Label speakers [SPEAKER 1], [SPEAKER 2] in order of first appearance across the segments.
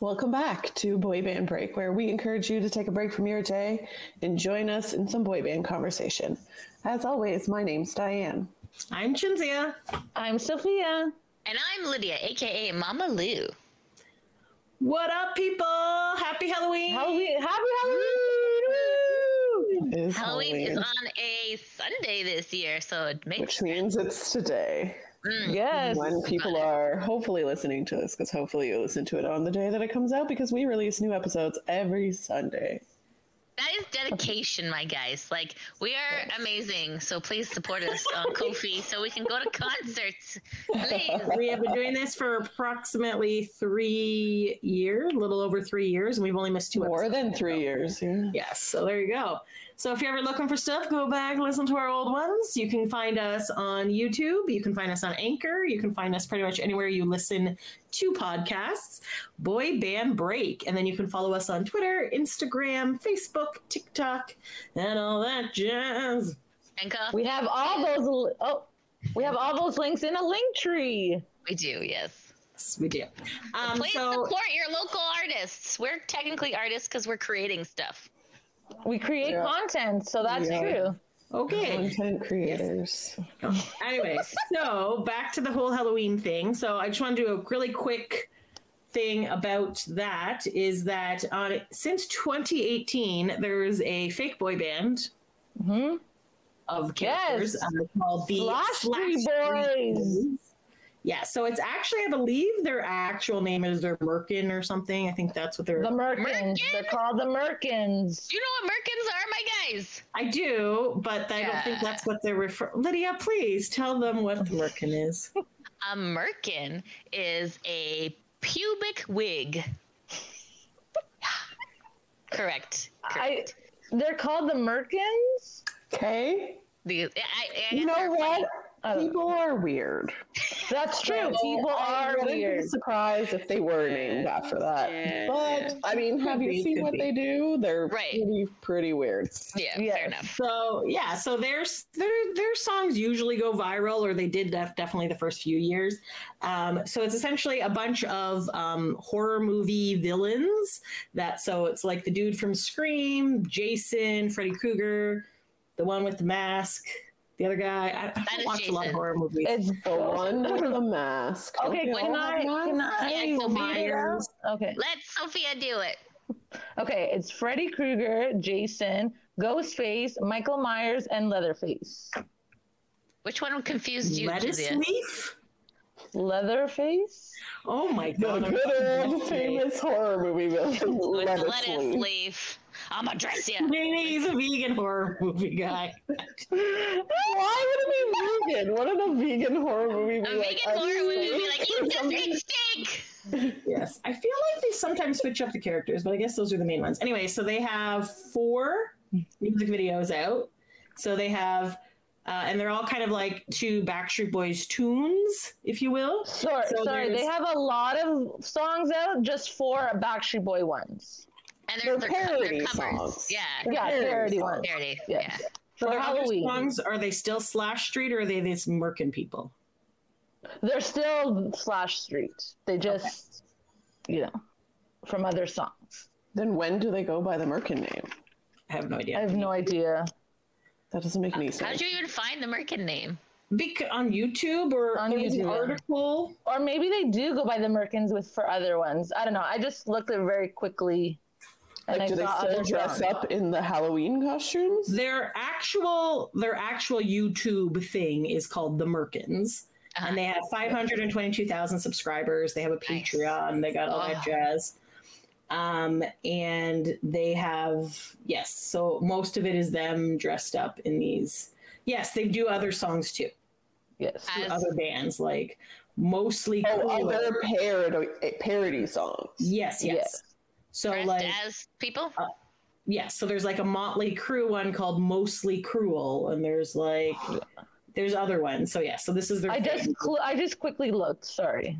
[SPEAKER 1] Welcome back to Boy Band Break, where we encourage you to take a break from your day and join us in some boy band conversation. As always, my name's Diane.
[SPEAKER 2] I'm Chinzia.
[SPEAKER 3] I'm Sophia.
[SPEAKER 4] And I'm Lydia, aka Mama Lou.
[SPEAKER 2] What up, people? Happy Halloween!
[SPEAKER 3] Halloween! Happy Halloween!
[SPEAKER 1] It is
[SPEAKER 4] Halloween, is on a Sunday this year, so it makes
[SPEAKER 1] which means it's today
[SPEAKER 4] Mm.
[SPEAKER 3] Yes.
[SPEAKER 1] when people are hopefully listening to this, because hopefully you listen to it on the day that it comes out, because we release new episodes every Sunday.
[SPEAKER 4] that is dedication, my guys. Like we are amazing, so please support us on Ko-fi so we can go to concerts. Please.
[SPEAKER 2] we have been doing this for approximately three years, a little over three years, and we've only missed two
[SPEAKER 1] More
[SPEAKER 2] episodes.
[SPEAKER 1] than three years. Yeah.
[SPEAKER 2] Yes, so there you go. So if you're ever looking for stuff, go back, listen to our old ones. You can find us on YouTube. You can find us on Anchor. You can find us pretty much anywhere you listen to podcasts. Boy Band Break. And then you can follow us on Twitter, Instagram, Facebook, TikTok, and all that jazz.
[SPEAKER 4] And go.
[SPEAKER 3] We have all those. li- Oh, we have all those links in a Linktree.
[SPEAKER 4] We do, yes.
[SPEAKER 2] Yes, we do. Um,
[SPEAKER 4] Please
[SPEAKER 2] so
[SPEAKER 4] support your local artists. We're technically artists because we're creating stuff.
[SPEAKER 3] We create
[SPEAKER 1] Yeah.
[SPEAKER 3] content, so that's
[SPEAKER 1] Yeah.
[SPEAKER 3] true.
[SPEAKER 2] okay.
[SPEAKER 1] Content creators.
[SPEAKER 2] anyway, so back to the whole Halloween thing. So I just want to do a really quick thing about that is that on since 2018 there's a fake boy band
[SPEAKER 3] hmm
[SPEAKER 2] of characters
[SPEAKER 3] Yes.
[SPEAKER 2] um, called the
[SPEAKER 3] Slash Street
[SPEAKER 2] Slash
[SPEAKER 3] Boys.
[SPEAKER 2] Yeah, so it's actually I believe their actual name is their Merkin or something. I think that's what they're.
[SPEAKER 3] The Merkins.
[SPEAKER 4] Merkin?
[SPEAKER 3] They're called the Merkins.
[SPEAKER 4] You know what Merkins are, my guys?
[SPEAKER 2] I do, but I don't think that's what they're referring. Lydia, please tell them what the Merkin is.
[SPEAKER 4] A merkin is a pubic wig. Correct.
[SPEAKER 3] I. They're called the Merkins.
[SPEAKER 1] Okay.
[SPEAKER 4] The, I, I,
[SPEAKER 1] You know what?
[SPEAKER 3] I don't-
[SPEAKER 1] People are weird.
[SPEAKER 3] That's true. People
[SPEAKER 1] I
[SPEAKER 3] are
[SPEAKER 1] wouldn't be
[SPEAKER 3] weird.
[SPEAKER 1] surprised if they were named after that.
[SPEAKER 4] Yeah.
[SPEAKER 1] But I mean, have
[SPEAKER 2] Could
[SPEAKER 1] you
[SPEAKER 2] be,
[SPEAKER 1] seen what
[SPEAKER 2] be.
[SPEAKER 1] they do? They're
[SPEAKER 4] Right.
[SPEAKER 1] pretty pretty weird.
[SPEAKER 4] yeah,
[SPEAKER 3] Yes.
[SPEAKER 4] fair enough.
[SPEAKER 2] So yeah, so their their their songs usually go viral, or they did def- definitely the first few years. Um, so it's essentially a bunch of um, horror movie villains. That so it's like the dude from Scream, Jason, Freddy Krueger, the one with the mask, the other guy. I, I don't
[SPEAKER 4] is
[SPEAKER 2] watch a lot of horror movies.
[SPEAKER 3] It's
[SPEAKER 1] The one with the mask. Don't
[SPEAKER 3] Okay,
[SPEAKER 1] they
[SPEAKER 3] can oh
[SPEAKER 1] all
[SPEAKER 3] I? Can
[SPEAKER 1] masks?
[SPEAKER 3] I?
[SPEAKER 4] Yeah,
[SPEAKER 3] read
[SPEAKER 2] Myers.
[SPEAKER 3] Okay.
[SPEAKER 4] Let Sophia do it.
[SPEAKER 3] Okay, it's Freddy Krueger, Jason, Ghostface, Michael Myers, and Leatherface.
[SPEAKER 4] Which one confused you?
[SPEAKER 2] Lettuce
[SPEAKER 4] Jizia?
[SPEAKER 2] leaf.
[SPEAKER 3] Leatherface?
[SPEAKER 2] Oh my god! I'm
[SPEAKER 1] good old famous horror movie villain.
[SPEAKER 4] With
[SPEAKER 1] Lettuce
[SPEAKER 4] lettuce
[SPEAKER 1] Leaf.
[SPEAKER 4] leaf. I'm gonna dress you.
[SPEAKER 2] Maybe he's a vegan horror movie guy.
[SPEAKER 1] Why would it be vegan? Wouldn't a vegan horror movie be
[SPEAKER 4] A
[SPEAKER 1] like
[SPEAKER 4] vegan
[SPEAKER 1] I'm
[SPEAKER 4] horror would be like,
[SPEAKER 1] or
[SPEAKER 4] you just
[SPEAKER 1] something?
[SPEAKER 4] steak.
[SPEAKER 2] Yes, I feel like they sometimes switch up the characters, but I guess those are the main ones. Anyway, so they have four music videos out. So they have, uh, and they're all kind of like two Backstreet Boys tunes, if you will.
[SPEAKER 3] Sorry,
[SPEAKER 2] So
[SPEAKER 3] sorry. They have a lot of songs out, just four Backstreet Boy ones.
[SPEAKER 4] And
[SPEAKER 1] They're
[SPEAKER 4] they're, they're, co-
[SPEAKER 1] parody
[SPEAKER 4] they're
[SPEAKER 1] songs.
[SPEAKER 4] Yeah.
[SPEAKER 3] Yeah,
[SPEAKER 1] Parody
[SPEAKER 3] parody
[SPEAKER 1] songs.
[SPEAKER 3] ones.
[SPEAKER 4] Parody.
[SPEAKER 3] Yeah.
[SPEAKER 4] Yeah.
[SPEAKER 2] So
[SPEAKER 3] For
[SPEAKER 2] their other
[SPEAKER 3] Halloween.
[SPEAKER 2] songs are they still Slash Street or are they these Merkin people?
[SPEAKER 3] They're still Slash Street. They just, you know, from other songs.
[SPEAKER 1] Then when do they go by the Merkin name?
[SPEAKER 2] I have no idea.
[SPEAKER 3] I have no idea.
[SPEAKER 1] That doesn't make any sense.
[SPEAKER 4] How
[SPEAKER 1] sense.
[SPEAKER 4] did you even find the Merkin name?
[SPEAKER 2] Bec- on YouTube or
[SPEAKER 3] On
[SPEAKER 2] there was an article.
[SPEAKER 3] Or maybe they do go by the Merkins with for other ones. I don't know. I just looked at it very quickly. And
[SPEAKER 1] Like, do they still dress
[SPEAKER 3] songs.
[SPEAKER 1] up in the Halloween costumes?
[SPEAKER 2] Their actual their actual YouTube thing is called the Merkins.
[SPEAKER 4] Uh-huh.
[SPEAKER 2] and they have 522,000 subscribers. They have a
[SPEAKER 4] Nice.
[SPEAKER 2] Patreon. They got all
[SPEAKER 4] Oh.
[SPEAKER 2] that jazz. Um, and they have yes, so most of it is them dressed up in these. Yes, they do other songs too.
[SPEAKER 3] Yes.
[SPEAKER 4] As-
[SPEAKER 2] Other bands like mostly
[SPEAKER 1] Oh, other parody, parody songs.
[SPEAKER 2] Yes, yes.
[SPEAKER 3] Yes.
[SPEAKER 2] So
[SPEAKER 4] Dressed
[SPEAKER 2] like
[SPEAKER 4] as people?
[SPEAKER 2] yes, so there's like a Mötley Crüe one called Mostly Cruel, and there's like there's other ones. So yeah, so this is their.
[SPEAKER 3] I just cl- I just quickly looked. Sorry.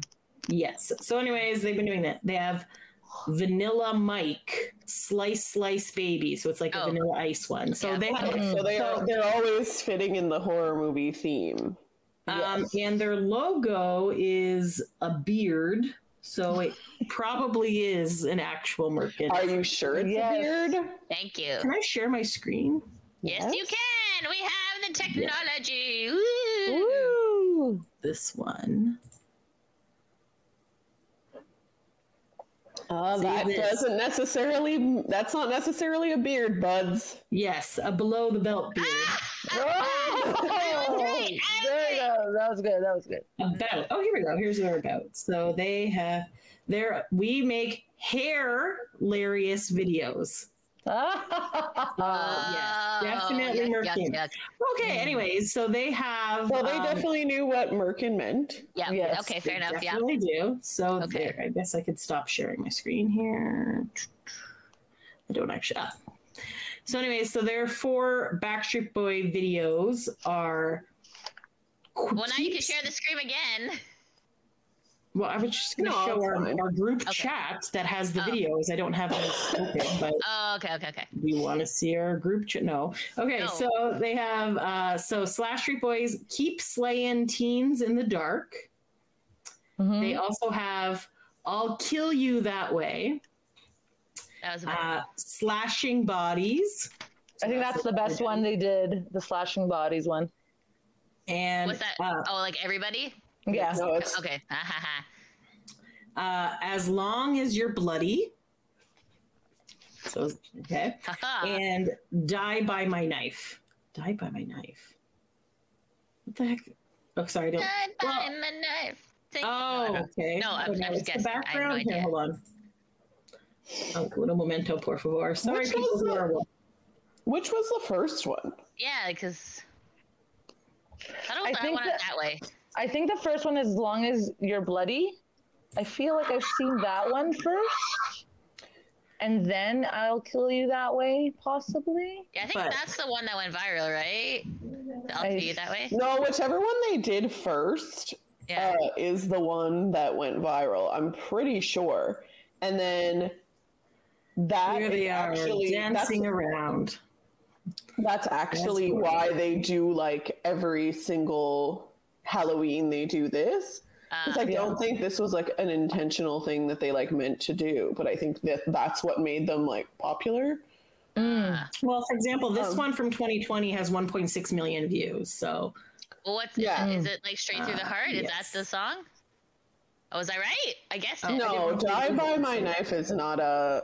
[SPEAKER 2] Yes. So, anyways, they've been doing that. They have Vanilla Mike Slice Slice Baby. So it's like a
[SPEAKER 4] Oh.
[SPEAKER 2] Vanilla Ice one. So
[SPEAKER 4] Yeah.
[SPEAKER 2] they have,
[SPEAKER 3] Mhm.
[SPEAKER 1] So they
[SPEAKER 2] So-
[SPEAKER 1] are they're always fitting in the horror movie theme.
[SPEAKER 2] um,
[SPEAKER 3] Yes.
[SPEAKER 2] and their logo is a beard So it probably is an actual merkin.
[SPEAKER 1] Are you sure it's
[SPEAKER 3] Yes.
[SPEAKER 1] a beard?
[SPEAKER 4] Thank you.
[SPEAKER 2] Can I share my screen?
[SPEAKER 4] Yes, you can. We have the technology. Woo.
[SPEAKER 3] Woo!
[SPEAKER 2] This one.
[SPEAKER 1] Uh,
[SPEAKER 2] See
[SPEAKER 1] that
[SPEAKER 2] this?
[SPEAKER 1] doesn't necessarily. That's not necessarily a beard, buds.
[SPEAKER 2] Yes, a below the belt beard.
[SPEAKER 3] Oh,
[SPEAKER 4] great.
[SPEAKER 3] there you go. That was good. That was good.
[SPEAKER 2] About. Oh, here we go. Here's their about. So they have their. We make hair hilarious videos.
[SPEAKER 3] Ah,
[SPEAKER 2] yes, definitely
[SPEAKER 4] yuck, yuck,
[SPEAKER 2] Merkin.
[SPEAKER 4] yuck.
[SPEAKER 2] Okay. Anyways, so they have.
[SPEAKER 1] well, they
[SPEAKER 2] um,
[SPEAKER 1] definitely knew what Merkin meant.
[SPEAKER 4] Yeah.
[SPEAKER 3] Yes,
[SPEAKER 4] okay, fair
[SPEAKER 2] They
[SPEAKER 4] enough. Yeah.
[SPEAKER 2] Definitely do. So
[SPEAKER 4] Okay.
[SPEAKER 2] there, I guess I could stop sharing my screen here. I don't actually. Ah. So, anyways, so their four Backstreet Boy videos are.
[SPEAKER 4] Well, now you can share the screen again.
[SPEAKER 2] Well, I was just going to
[SPEAKER 1] No,
[SPEAKER 2] show our, our group
[SPEAKER 4] Okay.
[SPEAKER 2] chat that has the
[SPEAKER 4] Oh.
[SPEAKER 2] videos. I don't have those open, but
[SPEAKER 4] Oh, okay, okay, okay.
[SPEAKER 2] do you want to see our group chat? No. Okay,
[SPEAKER 4] No.
[SPEAKER 2] so they have uh so Slash Street Boys keep slaying teens in the dark.
[SPEAKER 3] mhm.
[SPEAKER 2] They also have I'll kill you that way.
[SPEAKER 4] That was a
[SPEAKER 2] Uh, slashing bodies.
[SPEAKER 3] I think that's the best one they did. The slashing bodies one.
[SPEAKER 2] And
[SPEAKER 4] What's that?
[SPEAKER 2] uh,
[SPEAKER 4] oh, like everybody?
[SPEAKER 3] Yeah.
[SPEAKER 1] No, it's
[SPEAKER 4] Okay.
[SPEAKER 2] Uh, as long as you're bloody. So okay.
[SPEAKER 4] Ha, ha.
[SPEAKER 2] and die by my knife. Die by my knife. What the heck? Oh, sorry. I don't.
[SPEAKER 4] Died by
[SPEAKER 2] well-
[SPEAKER 4] my knife. Thank
[SPEAKER 2] Oh, okay.
[SPEAKER 4] No, I'm-
[SPEAKER 2] Okay,
[SPEAKER 4] I'm just
[SPEAKER 2] what's the
[SPEAKER 4] guessing. I have no
[SPEAKER 2] background? Here, hold on. Oh, little memento, por favor. Sorry,
[SPEAKER 1] Which
[SPEAKER 2] people
[SPEAKER 1] was
[SPEAKER 2] who
[SPEAKER 1] the-
[SPEAKER 2] are.
[SPEAKER 1] which was the first one?
[SPEAKER 4] Yeah, because I don't.
[SPEAKER 3] I
[SPEAKER 4] I,
[SPEAKER 3] think
[SPEAKER 4] want it
[SPEAKER 3] that-
[SPEAKER 4] that way.
[SPEAKER 3] I think the first one, as long as you're bloody, I feel like I've seen that one first. And then I'll kill you that way, possibly.
[SPEAKER 4] Yeah, I think
[SPEAKER 2] But-
[SPEAKER 4] that's the one that went viral, right? I'll
[SPEAKER 3] I-
[SPEAKER 4] see you that way.
[SPEAKER 1] No, whichever one they did first
[SPEAKER 4] Yeah.
[SPEAKER 1] uh, is the one that went viral. I'm pretty sure. And then that
[SPEAKER 2] Here they are
[SPEAKER 1] actually that's,
[SPEAKER 2] dancing around.
[SPEAKER 1] that's actually
[SPEAKER 2] That's
[SPEAKER 1] why they do like every single Halloween they do this. Because I
[SPEAKER 4] Uh,
[SPEAKER 1] don't think this was like an intentional thing that they like meant to do, but I think that that's what made them like popular.
[SPEAKER 4] uh,
[SPEAKER 2] Well, for example, this
[SPEAKER 1] Um,
[SPEAKER 2] one from 2020 has 1.6 million views. So
[SPEAKER 4] well, what's
[SPEAKER 1] Yeah.
[SPEAKER 4] is, it, is it like straight through the
[SPEAKER 2] Uh,
[SPEAKER 4] heart? Is
[SPEAKER 2] yes.
[SPEAKER 4] that the song? Oh, was I right? I guess. so.
[SPEAKER 2] I
[SPEAKER 1] No,
[SPEAKER 2] didn't
[SPEAKER 1] Die by. My Knife is not a.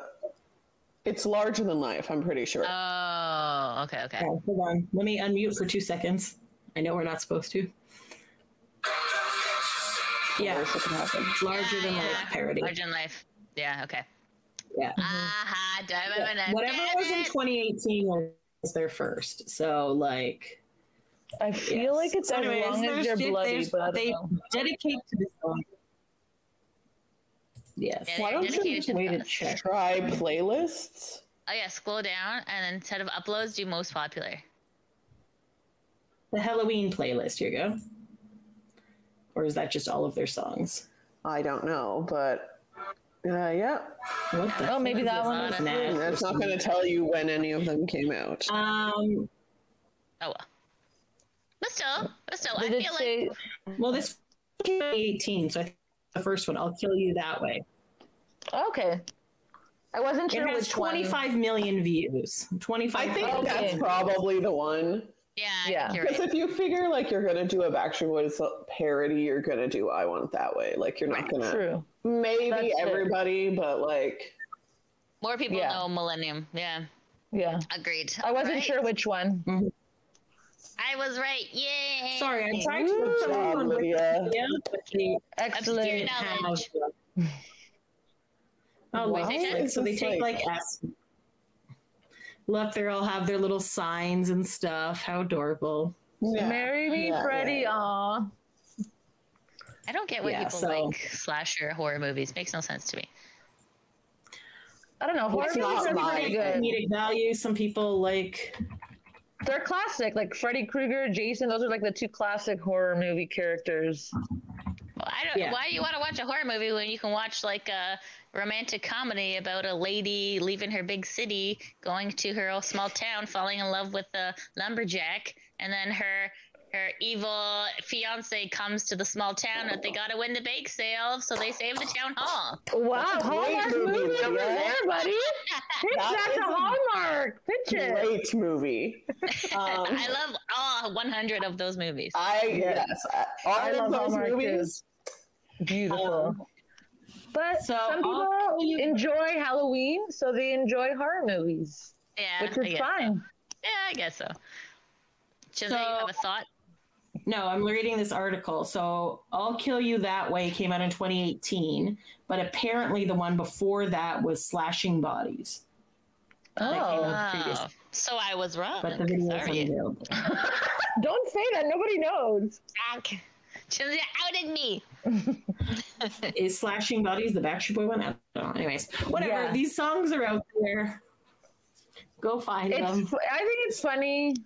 [SPEAKER 1] It's larger than life. I'm pretty sure.
[SPEAKER 4] Oh, okay, okay.
[SPEAKER 2] Okay, hold on. Let me unmute for two seconds. I know we're not supposed to. Yeah,
[SPEAKER 1] Worst that could happen.
[SPEAKER 2] larger than life parody.
[SPEAKER 4] Larger than life. Yeah. Okay.
[SPEAKER 2] Yeah.
[SPEAKER 4] Aha! Die by my knife.
[SPEAKER 2] Whatever
[SPEAKER 4] Damn
[SPEAKER 2] was in 2018 was their first. So like,
[SPEAKER 3] I feel
[SPEAKER 2] yes.
[SPEAKER 3] like it's
[SPEAKER 2] So
[SPEAKER 3] as long as
[SPEAKER 2] there's-
[SPEAKER 3] you're bloody,
[SPEAKER 2] there's-
[SPEAKER 3] but
[SPEAKER 2] they
[SPEAKER 3] know.
[SPEAKER 2] dedicate to this song. Yes.
[SPEAKER 4] Yeah,
[SPEAKER 1] Why don't you just
[SPEAKER 2] wait
[SPEAKER 4] the
[SPEAKER 2] to check?
[SPEAKER 1] Try playlists.
[SPEAKER 4] Oh yeah, scroll down and then instead of uploads, do most popular.
[SPEAKER 2] The Halloween playlist. Here you go. Or is that just all of their songs?
[SPEAKER 1] I don't know, but uh, yeah,
[SPEAKER 2] What the?
[SPEAKER 3] Oh, maybe
[SPEAKER 2] that
[SPEAKER 3] that
[SPEAKER 2] is
[SPEAKER 3] one
[SPEAKER 2] this?
[SPEAKER 3] is
[SPEAKER 2] Nah.
[SPEAKER 1] that's not going to tell you when any of them came out.
[SPEAKER 2] Um.
[SPEAKER 4] Oh well. But still, but still, I
[SPEAKER 3] Did it
[SPEAKER 4] feel
[SPEAKER 3] say?
[SPEAKER 4] like
[SPEAKER 2] Well, this came out 18, so I think the first one. I'll kill you that way.
[SPEAKER 3] Okay. I wasn't sure
[SPEAKER 2] It
[SPEAKER 3] sure
[SPEAKER 2] has
[SPEAKER 3] which one.
[SPEAKER 2] 25 million views. 25.
[SPEAKER 1] I think
[SPEAKER 3] Okay.
[SPEAKER 1] that's probably the one.
[SPEAKER 4] Yeah, I
[SPEAKER 3] Yeah.
[SPEAKER 1] Because
[SPEAKER 4] right.
[SPEAKER 1] if you figure like you're gonna do a Backstreet Boys parody, you're gonna do "I Want It That Way." Like you're not gonna
[SPEAKER 3] True.
[SPEAKER 1] maybe
[SPEAKER 3] That's fair.
[SPEAKER 1] everybody, but like
[SPEAKER 4] More people
[SPEAKER 3] Yeah.
[SPEAKER 4] know Millennium. Yeah,
[SPEAKER 3] Yeah.
[SPEAKER 4] agreed.
[SPEAKER 3] I wasn't
[SPEAKER 4] Right.
[SPEAKER 3] sure which one.
[SPEAKER 4] I was right. Yay!
[SPEAKER 2] Sorry, I'm trying to
[SPEAKER 1] Good
[SPEAKER 2] show
[SPEAKER 1] job,
[SPEAKER 2] on
[SPEAKER 1] Lydia.
[SPEAKER 2] Wikipedia, but oh, they
[SPEAKER 3] Excellent.
[SPEAKER 2] didn't
[SPEAKER 4] knowledge.
[SPEAKER 2] Oh,
[SPEAKER 1] Wow,
[SPEAKER 2] wait,
[SPEAKER 1] is
[SPEAKER 2] so they take
[SPEAKER 1] like-
[SPEAKER 2] like S. Look, they all have their little signs and stuff. How adorable!
[SPEAKER 1] yeah.
[SPEAKER 3] Marry me,
[SPEAKER 1] Yeah,
[SPEAKER 3] Freddie.
[SPEAKER 1] yeah.
[SPEAKER 3] Aw.
[SPEAKER 4] I don't get why
[SPEAKER 2] Yeah,
[SPEAKER 4] people
[SPEAKER 2] so-
[SPEAKER 4] like slasher horror movies. Makes no sense to me.
[SPEAKER 3] I don't know. Horror
[SPEAKER 1] It's
[SPEAKER 3] movies are
[SPEAKER 1] mine.
[SPEAKER 3] pretty good.
[SPEAKER 2] Comedic value. Some people like.
[SPEAKER 3] They're classic, like Freddy Krueger, Jason. Those are like the two classic horror movie characters.
[SPEAKER 4] Well, I don't.
[SPEAKER 2] Yeah.
[SPEAKER 4] Why do you want to watch a horror movie when you can watch like a romantic comedy about a lady leaving her big city, going to her old small town, falling in love with a lumberjack, and then her her evil fiance comes to the small town that they gotta win the bake sale, so they save the town hall.
[SPEAKER 3] Wow,
[SPEAKER 1] great
[SPEAKER 3] Hallmark
[SPEAKER 1] movie,
[SPEAKER 3] movie over
[SPEAKER 1] Lydia.
[SPEAKER 3] there, buddy. Pitch
[SPEAKER 1] That
[SPEAKER 3] that
[SPEAKER 1] is a
[SPEAKER 3] Hallmark. Pitch it.
[SPEAKER 1] Great movie. Um,
[SPEAKER 4] I love all 100 of those movies.
[SPEAKER 1] I yes, I- all
[SPEAKER 3] I
[SPEAKER 1] of
[SPEAKER 3] love
[SPEAKER 1] those
[SPEAKER 3] Hallmark, too. Beautiful.
[SPEAKER 1] Um,
[SPEAKER 3] but
[SPEAKER 2] so
[SPEAKER 3] some people
[SPEAKER 2] tell you-
[SPEAKER 3] enjoy Halloween, so they enjoy horror movies,
[SPEAKER 4] Yeah,
[SPEAKER 3] which is fine.
[SPEAKER 4] So. Yeah, I guess so. Chisel,
[SPEAKER 2] So-
[SPEAKER 4] you have a thought?
[SPEAKER 2] No, I'm reading this article. So I'll Kill You That Way came out in 2018, but apparently the one before that was Slashing Bodies.
[SPEAKER 3] Oh,
[SPEAKER 2] out. previous-
[SPEAKER 4] Oh, so I was wrong.
[SPEAKER 2] But the video is
[SPEAKER 4] Sorry.
[SPEAKER 2] unavailable.
[SPEAKER 3] don't say that. Nobody knows.
[SPEAKER 4] Fuck. Chisel outed me.
[SPEAKER 2] Is Slashing Bodies the Backstreet Boy one? I don't know. Anyways, whatever.
[SPEAKER 3] Yeah.
[SPEAKER 2] These songs are out there. Go find
[SPEAKER 3] It's.
[SPEAKER 2] them.
[SPEAKER 3] I think it's funny.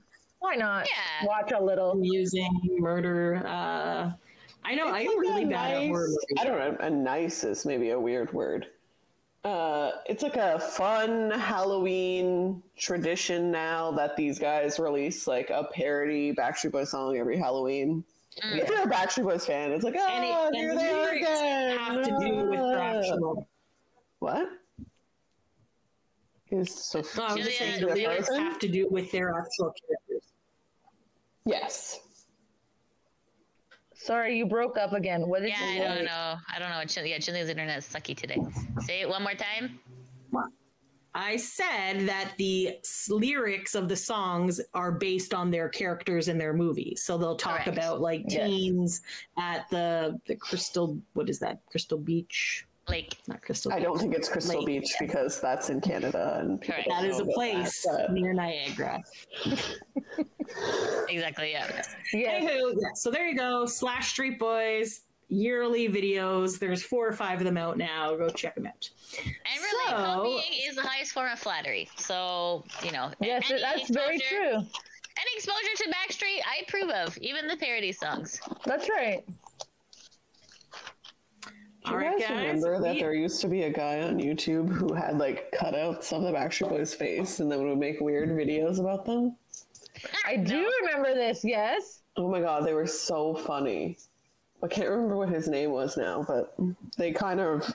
[SPEAKER 3] Why not?
[SPEAKER 4] Yeah.
[SPEAKER 3] Watch a little.
[SPEAKER 2] Amusing, murder. Uh, I know. I'm
[SPEAKER 1] like
[SPEAKER 2] really
[SPEAKER 1] a
[SPEAKER 2] bad at horror
[SPEAKER 1] nice-
[SPEAKER 2] movies.
[SPEAKER 1] I don't know. A nice is maybe a weird word. Uh, it's like a fun Halloween tradition now that these guys release like a parody Backstreet Boys song every Halloween. If you're a Backstreet Boys fan, it's like, oh,
[SPEAKER 2] And, it,
[SPEAKER 1] here
[SPEAKER 2] and
[SPEAKER 1] they are again.
[SPEAKER 2] have to do with their
[SPEAKER 1] Ah.
[SPEAKER 2] actual.
[SPEAKER 1] What? Is so
[SPEAKER 2] No, I just saying the
[SPEAKER 4] the
[SPEAKER 2] lyrics
[SPEAKER 1] person?
[SPEAKER 2] have to do with their actual characters.
[SPEAKER 1] Yes.
[SPEAKER 3] Sorry, you broke up again. What did
[SPEAKER 4] Yeah,
[SPEAKER 3] you
[SPEAKER 4] I
[SPEAKER 3] say?
[SPEAKER 4] don't know. I don't know. Chil- Yeah, Chili's internet is sucky today. Say it one more time.
[SPEAKER 2] I said that the lyrics of the songs are based on their characters in their movies. So they'll talk
[SPEAKER 4] Correct.
[SPEAKER 2] about like
[SPEAKER 3] Yes.
[SPEAKER 2] teens at the the Crystal. What is that? Crystal Beach?
[SPEAKER 4] Like,
[SPEAKER 2] Not Crystal.
[SPEAKER 1] I
[SPEAKER 2] Beach.
[SPEAKER 1] don't think it's Crystal
[SPEAKER 2] Lake,
[SPEAKER 1] Beach because that's in Canada and people
[SPEAKER 4] Correct.
[SPEAKER 2] That is a place
[SPEAKER 1] that, but-
[SPEAKER 2] near Niagara.
[SPEAKER 4] exactly, yeah.
[SPEAKER 3] Yes.
[SPEAKER 2] Anywho, yeah, so there you go. Slash Street Boys yearly videos. There's four or five of them out now. Go check them out.
[SPEAKER 4] And really,
[SPEAKER 2] So-
[SPEAKER 4] copying is the highest form of flattery. So, you know,
[SPEAKER 3] Yes,
[SPEAKER 4] any
[SPEAKER 3] that's very true.
[SPEAKER 4] Any exposure to Backstreet, I approve of. Even the parody songs.
[SPEAKER 3] That's right.
[SPEAKER 1] Do you guys
[SPEAKER 2] guys.
[SPEAKER 1] remember that
[SPEAKER 2] we-
[SPEAKER 1] there used to be a guy on YouTube who had like cutouts of the Backstreet Boys face and then would make weird videos about them?
[SPEAKER 3] I do remember this. Yes.
[SPEAKER 1] Oh my god, they were so funny. I can't remember what his name was now, but they kind of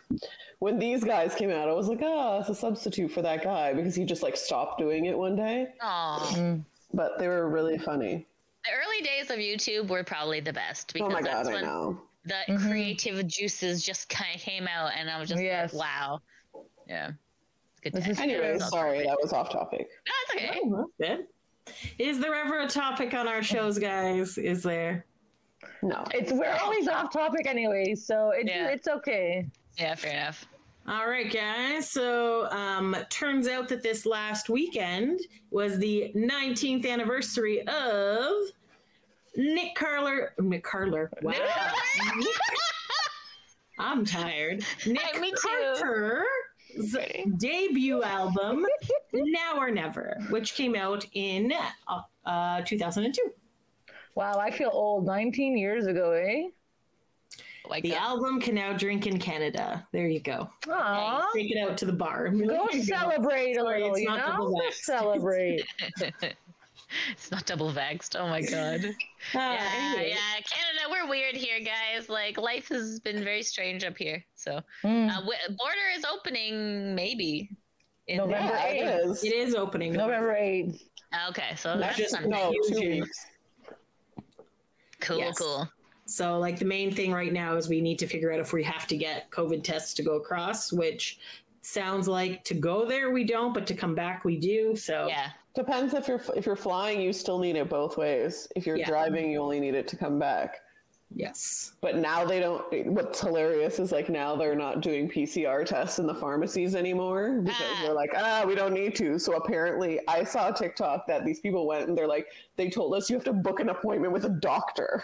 [SPEAKER 1] when these guys came out, I was like, oh, it's a substitute for that guy because he just like stopped doing it one day.
[SPEAKER 4] Oh,
[SPEAKER 1] But they were really funny.
[SPEAKER 4] the early days of YouTube were probably the best
[SPEAKER 1] Oh
[SPEAKER 4] because
[SPEAKER 1] my
[SPEAKER 4] that's
[SPEAKER 1] god, I
[SPEAKER 4] when
[SPEAKER 1] know.
[SPEAKER 4] The
[SPEAKER 3] Mhm.
[SPEAKER 4] creative juices just kind of came out, and I was just
[SPEAKER 3] Yes.
[SPEAKER 4] like, wow, yeah, good.
[SPEAKER 3] This
[SPEAKER 4] time.
[SPEAKER 3] is
[SPEAKER 1] Anyway,
[SPEAKER 3] true.
[SPEAKER 1] sorry, that was off topic.
[SPEAKER 4] No, it's okay.
[SPEAKER 2] Oh, that's good. Is there ever a topic on our shows, guys? Is there?
[SPEAKER 1] No.
[SPEAKER 3] It's we're always off topic anyway, so it's
[SPEAKER 4] Yeah.
[SPEAKER 3] it's okay.
[SPEAKER 4] Yeah, fair enough.
[SPEAKER 2] All right, guys. So, um, turns out that this last weekend was the 19th anniversary of Nick Carler. Nick Carler. Wow. I'm tired. Nick
[SPEAKER 4] me too.
[SPEAKER 2] Carter's debut album, Now or Never, which came out in uh, uh, 2002.
[SPEAKER 3] Wow, I feel old. 19 years ago, eh?
[SPEAKER 4] My
[SPEAKER 2] The
[SPEAKER 4] God.
[SPEAKER 2] album can now drink in Canada. There you go.
[SPEAKER 3] Aw.
[SPEAKER 2] Take it out to the bar.
[SPEAKER 3] Go
[SPEAKER 2] There you go.
[SPEAKER 3] celebrate a little,
[SPEAKER 2] it's
[SPEAKER 3] you know? Go celebrate.
[SPEAKER 4] it's not double vexed. Oh my god.
[SPEAKER 2] Uh,
[SPEAKER 4] yeah,
[SPEAKER 2] anyway.
[SPEAKER 4] yeah. Canada, we're weird here, guys. Like life has been very strange up here. So,
[SPEAKER 3] Mm.
[SPEAKER 4] uh, w- border is opening maybe. In
[SPEAKER 3] November
[SPEAKER 1] Yeah, it is.
[SPEAKER 2] It is opening.
[SPEAKER 3] November 8th.
[SPEAKER 4] Okay, so
[SPEAKER 2] That's
[SPEAKER 4] that's
[SPEAKER 2] just-
[SPEAKER 1] No, two weeks.
[SPEAKER 4] Cool,
[SPEAKER 2] Yes.
[SPEAKER 4] cool.
[SPEAKER 2] So, like, the main thing right now is we need to figure out if we have to get COVID tests to go across, which sounds like to go there we don't, but to come back we do. So,
[SPEAKER 4] Yeah.
[SPEAKER 1] Depends if you're if you're flying, you still need it both ways. If you're
[SPEAKER 2] Yeah.
[SPEAKER 1] driving, you only need it to come back.
[SPEAKER 2] yes.
[SPEAKER 1] But now they don't. What's hilarious is like now they're not doing PCR tests in the pharmacies anymore because
[SPEAKER 4] Ah.
[SPEAKER 1] they're like, ah, we don't need to. So apparently, I saw a TikTok that these people went and they're like, they told us you have to book an appointment with a doctor,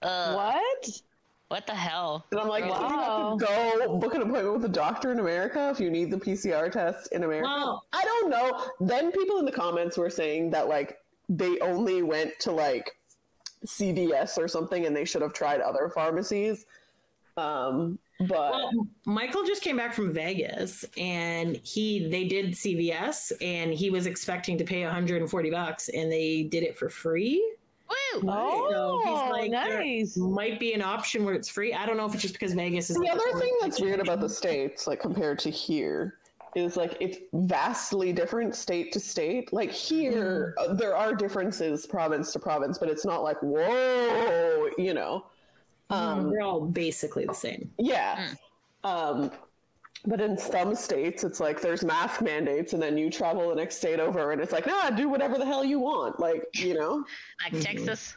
[SPEAKER 4] Uh,
[SPEAKER 3] What?
[SPEAKER 4] What the hell?
[SPEAKER 1] and I'm like,
[SPEAKER 3] Wow.
[SPEAKER 1] you have to go book an appointment with a doctor in America if you need the PCR test in America.
[SPEAKER 2] Well-
[SPEAKER 1] I don't know. Then people in the comments were saying that like they only went to like CVS or something, and they should have tried other pharmacies. Um, but
[SPEAKER 2] Well, Michael just came back from Vegas and he they did CVS and he was expecting to pay 140 bucks and they did it for free.
[SPEAKER 4] Woo!
[SPEAKER 3] Oh,
[SPEAKER 2] So he's like,
[SPEAKER 3] nice.
[SPEAKER 2] Might be an option where it's free. I don't know if it's just because Vegas is
[SPEAKER 1] The
[SPEAKER 2] like,
[SPEAKER 1] other thing that's weird about the states, like compared to here, is like it's vastly different state to state. Like here, uh, there are differences province to province, but it's not like whoa, you know. Um,
[SPEAKER 2] they're all basically the same.
[SPEAKER 1] yeah. Um, but in some states, it's like there's mask mandates, and then you travel the next state over, and it's like, nah, do whatever the hell you want. Like, you know.
[SPEAKER 4] Like Texas.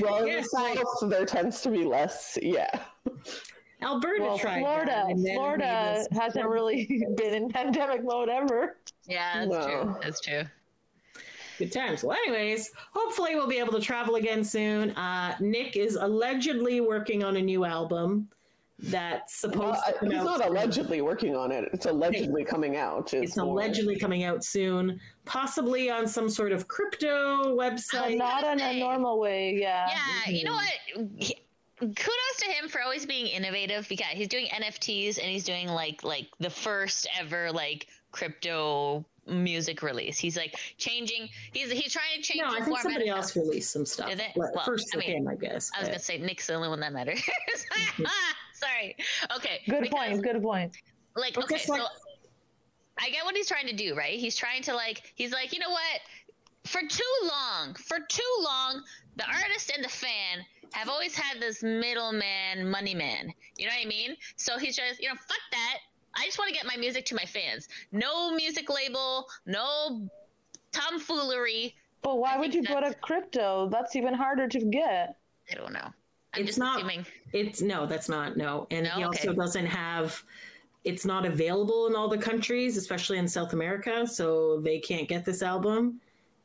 [SPEAKER 1] Well, in the
[SPEAKER 2] I-
[SPEAKER 1] South, there tends to be less. Yeah.
[SPEAKER 2] Alberta
[SPEAKER 3] Well,
[SPEAKER 2] tried
[SPEAKER 3] Florida,
[SPEAKER 2] that, and then it
[SPEAKER 3] Florida hasn't really been in pandemic mode ever.
[SPEAKER 4] Yeah, that's
[SPEAKER 1] No.
[SPEAKER 4] true. That's true.
[SPEAKER 2] Good times. Well, anyways, hopefully we'll be able to travel again soon. Uh, Nick is allegedly working on a new album that's supposed
[SPEAKER 1] Well,
[SPEAKER 2] to come
[SPEAKER 1] he's
[SPEAKER 2] out.
[SPEAKER 1] not
[SPEAKER 2] soon.
[SPEAKER 1] allegedly working on it. It's allegedly coming out.
[SPEAKER 2] It's
[SPEAKER 1] more-
[SPEAKER 2] allegedly coming out soon, possibly on some sort of crypto website.
[SPEAKER 3] Not in a normal way, yeah.
[SPEAKER 4] Yeah, you know mm-hmm. what? Kudos to him for always being innovative because he's doing NFTs and he's doing like like the first ever like crypto music release. He's like changing. He's he's trying to change
[SPEAKER 2] No,
[SPEAKER 4] the
[SPEAKER 2] I think
[SPEAKER 4] format.
[SPEAKER 2] somebody else released some stuff.
[SPEAKER 4] Did it?
[SPEAKER 2] Well,
[SPEAKER 4] Well,
[SPEAKER 2] First
[SPEAKER 4] I mean,
[SPEAKER 2] him, I guess.
[SPEAKER 4] I was
[SPEAKER 2] but-
[SPEAKER 4] gonna say Nick's the only one that matters. Mm-hmm. Sorry. Okay.
[SPEAKER 3] Good
[SPEAKER 4] because,
[SPEAKER 3] point, good point.
[SPEAKER 4] Like okay,
[SPEAKER 2] just like-
[SPEAKER 4] so I get what he's trying to do, right? He's trying to like he's like, you know what? For too long, for too long, the artist and the fan have always had this middleman, money man. You know what I mean? So he's just, you know, fuck that. I just want to get my music to my fans. No music label, no tomfoolery.
[SPEAKER 3] But why would you go to crypto? That's even harder to get.
[SPEAKER 4] I don't know. I'm
[SPEAKER 2] It's
[SPEAKER 4] just
[SPEAKER 2] not-
[SPEAKER 4] assuming.
[SPEAKER 2] It's no, that's not no, and
[SPEAKER 4] No?
[SPEAKER 2] he also
[SPEAKER 4] Okay.
[SPEAKER 2] doesn't have. It's not available in all the countries, especially in South America, so they can't get this album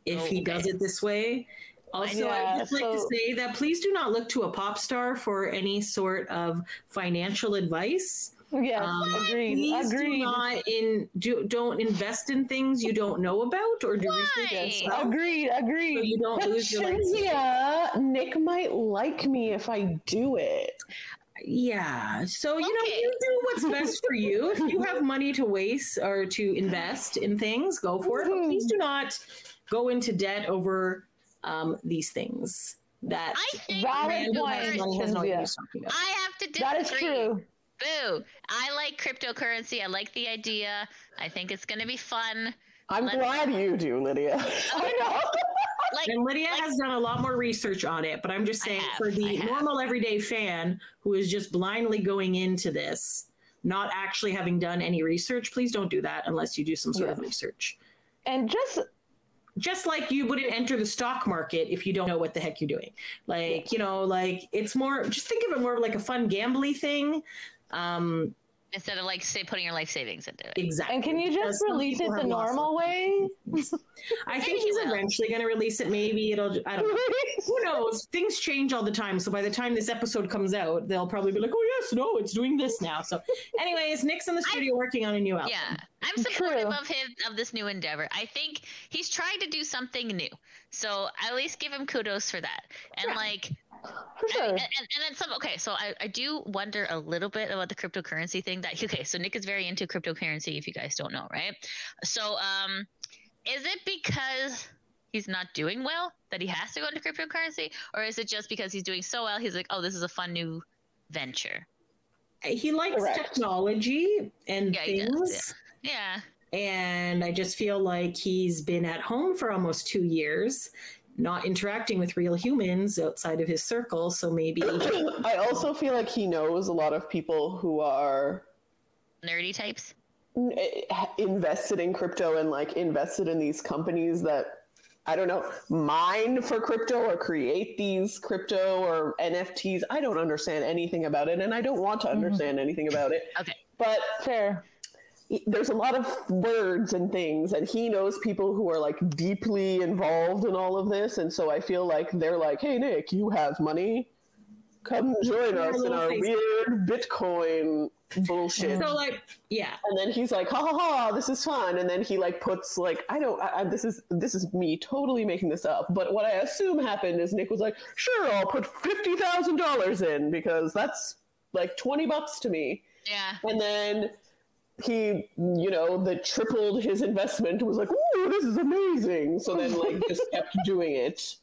[SPEAKER 2] if
[SPEAKER 4] Oh,
[SPEAKER 2] he
[SPEAKER 4] okay.
[SPEAKER 2] does it this way. Also,
[SPEAKER 3] Yeah,
[SPEAKER 2] I'd just like to say that please do not look to a pop star for any sort of financial advice.
[SPEAKER 3] Yes,
[SPEAKER 2] Um,
[SPEAKER 3] agreed.
[SPEAKER 2] Please
[SPEAKER 3] agreed.
[SPEAKER 2] do not in do don't invest in things you don't know about or do research
[SPEAKER 4] Why?
[SPEAKER 2] yourself
[SPEAKER 3] Agreed,
[SPEAKER 2] so
[SPEAKER 3] agreed.
[SPEAKER 2] you don't
[SPEAKER 1] But
[SPEAKER 2] lose your like,
[SPEAKER 1] Nick might like me if I do it.
[SPEAKER 2] Yeah. So, you know, you do what's best for you. If you have money to waste or to invest in things, go for it. But please do not go into debt over um, these things that
[SPEAKER 4] I think
[SPEAKER 3] Valid
[SPEAKER 2] random
[SPEAKER 3] point,
[SPEAKER 2] has money has no
[SPEAKER 3] Cynthia.
[SPEAKER 2] use talking about.
[SPEAKER 4] I have to disagree.
[SPEAKER 3] That is true.
[SPEAKER 4] Boo. I like cryptocurrency. I like the idea. I think it's going to be fun.
[SPEAKER 1] I'm
[SPEAKER 4] Let's-
[SPEAKER 1] glad you do, Lydia.
[SPEAKER 3] I know.
[SPEAKER 4] Like,
[SPEAKER 2] And Lydia
[SPEAKER 4] like-
[SPEAKER 2] has done a lot more research on it, but I'm just saying
[SPEAKER 4] have,
[SPEAKER 2] for the normal everyday fan who is just blindly going into this, not actually having done any research, please don't do that unless you do some sort of research.
[SPEAKER 3] And just
[SPEAKER 2] just like you wouldn't enter the stock market if you don't know what the heck you're doing. Like, you know, like it's more just think of it more like a fun gambly thing. Um
[SPEAKER 4] instead of like say putting your life savings into it.
[SPEAKER 2] exactly.
[SPEAKER 3] and can you just
[SPEAKER 2] some
[SPEAKER 3] release it the normal way?
[SPEAKER 2] I think he's
[SPEAKER 4] will.
[SPEAKER 2] eventually going to release it. Maybe it'll. I don't know. Who knows? Things change all the time. So by the time this episode comes out, they'll probably be like, "Oh yes, no, it's doing this now." So, anyways, Nick's in the studio working on a new album.
[SPEAKER 4] Yeah, I'm supportive
[SPEAKER 3] True.
[SPEAKER 4] of him of this new endeavor. I think he's trying to do something new, so at least give him kudos for that. And like,
[SPEAKER 3] For sure.
[SPEAKER 4] and, and and then some. Okay, so I, I do wonder a little bit about the cryptocurrency thing. That okay, so Nick is very into cryptocurrency. If you guys don't know, right? So um, is it because he's not doing well that he has to go into cryptocurrency, or is it just because he's doing so well? He's like, oh, this is a fun new venture.
[SPEAKER 2] He likes
[SPEAKER 1] Correct.
[SPEAKER 2] technology and
[SPEAKER 4] Yeah,
[SPEAKER 2] things.
[SPEAKER 4] does, Yeah.
[SPEAKER 2] and I just feel like he's been at home for almost two years, not interacting with real humans outside of his circle. So maybe
[SPEAKER 1] I also feel like he knows a lot of people who are
[SPEAKER 4] nerdy types.
[SPEAKER 1] eh, invested in crypto and like invested in these companies that I don't know mine for crypto or create these crypto or NFTs. I don't understand anything about it, and I don't want to understand anything about it.
[SPEAKER 4] Okay.
[SPEAKER 1] But
[SPEAKER 3] Fair.
[SPEAKER 1] There's a lot of words and things and he knows people who are like deeply involved in all of this and so i feel like they're like hey nick you have money. Come join us in our
[SPEAKER 2] face-
[SPEAKER 1] weird bitcoin bullshit.
[SPEAKER 2] So like yeah.
[SPEAKER 1] and then he's like ha ha ha this is fun. And then he like puts like i don't I, I, this is this is me totally making this up but what i assume happened is nick was like sure i'll put $50000 in because that's like 20 bucks to me.
[SPEAKER 4] Yeah.
[SPEAKER 1] and then he you know that tripled his investment was like ooh this is amazing so then like just kept doing it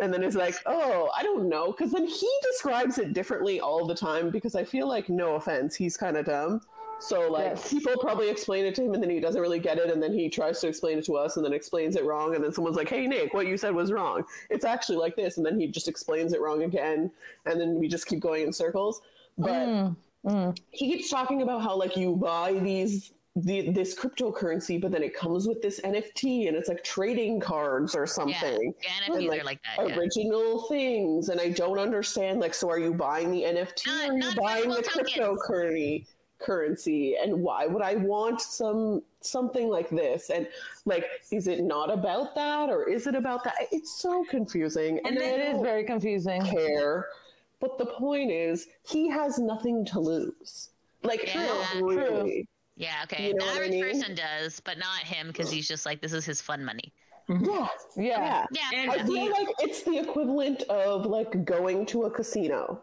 [SPEAKER 1] and then is like, oh, I don't know, because then he describes it differently all the time. Because I feel like, no offense, he's kind of dumb. So like
[SPEAKER 3] Yes.
[SPEAKER 1] people probably explain it to him, and then he doesn't really get it, and then he tries to explain it to us, and then explains it wrong, and then someone's like, hey Nick, what you said was wrong. It's actually like this, and then he just explains it wrong again, and then we just keep going in circles. But
[SPEAKER 3] Mm, mm.
[SPEAKER 1] he keeps talking about how like you buy these the, this cryptocurrency, but then it comes with this NFT, and it's like trading cards or something
[SPEAKER 4] Yeah,
[SPEAKER 1] And,
[SPEAKER 4] NFTs
[SPEAKER 1] like,
[SPEAKER 4] are like that. Yeah.
[SPEAKER 1] original things and i don't understand like so are you buying the nft
[SPEAKER 4] Not-
[SPEAKER 1] or are you buying the cryptocurrency currency and why would i want some something like this and like is it not about that or is it about that it's so confusing
[SPEAKER 2] And
[SPEAKER 1] I
[SPEAKER 3] It is very confusing.
[SPEAKER 1] care but the point is he has nothing to lose like
[SPEAKER 4] Yeah.
[SPEAKER 1] not
[SPEAKER 3] True.
[SPEAKER 1] really
[SPEAKER 4] Yeah, okay.
[SPEAKER 1] You know
[SPEAKER 4] the
[SPEAKER 1] what I mean?
[SPEAKER 4] person does, but not him because he's just like this is his fun money.
[SPEAKER 1] yeah
[SPEAKER 3] Yeah.
[SPEAKER 1] yeah
[SPEAKER 4] Yeah.
[SPEAKER 2] And
[SPEAKER 1] I feel like it's the equivalent of like going to a casino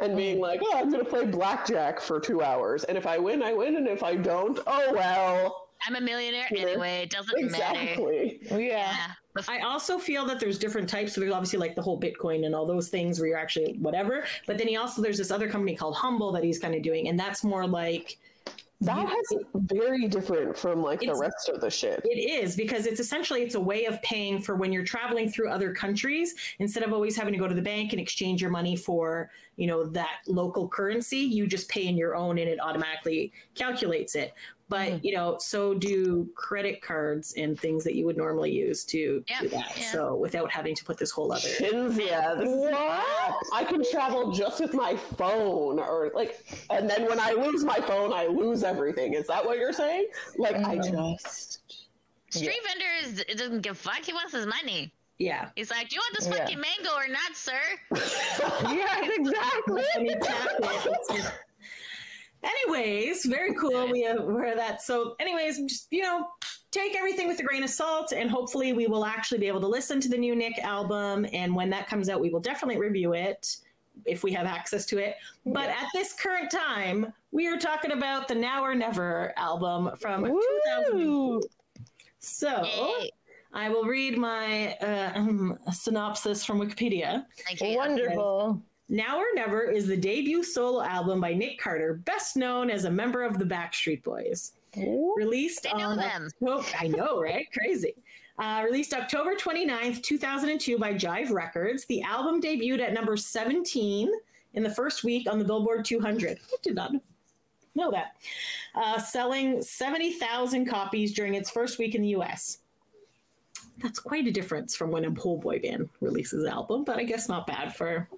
[SPEAKER 1] and
[SPEAKER 2] Mm.
[SPEAKER 1] being like, oh, I'm going to play blackjack for two hours. And if I win, I win. And if I don't, oh, well.
[SPEAKER 4] I'm a millionaire
[SPEAKER 1] Yeah.
[SPEAKER 4] anyway. It doesn't matter.
[SPEAKER 1] Exactly.
[SPEAKER 3] Yeah.
[SPEAKER 4] Yeah.
[SPEAKER 2] I also feel that there's different types. So there's obviously like the whole Bitcoin and all those things where you're actually whatever. But then he also there's this other company called Humble that he's kind of doing, and that's more like
[SPEAKER 1] That has very different from like the rest of the shit.
[SPEAKER 2] It is because it's essentially it's a way of paying for when you're traveling through other countries instead of always having to go to the bank and exchange your money for you know that local currency. You just pay in your own and it automatically calculates it. But
[SPEAKER 3] Mhm.
[SPEAKER 2] you know, so do credit cards and things that you would normally use to
[SPEAKER 4] Yeah,
[SPEAKER 2] do that.
[SPEAKER 4] yeah.
[SPEAKER 2] So without having to put this whole other
[SPEAKER 1] Shinzia, this is an app. I can travel just with my phone, or like, and then when I lose my phone, I lose everything. Is that what you're saying? Like, I
[SPEAKER 3] Mhm.
[SPEAKER 1] just
[SPEAKER 4] street vendor is it doesn't give a fuck. He wants his money.
[SPEAKER 2] yeah.
[SPEAKER 4] He's like, Do you want this
[SPEAKER 3] Yeah.
[SPEAKER 4] fucking mango or not, sir?
[SPEAKER 3] Yes, exactly.
[SPEAKER 2] I mean, exactly. anyways, very cool. We have where that. So, anyways, just you know, take everything with a grain of salt, and hopefully, we will actually be able to listen to the new Nick album. And when that comes out, we will definitely review it if we have access to it. But at this current time, we are talking about the Now or Never album from 2000. So.
[SPEAKER 4] Yay.
[SPEAKER 2] I will read my uh, um, synopsis from Wikipedia.
[SPEAKER 4] Thank you.
[SPEAKER 3] Wonderful.
[SPEAKER 2] Now or Never is the debut solo album by Nick Carter, best known as a member of the Backstreet Boys. Released
[SPEAKER 4] I know
[SPEAKER 2] on
[SPEAKER 4] them.
[SPEAKER 2] Octo- I know, right? Crazy. Uh, released October 29th, 2002 by Jive Records. The album debuted at number 17 in the first week on the Billboard 200. I did not know that. Uh, selling 70,000 copies during its first week in the US. That's quite a difference from when a whole boy band releases an album, but I guess not bad for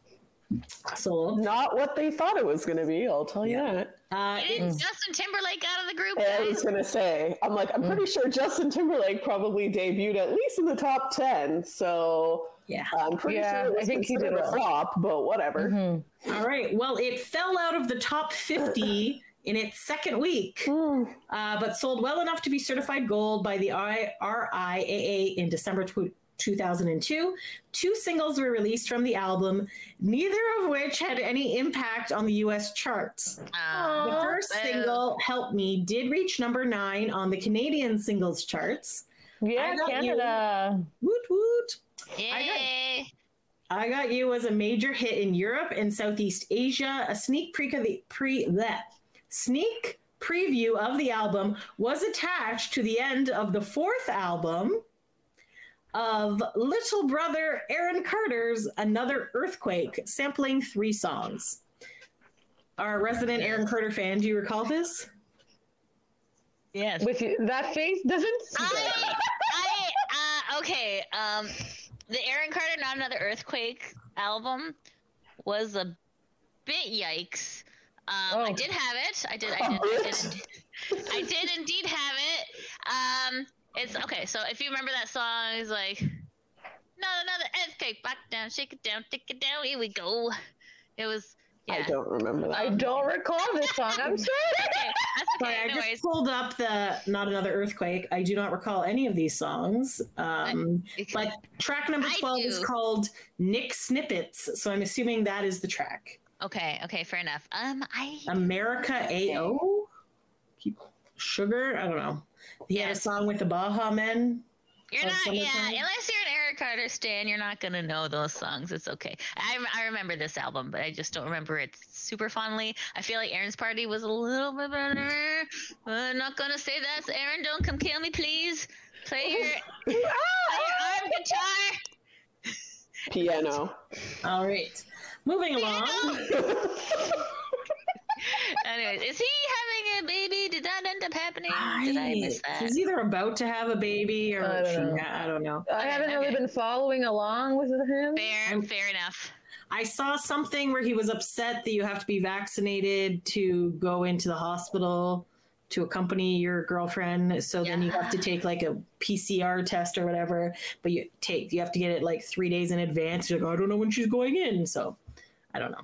[SPEAKER 2] a solo.
[SPEAKER 1] not what they thought it was going to be. I'll tell you that.
[SPEAKER 2] Uh,
[SPEAKER 4] Didn't
[SPEAKER 2] it's
[SPEAKER 4] Justin Timberlake out of the group?
[SPEAKER 1] I
[SPEAKER 4] guys?
[SPEAKER 1] was gonna say, I'm like, I'm pretty sure Justin Timberlake probably debuted at least in the top ten. So
[SPEAKER 2] yeah.
[SPEAKER 1] I'm pretty
[SPEAKER 3] Yeah,
[SPEAKER 1] sure it
[SPEAKER 3] I
[SPEAKER 1] was
[SPEAKER 3] think he did
[SPEAKER 1] a flop, but whatever.
[SPEAKER 3] Mhm.
[SPEAKER 2] All right. Well, it fell out of the top 50 in its second week,
[SPEAKER 1] Hmm.
[SPEAKER 2] uh, but sold well enough to be certified gold by the I- RIAA in December tw- 2002. Two singles were released from the album, neither of which had any impact on the US charts.
[SPEAKER 4] Oh,
[SPEAKER 2] The first
[SPEAKER 4] boo.
[SPEAKER 2] single, Help Me, did reach number nine on the Canadian singles charts.
[SPEAKER 3] Yeah,
[SPEAKER 2] I got you.
[SPEAKER 3] Canada.
[SPEAKER 2] Woot woot.
[SPEAKER 4] Yay.
[SPEAKER 2] I Got You was a major hit in Europe and Southeast Asia. A sneak peek of the pre that sneak preview of the album was attached to the end of the fourth album of Little Brother Aaron Carter's Another Earthquake, sampling three songs. Our resident Aaron Carter fan, do you recall this?
[SPEAKER 4] Yes.
[SPEAKER 3] With you, that face doesn't.
[SPEAKER 4] I, I, uh, okay. Um, the Aaron Carter Not Another Earthquake album was a bit yikes. Um, I
[SPEAKER 3] Oh.
[SPEAKER 4] did have it. I did. I did. I did, indeed- I did indeed have it. Um, it's okay. So if you remember that song, it's like, not another earthquake. Back down, shake it down, take it down. Here we go. It was. Yeah.
[SPEAKER 1] I don't remember that.
[SPEAKER 3] I don't recall this song. I'm sorry.
[SPEAKER 4] Okay, that's
[SPEAKER 2] Sorry,
[SPEAKER 4] okay.
[SPEAKER 2] I just
[SPEAKER 4] worries.
[SPEAKER 2] pulled up the Not Another Earthquake. I do not recall any of these songs. Um, but track number 12 is called Nick Snippets. So I'm assuming that is the track.
[SPEAKER 4] Okay. Okay. Fair enough. Um, I.
[SPEAKER 2] America AO? Keep Sugar? I don't know. He had a song with the Baha Men.
[SPEAKER 4] You're
[SPEAKER 2] of
[SPEAKER 4] not, yeah.
[SPEAKER 2] Summertime?
[SPEAKER 4] Unless you're an Eric Carter Stan, you're not gonna know those songs. It's okay. I, I remember this album, but I just don't remember it super fondly. I feel like Aaron's Party was a little bit better. I'm not gonna say that. Aaron, don't come kill me, please. Play your, play your arm guitar.
[SPEAKER 1] Piano.
[SPEAKER 2] All right. Moving along.
[SPEAKER 4] Anyways, is he having a baby? Did that end up happening? Did I miss that?
[SPEAKER 2] He's either about to have a baby or
[SPEAKER 3] I don't know.
[SPEAKER 2] Yeah, I don't know.
[SPEAKER 3] I haven't really been following along with him.
[SPEAKER 4] Fair,
[SPEAKER 2] I'm-
[SPEAKER 4] fair enough.
[SPEAKER 2] I saw something where he was upset that you have to be vaccinated to go into the hospital to accompany your girlfriend. So then you have to take like a PCR test or whatever, but you take you have to get it like three days in advance. You're like, "Oh, I don't know when she's going in, so I don't know.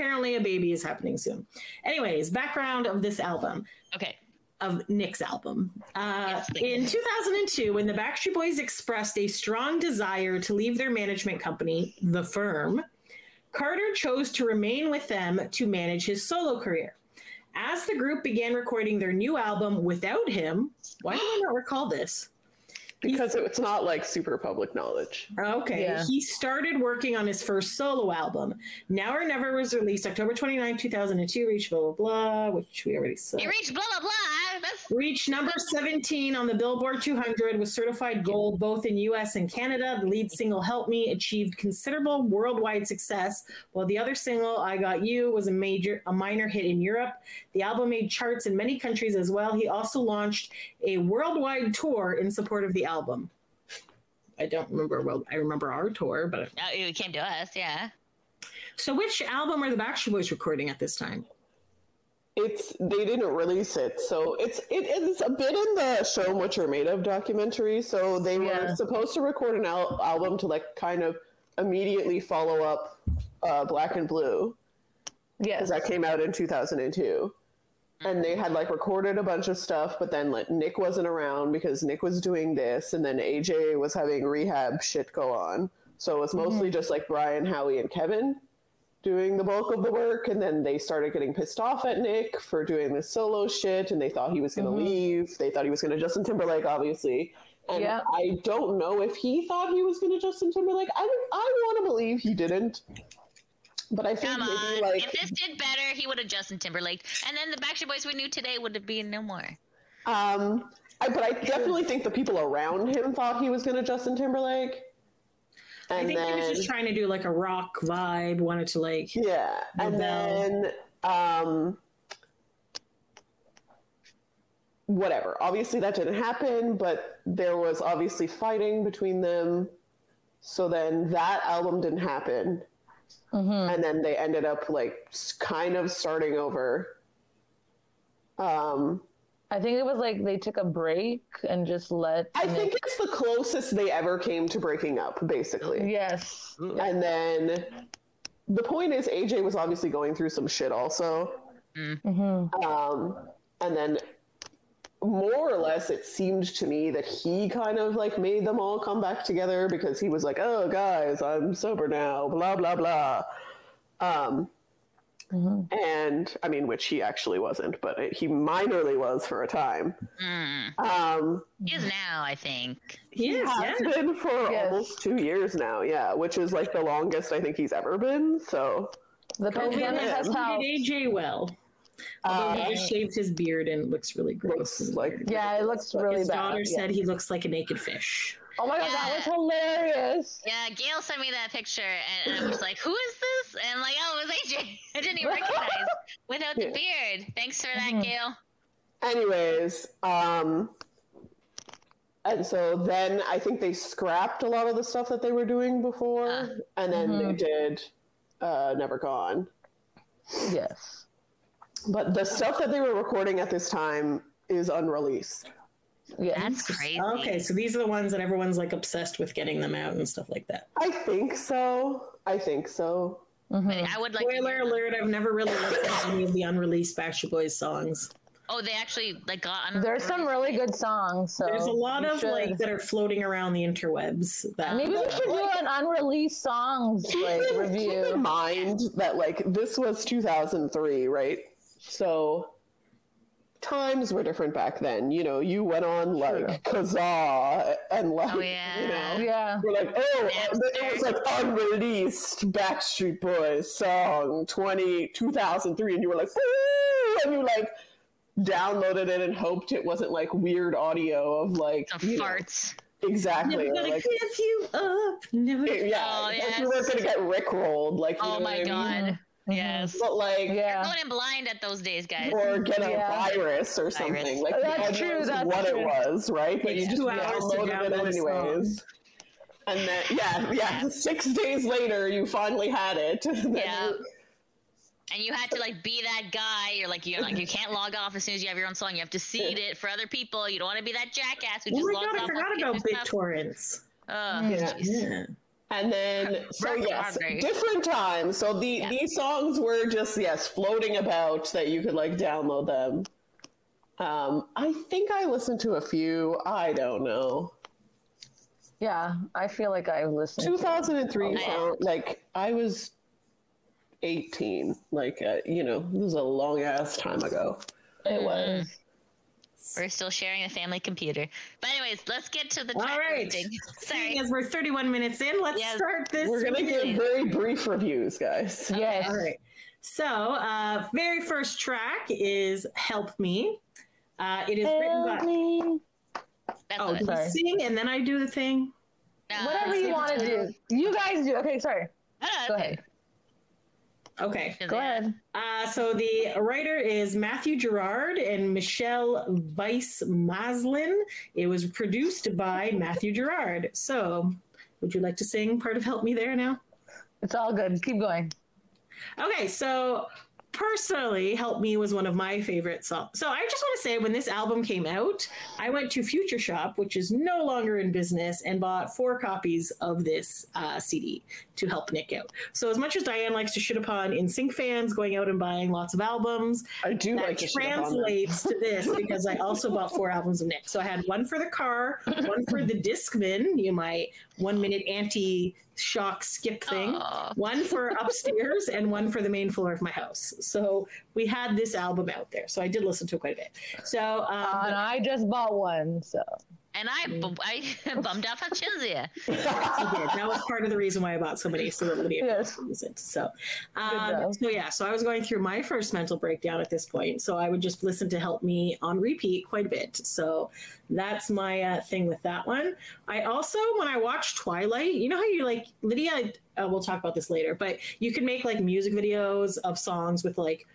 [SPEAKER 2] Apparently, a baby is happening soon. Anyways, background of this album
[SPEAKER 4] Okay.
[SPEAKER 2] of Nick's album. Uh,
[SPEAKER 4] Yes,
[SPEAKER 2] in 2002, when the Backstreet Boys expressed a strong desire to leave their management company, The Firm, Carter chose to remain with them to manage his solo career. As the group began recording their new album without him, why do I not recall this?
[SPEAKER 1] Because it's not like super public knowledge.
[SPEAKER 2] Okay.
[SPEAKER 3] Yeah.
[SPEAKER 2] He started working on his first solo album. Now or Never was released October 29, 2002, reached blah, blah, blah, which we already said.
[SPEAKER 4] You reached blah blah blah.
[SPEAKER 2] Reached number 17 on the Billboard 200, was certified gold both in US and Canada. The lead single, Help Me, achieved considerable worldwide success, while the other single, I Got You, was a major a minor hit in Europe. The album made charts in many countries as well. He also launched a worldwide tour in support of the album. I don't remember well I remember our tour, but
[SPEAKER 4] it came to us. Yeah.
[SPEAKER 2] so which album are the Backstreet Boys recording at this time?
[SPEAKER 1] It's they didn't release it, so it's it is a bit in the "Show What You're Made Of" documentary. So they were supposed to record an al- album to like kind of immediately follow up uh, "Black and Blue"
[SPEAKER 3] Yes.
[SPEAKER 1] because that came out in 2002. And they had like recorded a bunch of stuff, but then like Nick wasn't around because Nick was doing this, and then AJ was having rehab shit go on. So it was mostly just like Brian, Howie, and Kevin doing the bulk of the work and then they started getting pissed off at Nick for doing this solo shit and they thought he was going to leave. They thought he was going to Justin Timberlake obviously. And
[SPEAKER 3] Yeah.
[SPEAKER 1] I don't know if he thought he was going to Justin Timberlake. I I want to believe he didn't. But I think
[SPEAKER 4] Come
[SPEAKER 1] maybe
[SPEAKER 4] on.
[SPEAKER 1] like
[SPEAKER 4] if this did better, he would have Justin Timberlake, and then the Backstreet Boys we knew today would have been no more.
[SPEAKER 1] um I, but I definitely think the people around him thought he was going to Justin Timberlake.
[SPEAKER 2] I think
[SPEAKER 1] then,
[SPEAKER 2] he was just trying to do like a rock vibe, wanted to like
[SPEAKER 1] Yeah, and
[SPEAKER 2] Rebel.
[SPEAKER 1] then um, whatever. Obviously, that didn't happen, but there was obviously fighting between them. So then that album didn't happen,
[SPEAKER 3] Mhm.
[SPEAKER 1] and then they ended up like kind of starting over. Um,
[SPEAKER 3] I think it was like they took a break and just let.
[SPEAKER 1] I
[SPEAKER 3] Nick-
[SPEAKER 1] think it's the closest they ever came to breaking up, basically.
[SPEAKER 3] Yes.
[SPEAKER 1] And then the point is, AJ was obviously going through some shit also.
[SPEAKER 3] hmm
[SPEAKER 1] Um, and then more or less, it seemed to me that he kind of like made them all come back together because he was like, "Oh, guys, I'm sober now," blah blah blah. Um,
[SPEAKER 3] hmm
[SPEAKER 1] and I mean, which he actually wasn't, but he minorly was for a time.
[SPEAKER 4] Mm.
[SPEAKER 1] Um,
[SPEAKER 4] He is now, I think.
[SPEAKER 2] he is,
[SPEAKER 1] has
[SPEAKER 2] yeah.
[SPEAKER 1] been for
[SPEAKER 3] Yes.
[SPEAKER 1] almost two years now, yeah, which is like the longest I think he's ever been. So,
[SPEAKER 3] The pandemic has
[SPEAKER 2] He
[SPEAKER 3] helped.
[SPEAKER 2] AJ well. Although
[SPEAKER 1] uh,
[SPEAKER 2] he just shaved his beard and looks really gross.
[SPEAKER 1] looks like.
[SPEAKER 3] Yeah, it looks really
[SPEAKER 2] his
[SPEAKER 3] bad.
[SPEAKER 2] His daughter
[SPEAKER 3] yeah.
[SPEAKER 2] said he looks like a naked fish.
[SPEAKER 3] "Oh my god, that was hilarious."
[SPEAKER 4] Yeah, Gail sent me that picture, and, and I was like, "Who is this?" And I'm like, "Oh, it was AJ." I didn't even recognize without the beard. Thanks for that,
[SPEAKER 3] Mhm.
[SPEAKER 4] Gail.
[SPEAKER 1] anyways um and so then i think they scrapped a lot of the stuff that they were doing before
[SPEAKER 4] Ah.
[SPEAKER 1] and then they
[SPEAKER 3] Mhm.
[SPEAKER 1] did uh never gone
[SPEAKER 3] Yes.
[SPEAKER 1] but the stuff that they were recording at this time is unreleased
[SPEAKER 3] Yes.
[SPEAKER 4] That's crazy.
[SPEAKER 2] Okay, so these are the ones that everyone's like obsessed with getting them out and stuff like that.
[SPEAKER 1] i think so i think so
[SPEAKER 3] Mhm.
[SPEAKER 4] I would like. to
[SPEAKER 2] Spoiler
[SPEAKER 4] hear
[SPEAKER 2] alert, I've never really listened to any of the unreleased Backstreet Boys songs.
[SPEAKER 4] Oh, they actually like got. On
[SPEAKER 3] There's some really good songs. So
[SPEAKER 2] There's a lot
[SPEAKER 3] you
[SPEAKER 2] of like that are floating around the interwebs. That
[SPEAKER 3] Maybe we should do an unreleased songs like
[SPEAKER 1] keep in mind that like this was 2003 right so times were different back then. You know, you went on like Kazaa and like,
[SPEAKER 4] Oh, yeah.
[SPEAKER 1] you know,
[SPEAKER 3] Yeah.
[SPEAKER 1] you're like, oh,
[SPEAKER 4] Napster.
[SPEAKER 1] Uh, it was like unreleased Backstreet Boys song 20, 2003, and you were like, Ooh! and you like downloaded it and hoped it wasn't like weird audio of like
[SPEAKER 4] Some
[SPEAKER 1] you know,
[SPEAKER 4] farts.
[SPEAKER 1] exactly
[SPEAKER 2] Never gonna
[SPEAKER 1] like
[SPEAKER 2] give you up. Never.
[SPEAKER 1] yeah,
[SPEAKER 4] Oh, yes.
[SPEAKER 1] you weren't gonna get rickrolled, like you
[SPEAKER 4] Oh
[SPEAKER 1] know
[SPEAKER 4] my
[SPEAKER 1] what I mean?
[SPEAKER 4] God. Yes.
[SPEAKER 1] But like,
[SPEAKER 3] Yeah.
[SPEAKER 4] Going in blind at those days, guys.
[SPEAKER 1] or get a
[SPEAKER 3] Yeah.
[SPEAKER 1] virus or something. Like
[SPEAKER 3] That's true,
[SPEAKER 1] knows
[SPEAKER 3] that's
[SPEAKER 1] what it was, right? But you just
[SPEAKER 2] two hours
[SPEAKER 1] downloaded it
[SPEAKER 2] download a song.
[SPEAKER 1] anyways. And then yeah, yeah, six days later you finally had it. And
[SPEAKER 4] Yeah.
[SPEAKER 1] you-
[SPEAKER 4] and you had to like be that guy. You're like you're like you can't log off as soon as you have your own song. You have to seed it for other people. You don't want to be that jackass who just
[SPEAKER 2] Oh
[SPEAKER 4] just
[SPEAKER 2] my
[SPEAKER 4] logs
[SPEAKER 2] god, I forgot about
[SPEAKER 4] people's stuff.
[SPEAKER 2] BitTorrents.
[SPEAKER 4] Oh,
[SPEAKER 1] Yeah.
[SPEAKER 2] Yeah.
[SPEAKER 1] And then, so yes, different times. So the
[SPEAKER 4] Yeah.
[SPEAKER 1] these songs were just yes floating about that you could like download them. Um, I think I listened to a few. I don't know.
[SPEAKER 3] Yeah. I feel like I've listened. to-
[SPEAKER 1] 2003
[SPEAKER 4] Oh,
[SPEAKER 1] sound like I was 18. Like uh, you know, this was a long ass time ago.
[SPEAKER 3] It was.
[SPEAKER 4] We're still sharing a family computer. But anyways, let's get to the
[SPEAKER 2] All
[SPEAKER 4] track
[SPEAKER 2] right.
[SPEAKER 4] listing.
[SPEAKER 2] Seeing
[SPEAKER 4] Sorry.
[SPEAKER 2] as we're 31 minutes in, let's
[SPEAKER 4] Yes.
[SPEAKER 2] start this.
[SPEAKER 1] We're gonna give very brief reviews, guys.
[SPEAKER 3] Yes.
[SPEAKER 2] All right. So, uh, very first track is "Help Me." Uh, it is written
[SPEAKER 3] Help
[SPEAKER 2] by.
[SPEAKER 3] me.
[SPEAKER 4] That's
[SPEAKER 2] Oh,
[SPEAKER 3] Sorry.
[SPEAKER 2] you sing and then I do the thing?
[SPEAKER 4] No,
[SPEAKER 3] Whatever you want to do. You guys do. Okay, sorry.
[SPEAKER 4] no, no,
[SPEAKER 3] Go ahead.
[SPEAKER 2] Okay.
[SPEAKER 3] Go ahead.
[SPEAKER 2] Uh, so the writer is Matthew Gerrard and Michelle Weiss Maslin. It was produced by Matthew Gerrard. So, would you like to sing part of "Help Me" there now?
[SPEAKER 3] It's all good. Keep going.
[SPEAKER 2] Okay, so personally, Help Me was one of my favorite songs. So I just want to say, when this album came out, I went to Future Shop, which is no longer in business, and bought four copies of this uh, CD to help Nick out. So as much as Diane likes to shit upon NSYNC fans going out and buying lots of albums,
[SPEAKER 1] I do
[SPEAKER 2] that
[SPEAKER 1] like to
[SPEAKER 2] translates to this because I also bought four albums of Nick. So I had one for the car, one for the Discman, you my one minute anti shock skip thing,
[SPEAKER 4] Aw.
[SPEAKER 2] one for upstairs, and one for the main floor of my house. So we had this album out there. So I did listen to it quite a bit. So um,
[SPEAKER 3] Uh, and I just bought one, so
[SPEAKER 4] And I, I bummed off on Shinzia.
[SPEAKER 2] I did. That was part of the reason why I bought so many, so that Lydia
[SPEAKER 3] Yes.
[SPEAKER 2] could use it. So, um, so yeah, so I was going through my first mental breakdown at this point. So I would just listen to help me on repeat quite a bit. So that's my uh, thing with that one. I also, when I watch Twilight, you know how you like Lydia. Uh, we'll talk about this later, but you can make like music videos of songs with like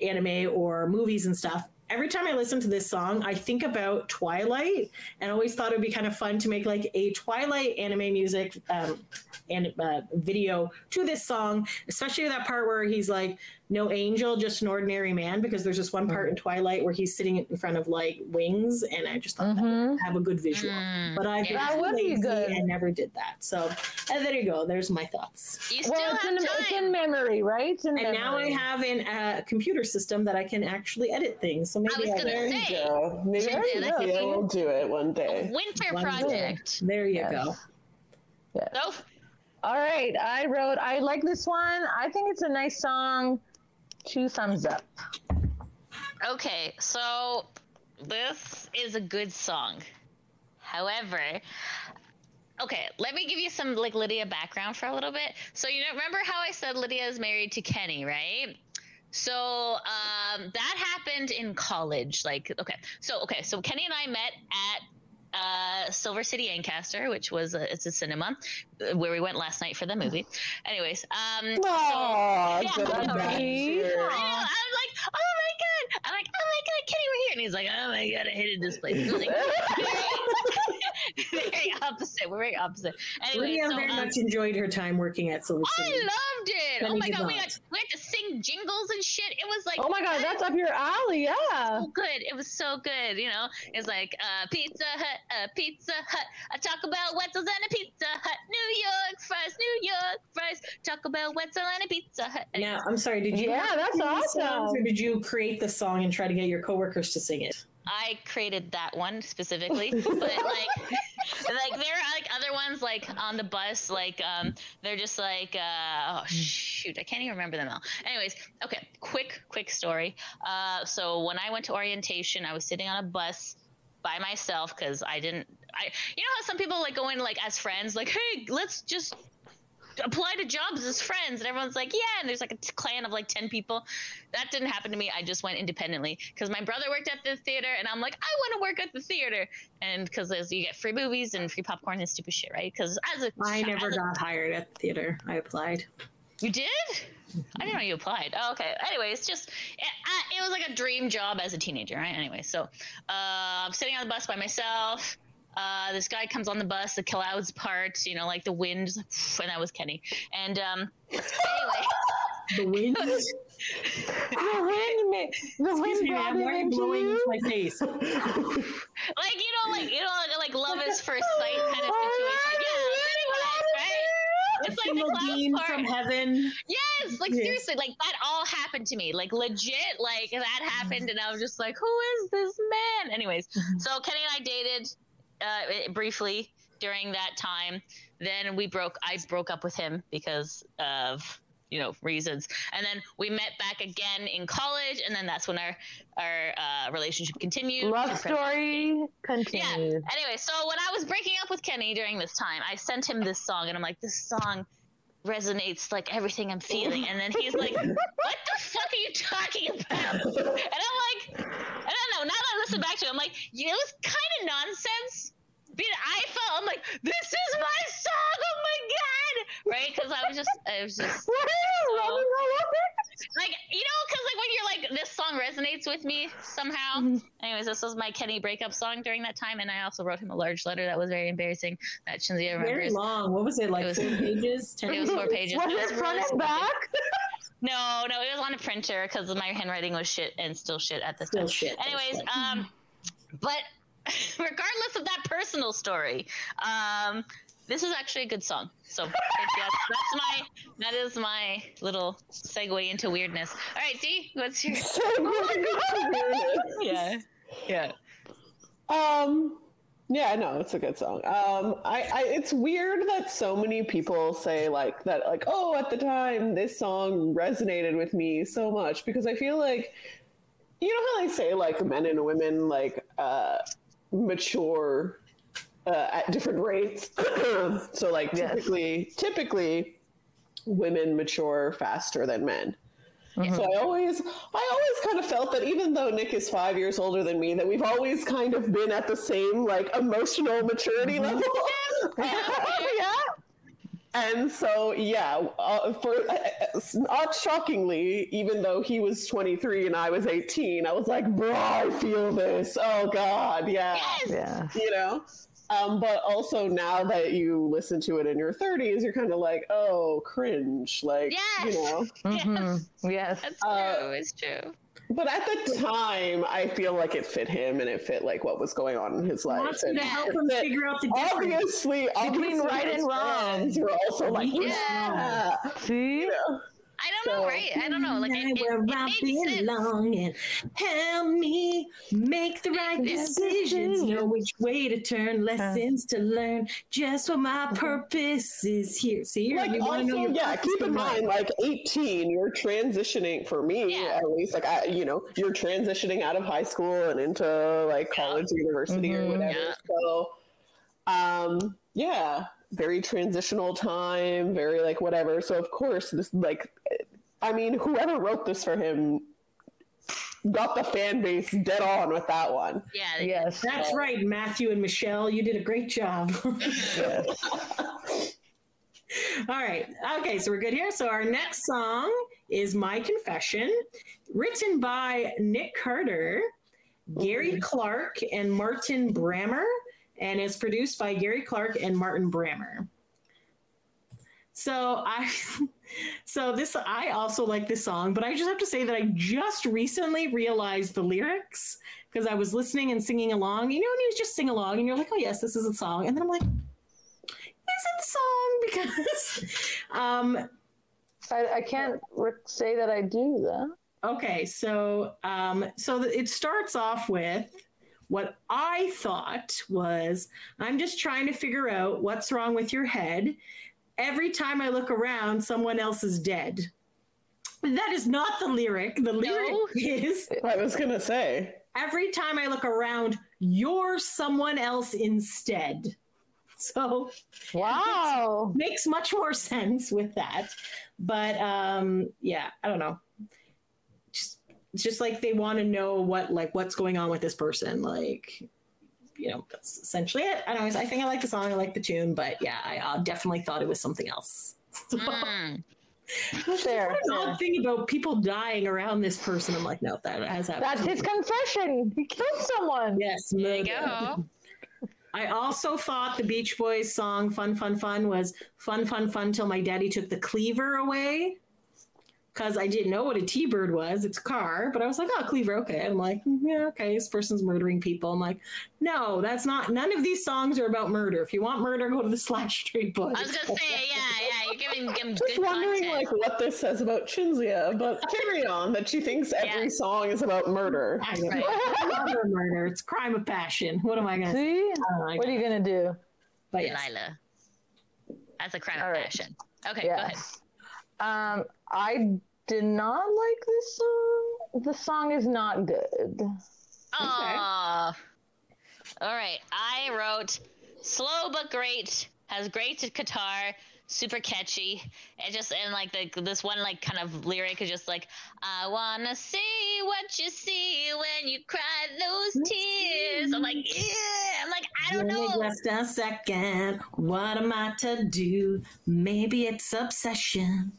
[SPEAKER 2] anime or movies and stuff. Every time I listen to this song, I think about Twilight, and always thought it would be kind of fun to make like a Twilight anime music um, and uh, video to this song, especially that part where he's like, "No angel, just an ordinary man," because there's this one part in Twilight where he's sitting in front of like wings, and I just thought that
[SPEAKER 3] Mhm.
[SPEAKER 2] would have a good visual.
[SPEAKER 4] Mm,
[SPEAKER 2] But I've
[SPEAKER 4] yeah.
[SPEAKER 2] been
[SPEAKER 3] That
[SPEAKER 2] too
[SPEAKER 3] would be
[SPEAKER 2] lazy
[SPEAKER 3] good.
[SPEAKER 2] and never did that. So, and there you go. There's my thoughts.
[SPEAKER 4] You still
[SPEAKER 3] well, it's
[SPEAKER 4] have
[SPEAKER 3] in,
[SPEAKER 4] time.
[SPEAKER 3] it's in memory, right? It's in
[SPEAKER 2] And now I have a uh, computer system that I can actually edit things. So maybe
[SPEAKER 4] was
[SPEAKER 2] I,
[SPEAKER 4] gonna
[SPEAKER 1] There you
[SPEAKER 4] say.
[SPEAKER 1] go. Maybe
[SPEAKER 4] Should do
[SPEAKER 1] yeah, we'll do it one day.
[SPEAKER 4] Winter
[SPEAKER 2] One day.
[SPEAKER 4] project.
[SPEAKER 2] there you
[SPEAKER 3] Yes.
[SPEAKER 2] go.
[SPEAKER 3] Yes.
[SPEAKER 4] So,
[SPEAKER 3] All right, I wrote. I like this one. I think it's a nice song. Two thumbs up.
[SPEAKER 4] okay, so this is a good song. However, okay, let me give you some like Lydia background for a little bit. So you know, remember how I said Lydia is married to Kenny, right? So um, that happened in college. Like, okay, so okay, so Kenny and I met at uh, Silver City Ancaster, which was a, it's a cinema uh, where we went last night for the movie. Anyways, um,
[SPEAKER 1] Aw,
[SPEAKER 4] Yeah,
[SPEAKER 1] good
[SPEAKER 4] I know,
[SPEAKER 1] adventure.
[SPEAKER 4] I know. I'm like, oh my god. I'm like, oh my god, Kenny, we're here. And he's like, oh my god, I hated this place. It was like, very, very opposite. We're very opposite. Anyway,
[SPEAKER 2] Lydia
[SPEAKER 4] so,
[SPEAKER 2] very
[SPEAKER 4] um,
[SPEAKER 2] much enjoyed her time working at Silver City.
[SPEAKER 4] I loved it.
[SPEAKER 2] Kenny
[SPEAKER 4] oh my
[SPEAKER 2] did
[SPEAKER 4] god, we had, we had to sing jingles and shit. It was like
[SPEAKER 3] Oh my god, that's up your alley. Yeah.
[SPEAKER 4] so good. It was so good. You know, it's like uh, Pizza Hut, uh, Pizza Hut. I talk about Wetzel's and a Pizza Hut. New York fries, New York fries. Talk about Wetzel and a Pizza Hut.
[SPEAKER 2] Now, I'm sorry, did you
[SPEAKER 3] Yeah, that's
[SPEAKER 2] sing these songs,
[SPEAKER 3] awesome.
[SPEAKER 2] or did you create the song and try to get your coworkers to sing it?
[SPEAKER 4] I created that one specifically, but like like there are like other ones like on the bus, like um, they're just like uh, oh shoot, I can't even remember them all. Anyways, okay, quick quick story. Uh, so when I went to orientation, I was sitting on a bus by myself because I didn't. I you know how some people like go in like as friends, like hey, let's just apply to jobs as friends and everyone's like yeah and there's like a t- clan of like 10 people that didn't happen to me i just went independently because my brother worked at the theater and i'm like i want to work at the theater and because you get free movies and free popcorn and stupid shit right because as a
[SPEAKER 2] I
[SPEAKER 4] chi-
[SPEAKER 2] never got hired at the theater. I applied.
[SPEAKER 4] You did i didn't know you applied oh, okay anyway it's just it, I, it was like a dream job as a teenager right anyway so uh, i'm sitting on the bus by myself uh, this guy comes on the bus, the clouds part, you know, like the wind, and that was Kenny. And um, anyway,
[SPEAKER 2] The wind.
[SPEAKER 3] The wind, the
[SPEAKER 2] Excuse
[SPEAKER 3] wind
[SPEAKER 2] me,
[SPEAKER 3] brought it
[SPEAKER 2] why are you
[SPEAKER 3] into
[SPEAKER 2] blowing
[SPEAKER 3] you.
[SPEAKER 2] into my face?
[SPEAKER 4] like you know, like you know, like love is first sight kind of situation. Yeah, pretty much, right? It's like the
[SPEAKER 2] Single
[SPEAKER 4] cloud part.
[SPEAKER 2] from heaven.
[SPEAKER 4] Yes, like seriously, like that all happened to me. Like legit, like that happened, and I was just like, "Who is this man?" Anyways, so Kenny and I dated uh, briefly during that time. Then we broke. I broke up with him because of you know reasons, and then we met back again in college, and then that's when our our uh, relationship continued.
[SPEAKER 3] Love story
[SPEAKER 4] yeah. Anyway, so when I was breaking up with Kenny during this time, I sent him this song, and I'm like, this song resonates like everything I'm feeling. And then he's like, what the fuck are you talking about? And I'm like, I don't know. Now that I listen back to it, I'm like, yeah, it was kind of nonsense. But I felt, I'm like, this is my song. Oh my god, right? Because I was just, I was just
[SPEAKER 3] What are you
[SPEAKER 4] So-
[SPEAKER 3] rubbing all over?
[SPEAKER 4] like, you know, because like when you're like, this song resonates with me somehow.
[SPEAKER 3] Mhm.
[SPEAKER 4] Anyways, this was my Kenny breakup song during that time, and I also wrote him a large letter that was very embarrassing. That Shinzia
[SPEAKER 2] Very long. What was it like?
[SPEAKER 4] It was-
[SPEAKER 2] four pages. Ten
[SPEAKER 4] It was four pages.
[SPEAKER 3] Was
[SPEAKER 4] It
[SPEAKER 3] it front
[SPEAKER 4] really
[SPEAKER 3] and back?
[SPEAKER 4] No, no, it was on a printer because my handwriting was shit and still shit at this
[SPEAKER 2] Still
[SPEAKER 4] time.
[SPEAKER 2] shit.
[SPEAKER 4] Anyways, um, but regardless of that personal story, um, this is actually a good song. So yes, that's my that is my little segue into weirdness. All right, D, what's your yeah yeah
[SPEAKER 1] Um, yeah, no, it's a good song. Um, I, I, it's weird that so many people say like that, like, oh, at the time this song resonated with me so much because I feel like, you know how they say like men and women like uh, mature uh, at different rates. so like
[SPEAKER 3] Yes.
[SPEAKER 1] typically, typically, women mature faster than men. So I always, I always kind of felt that even though Nick is five years older than me, that we've always kind of been at the same like emotional maturity level.
[SPEAKER 3] yeah.
[SPEAKER 1] And so, yeah, uh, for uh, not shockingly, even though he was 23 and I was 18, I was like, bro, I feel this. Oh God, yeah,
[SPEAKER 4] yes
[SPEAKER 3] Yeah.
[SPEAKER 1] you know. Um, but also now that you listen to it in your 30s, you're kind of like, oh, cringe, like
[SPEAKER 4] Yes.
[SPEAKER 1] you know.
[SPEAKER 3] Mhm. Yes.
[SPEAKER 4] that's
[SPEAKER 1] Uh,
[SPEAKER 4] true it's true
[SPEAKER 1] But at the time, I feel like it fit him and it fit like what was going on in his life.
[SPEAKER 2] Wants you to
[SPEAKER 1] And
[SPEAKER 2] help him
[SPEAKER 1] fit-
[SPEAKER 2] figure out the difference.
[SPEAKER 1] obviously, obviously
[SPEAKER 3] right and wrong.
[SPEAKER 1] friends were also like,
[SPEAKER 2] Yeah.
[SPEAKER 1] yeah,
[SPEAKER 3] See?
[SPEAKER 1] you know.
[SPEAKER 4] I don't know right I don't know like it, it,
[SPEAKER 2] where
[SPEAKER 4] it
[SPEAKER 2] I
[SPEAKER 4] made sense.
[SPEAKER 2] belong and help me make the right
[SPEAKER 4] Yes.
[SPEAKER 2] decisions. Know which way to turn, lessons to learn. Just what my purpose is here. See,
[SPEAKER 1] Like
[SPEAKER 2] you want to know your
[SPEAKER 1] yeah, keep in
[SPEAKER 2] in
[SPEAKER 1] mind, like 18, you're transitioning for me
[SPEAKER 4] Yeah.
[SPEAKER 1] at least. Like I, you know, you're transitioning out of high school and into like college, or university, or
[SPEAKER 3] Mhm.
[SPEAKER 1] whatever.
[SPEAKER 4] Yeah.
[SPEAKER 1] So, um, yeah, very transitional time, very like whatever. So of course, this like, I mean, whoever wrote this for him got the fan base dead on with that one.
[SPEAKER 4] yeah
[SPEAKER 3] Yes.
[SPEAKER 2] That's right, Matthew and Michelle. You did a great job. All right. Okay, so we're good here. So our next song is My Confession, written by Nick Carter, Gary mm-hmm. Clark, and Martin Brammer, and it's produced by Gary Clark and Martin Brammer. So I so this I also like this song, but I just have to say that I just recently realized the lyrics because I was listening and singing along. You know, and you just sing along and you're like, oh yes, this is a song. And then I'm like, is it the song? Because um
[SPEAKER 3] I, I can't say that I do that.
[SPEAKER 2] Okay, so um, so it starts off with what I thought was, I'm just trying to figure out what's wrong with your head. Every time I look around, someone else is dead. That is not the lyric. The lyric
[SPEAKER 4] No.
[SPEAKER 2] is
[SPEAKER 1] I was gonna say.
[SPEAKER 2] every time I look around, you're someone else instead. So
[SPEAKER 3] Wow.
[SPEAKER 2] makes much more sense with that. But um, yeah, I don't know. Just it's just like they want to know what like what's going on with this person. Like, you know, that's essentially it. I don't know. I think I like the song. I like the tune, but yeah, I uh, definitely thought it was something else.
[SPEAKER 4] Mm.
[SPEAKER 3] Fair.
[SPEAKER 2] What an odd thing about people dying around this person. I'm like, no, that has happened.
[SPEAKER 3] That's his confession. He killed someone.
[SPEAKER 2] Yes,
[SPEAKER 4] There you go.
[SPEAKER 2] I also thought the Beach Boys song "Fun, Fun, Fun" was "Fun, Fun, Fun" till my daddy took the cleaver away. Because I didn't know what a T-bird was. It's a car, but I was like, "Oh, cleaver, okay." And I'm like, "Mm, "Yeah, okay." This person's murdering people. I'm like, "No, that's not. None of these songs are about murder. If you want murder, go to the Slash Street Boys."
[SPEAKER 4] I was gonna say, yeah, yeah, you're giving them
[SPEAKER 1] Just wondering
[SPEAKER 4] content.
[SPEAKER 1] like what this says about Chinzia, but carry on that she thinks every
[SPEAKER 4] Yeah.
[SPEAKER 1] song is about murder.
[SPEAKER 2] I.
[SPEAKER 4] Right.
[SPEAKER 2] Murder, murder. It's crime of passion. What am I gonna?
[SPEAKER 3] See?
[SPEAKER 2] I don't know,
[SPEAKER 3] What are you gonna do?
[SPEAKER 2] But yes.
[SPEAKER 4] Delilah. That's a crime
[SPEAKER 3] All
[SPEAKER 4] of
[SPEAKER 3] right.
[SPEAKER 4] passion. Okay, go ahead.
[SPEAKER 3] Yes. Um, I did not like this song. The song is not good.
[SPEAKER 4] Aw. All right. I wrote slow but great, has great guitar, super catchy. It just and like the this one like kind of lyric is just like I wanna see what you see when you cry those tears. I'm like, yeah. I'm like, I don't
[SPEAKER 2] Give
[SPEAKER 4] know.
[SPEAKER 2] Just a second. What am I to do? Maybe it's obsession.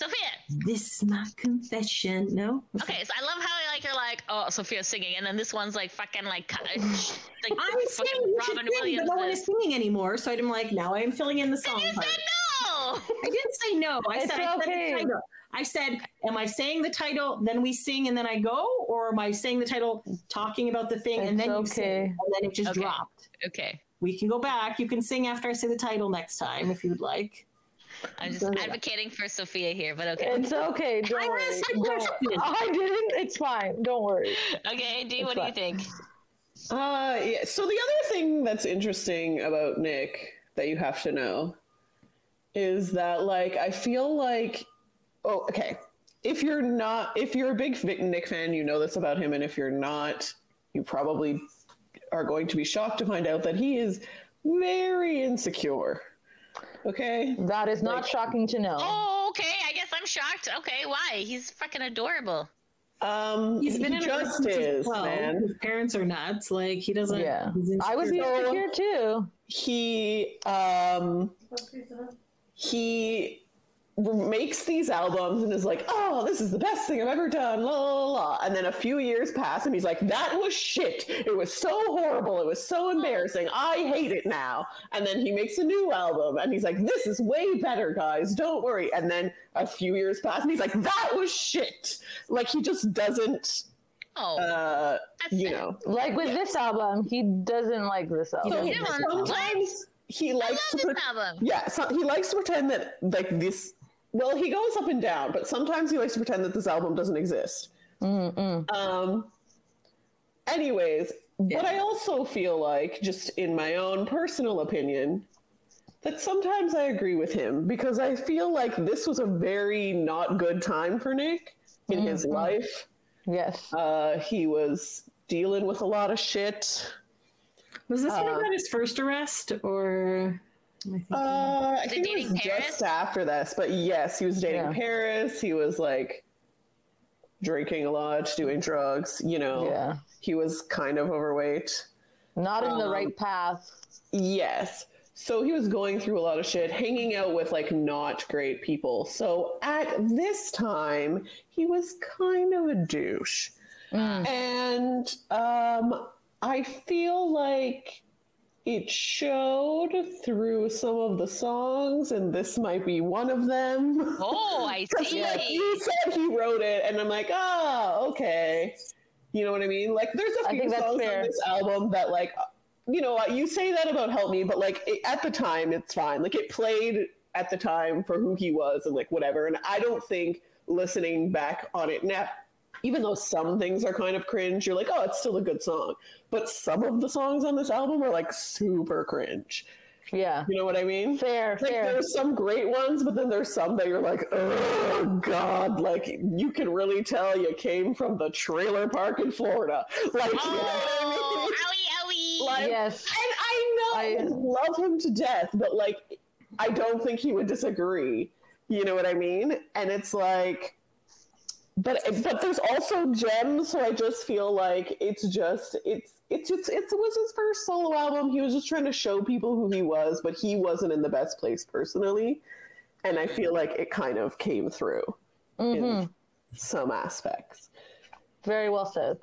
[SPEAKER 4] Sophia.
[SPEAKER 2] This is my confession. No.
[SPEAKER 4] Okay, so I love how like you're like, oh, Sophia's singing, and then this one's like fucking like, co- like
[SPEAKER 2] I'm
[SPEAKER 4] fucking
[SPEAKER 2] saying you should
[SPEAKER 4] Robin
[SPEAKER 2] sing,
[SPEAKER 4] Williams.
[SPEAKER 2] but no one is
[SPEAKER 4] is.
[SPEAKER 2] singing anymore. So I'm like, now I'm filling in the song
[SPEAKER 4] You
[SPEAKER 2] part.
[SPEAKER 4] said no.
[SPEAKER 2] I didn't say no. I
[SPEAKER 3] It's
[SPEAKER 2] said I said
[SPEAKER 3] okay.
[SPEAKER 2] the title. I said, am I saying the title, then we sing, and then I go, or am I saying the title, talking about the thing, and
[SPEAKER 3] It's
[SPEAKER 2] then you sing, and then it just
[SPEAKER 4] Okay.
[SPEAKER 2] dropped?
[SPEAKER 4] Okay,
[SPEAKER 2] We can go back. You can sing after I say the title next time if you'd like.
[SPEAKER 4] I'm just
[SPEAKER 3] Okay.
[SPEAKER 4] advocating for Sophia here, but okay.
[SPEAKER 3] It's okay. Don't
[SPEAKER 2] I
[SPEAKER 3] worry. Don't-
[SPEAKER 2] question.
[SPEAKER 3] I didn't. It's fine. Don't worry.
[SPEAKER 4] Okay, D,
[SPEAKER 3] It's
[SPEAKER 4] what do you think?
[SPEAKER 1] Uh, yeah. So the other thing that's interesting about Nick that you have to know is that, like, I feel like, oh, okay. If you're not, if you're a big Nick fan, you know this about him, and if you're not, you probably are going to be shocked to find out that he is very insecure. Okay.
[SPEAKER 3] That is not
[SPEAKER 1] Like-
[SPEAKER 3] shocking to know.
[SPEAKER 4] Oh, okay. I guess I'm shocked. Okay, why? He's fucking adorable.
[SPEAKER 1] Um,
[SPEAKER 2] He's been
[SPEAKER 1] he
[SPEAKER 2] in
[SPEAKER 1] just is,
[SPEAKER 2] well.
[SPEAKER 1] man.
[SPEAKER 2] His parents are nuts. Like he doesn't.
[SPEAKER 3] Yeah.
[SPEAKER 2] he's
[SPEAKER 3] I was
[SPEAKER 2] insecure.
[SPEAKER 3] insecure too.
[SPEAKER 1] he um he makes these albums and is like, "Oh, this is the best thing I've ever done." La la la. la. And then a few years pass, and he's like, "That was shit. It was so horrible. It was so embarrassing. I hate it now." And then he makes a new album, and he's like, "This is way better, guys. Don't worry." And then a few years pass, and he's like, "That was shit." Like he just doesn't,
[SPEAKER 4] Oh,
[SPEAKER 1] uh, you know.
[SPEAKER 3] Like with this album, he doesn't like this album.
[SPEAKER 1] So
[SPEAKER 2] doesn't
[SPEAKER 4] like it.
[SPEAKER 1] sometimes he likes to
[SPEAKER 4] this
[SPEAKER 1] put
[SPEAKER 4] album.
[SPEAKER 1] Yeah, so he likes to pretend that like this. Well, he goes up and down, but sometimes he likes to pretend that this album doesn't exist.
[SPEAKER 3] Mm-mm.
[SPEAKER 1] Um. Anyways, but I also feel like, just in my own personal opinion, that sometimes I agree with him because I feel like this was a very not good time for Nick in his
[SPEAKER 3] Mhm.
[SPEAKER 1] life.
[SPEAKER 3] Yes.
[SPEAKER 1] Uh, he was dealing with a lot of shit.
[SPEAKER 2] Was this when he
[SPEAKER 1] Uh,
[SPEAKER 2] got his first arrest, or? Am I thinking-
[SPEAKER 1] Uh, I think it was
[SPEAKER 4] Paris?
[SPEAKER 1] just after this, but yes, he was dating
[SPEAKER 3] Yeah.
[SPEAKER 1] Paris. He was like drinking a lot, doing drugs. You know,
[SPEAKER 3] Yeah.
[SPEAKER 1] he was kind of overweight.
[SPEAKER 3] Not in the
[SPEAKER 1] Um,
[SPEAKER 3] right path.
[SPEAKER 1] Yes, so he was going through a lot of shit, hanging out with like not great people. So at this time, he was kind of a douche,
[SPEAKER 3] Mm.
[SPEAKER 1] and um, I feel like it showed through some of the songs, and this might be one of them.
[SPEAKER 4] Oh, I see.
[SPEAKER 1] like, he said he wrote it, and I'm like, oh, okay. You know what I mean? Like, there's a few songs
[SPEAKER 3] fair.
[SPEAKER 1] on this album that, like, you know, you say that about Help Me, but like it, at the time, it's fine. Like, it played at the time for who he was, and like whatever. And I don't think listening back on it now, even though some things are kind of cringe, you're like, oh, it's still a good song. But some of the songs on this album are like super cringe.
[SPEAKER 3] Yeah.
[SPEAKER 1] You know what I mean?
[SPEAKER 3] Fair,
[SPEAKER 1] Like
[SPEAKER 3] fair.
[SPEAKER 1] there's some great ones, but then there's some that you're like, oh god, like you can really tell you came from the trailer park in Florida. Like, you know
[SPEAKER 4] Oh,
[SPEAKER 1] what I mean?
[SPEAKER 4] owie, owie.
[SPEAKER 1] Like,
[SPEAKER 3] Yes.
[SPEAKER 1] and I know
[SPEAKER 3] I-
[SPEAKER 1] I love him to death, but like, I don't think he would disagree. You know what I mean? And it's like, but but there's also gems. So I just feel like it's just it's it's just it's, it was his first solo album. He was just trying to show people who he was, but he wasn't in the best place personally. And I feel like it kind of came through
[SPEAKER 3] hmm
[SPEAKER 1] in some aspects.
[SPEAKER 3] Very well said.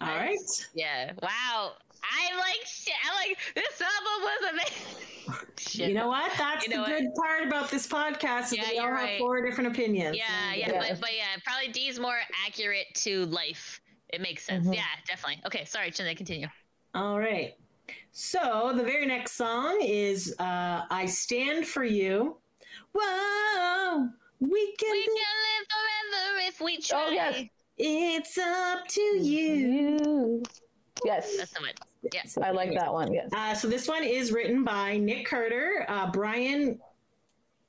[SPEAKER 2] All right.
[SPEAKER 4] Yeah. Wow. I like shit. I like this album was amazing. shit.
[SPEAKER 2] You know what? That's
[SPEAKER 4] You know
[SPEAKER 2] the
[SPEAKER 4] what?
[SPEAKER 2] good part about this podcast. Is
[SPEAKER 4] Yeah,
[SPEAKER 2] we all have four different opinions.
[SPEAKER 4] yeah, yeah,
[SPEAKER 3] Yeah.
[SPEAKER 4] But, but yeah, probably D's more accurate to life. It makes sense.
[SPEAKER 3] Mhm.
[SPEAKER 4] Yeah, definitely. Okay, sorry, Chinda, continue.
[SPEAKER 2] All right. So the very next song is uh, "I Stand for You." Whoa, we can.
[SPEAKER 4] We
[SPEAKER 2] do-
[SPEAKER 4] can live forever if we try.
[SPEAKER 3] Oh, yes.
[SPEAKER 2] It's up to you.
[SPEAKER 3] You. Yes.
[SPEAKER 4] That's the one. Yeah.
[SPEAKER 3] I like that one. Yes.
[SPEAKER 2] Uh, so this one is written by Nick Carter, uh, Brian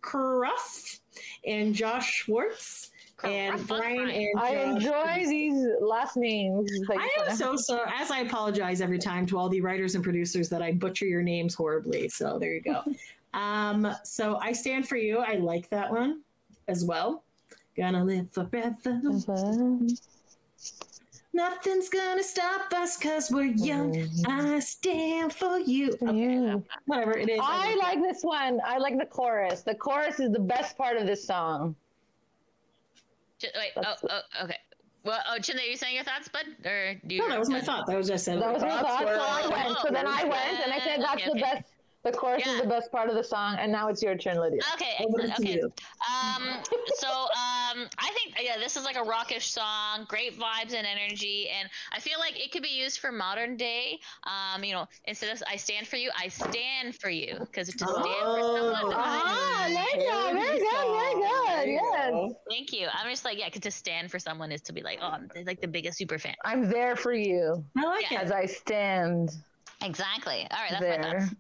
[SPEAKER 2] Kierulf, and Josh Schwartz, and
[SPEAKER 4] Kierulf,
[SPEAKER 2] Brian
[SPEAKER 4] Brian.
[SPEAKER 2] and
[SPEAKER 3] I enjoy these last names. Thank
[SPEAKER 2] I am
[SPEAKER 3] that.
[SPEAKER 2] so sorry. As I apologize every time to all the writers and producers that I butcher your names horribly. So there you go. um, so I stand for you. I like that one as well. Gonna live forever. Nothing's gonna stop us because we're young. Mm. I stand for you. Okay,
[SPEAKER 3] You.
[SPEAKER 2] whatever it is.
[SPEAKER 3] I like this one. I like the chorus. The chorus is the best part of this song.
[SPEAKER 4] Ch- Wait. Oh, oh, okay. Well, oh, Chinda, are you saying your thoughts, bud, or do you?
[SPEAKER 2] No, that was my thought. That was just said.
[SPEAKER 3] That was my
[SPEAKER 1] oh,
[SPEAKER 3] thought. So
[SPEAKER 1] where-
[SPEAKER 3] I went. So then I went and I said oh, that's
[SPEAKER 4] Okay,
[SPEAKER 3] the
[SPEAKER 4] okay.
[SPEAKER 3] best. The chorus
[SPEAKER 4] Yeah.
[SPEAKER 3] is the best part of the song, and now it's your turn, Lydia.
[SPEAKER 4] Okay, excellent. Okay. Um, so um, I think yeah, this is like a rockish song, great vibes and energy, and I feel like it could be used for modern day. Um, you know, instead of "I stand for you," I stand for you because to stand for someone.
[SPEAKER 2] Oh.
[SPEAKER 3] Ah, I like Very good, very good, yes.
[SPEAKER 1] go.
[SPEAKER 4] Thank you. I'm just like yeah, 'cause to stand for someone is to be like oh, I'm like the biggest super fan.
[SPEAKER 3] I'm there for you
[SPEAKER 2] I like
[SPEAKER 4] Yeah.
[SPEAKER 2] it.
[SPEAKER 3] as I stand
[SPEAKER 4] Exactly. All right, that's my
[SPEAKER 3] there.
[SPEAKER 4] thoughts.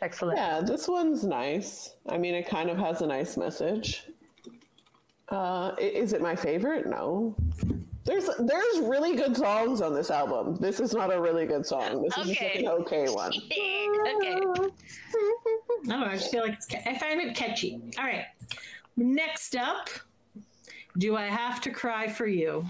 [SPEAKER 3] Excellent.
[SPEAKER 1] Yeah, this one's nice. I mean, it kind of has a nice message. Uh, is it my favorite? No. There's there's really good songs on this album. This is not a really good song. This is just like
[SPEAKER 4] Okay.
[SPEAKER 1] an okay one.
[SPEAKER 4] okay.
[SPEAKER 2] I. I just feel like it's, ca- I find it catchy. All right. Next up, do I have to cry for you?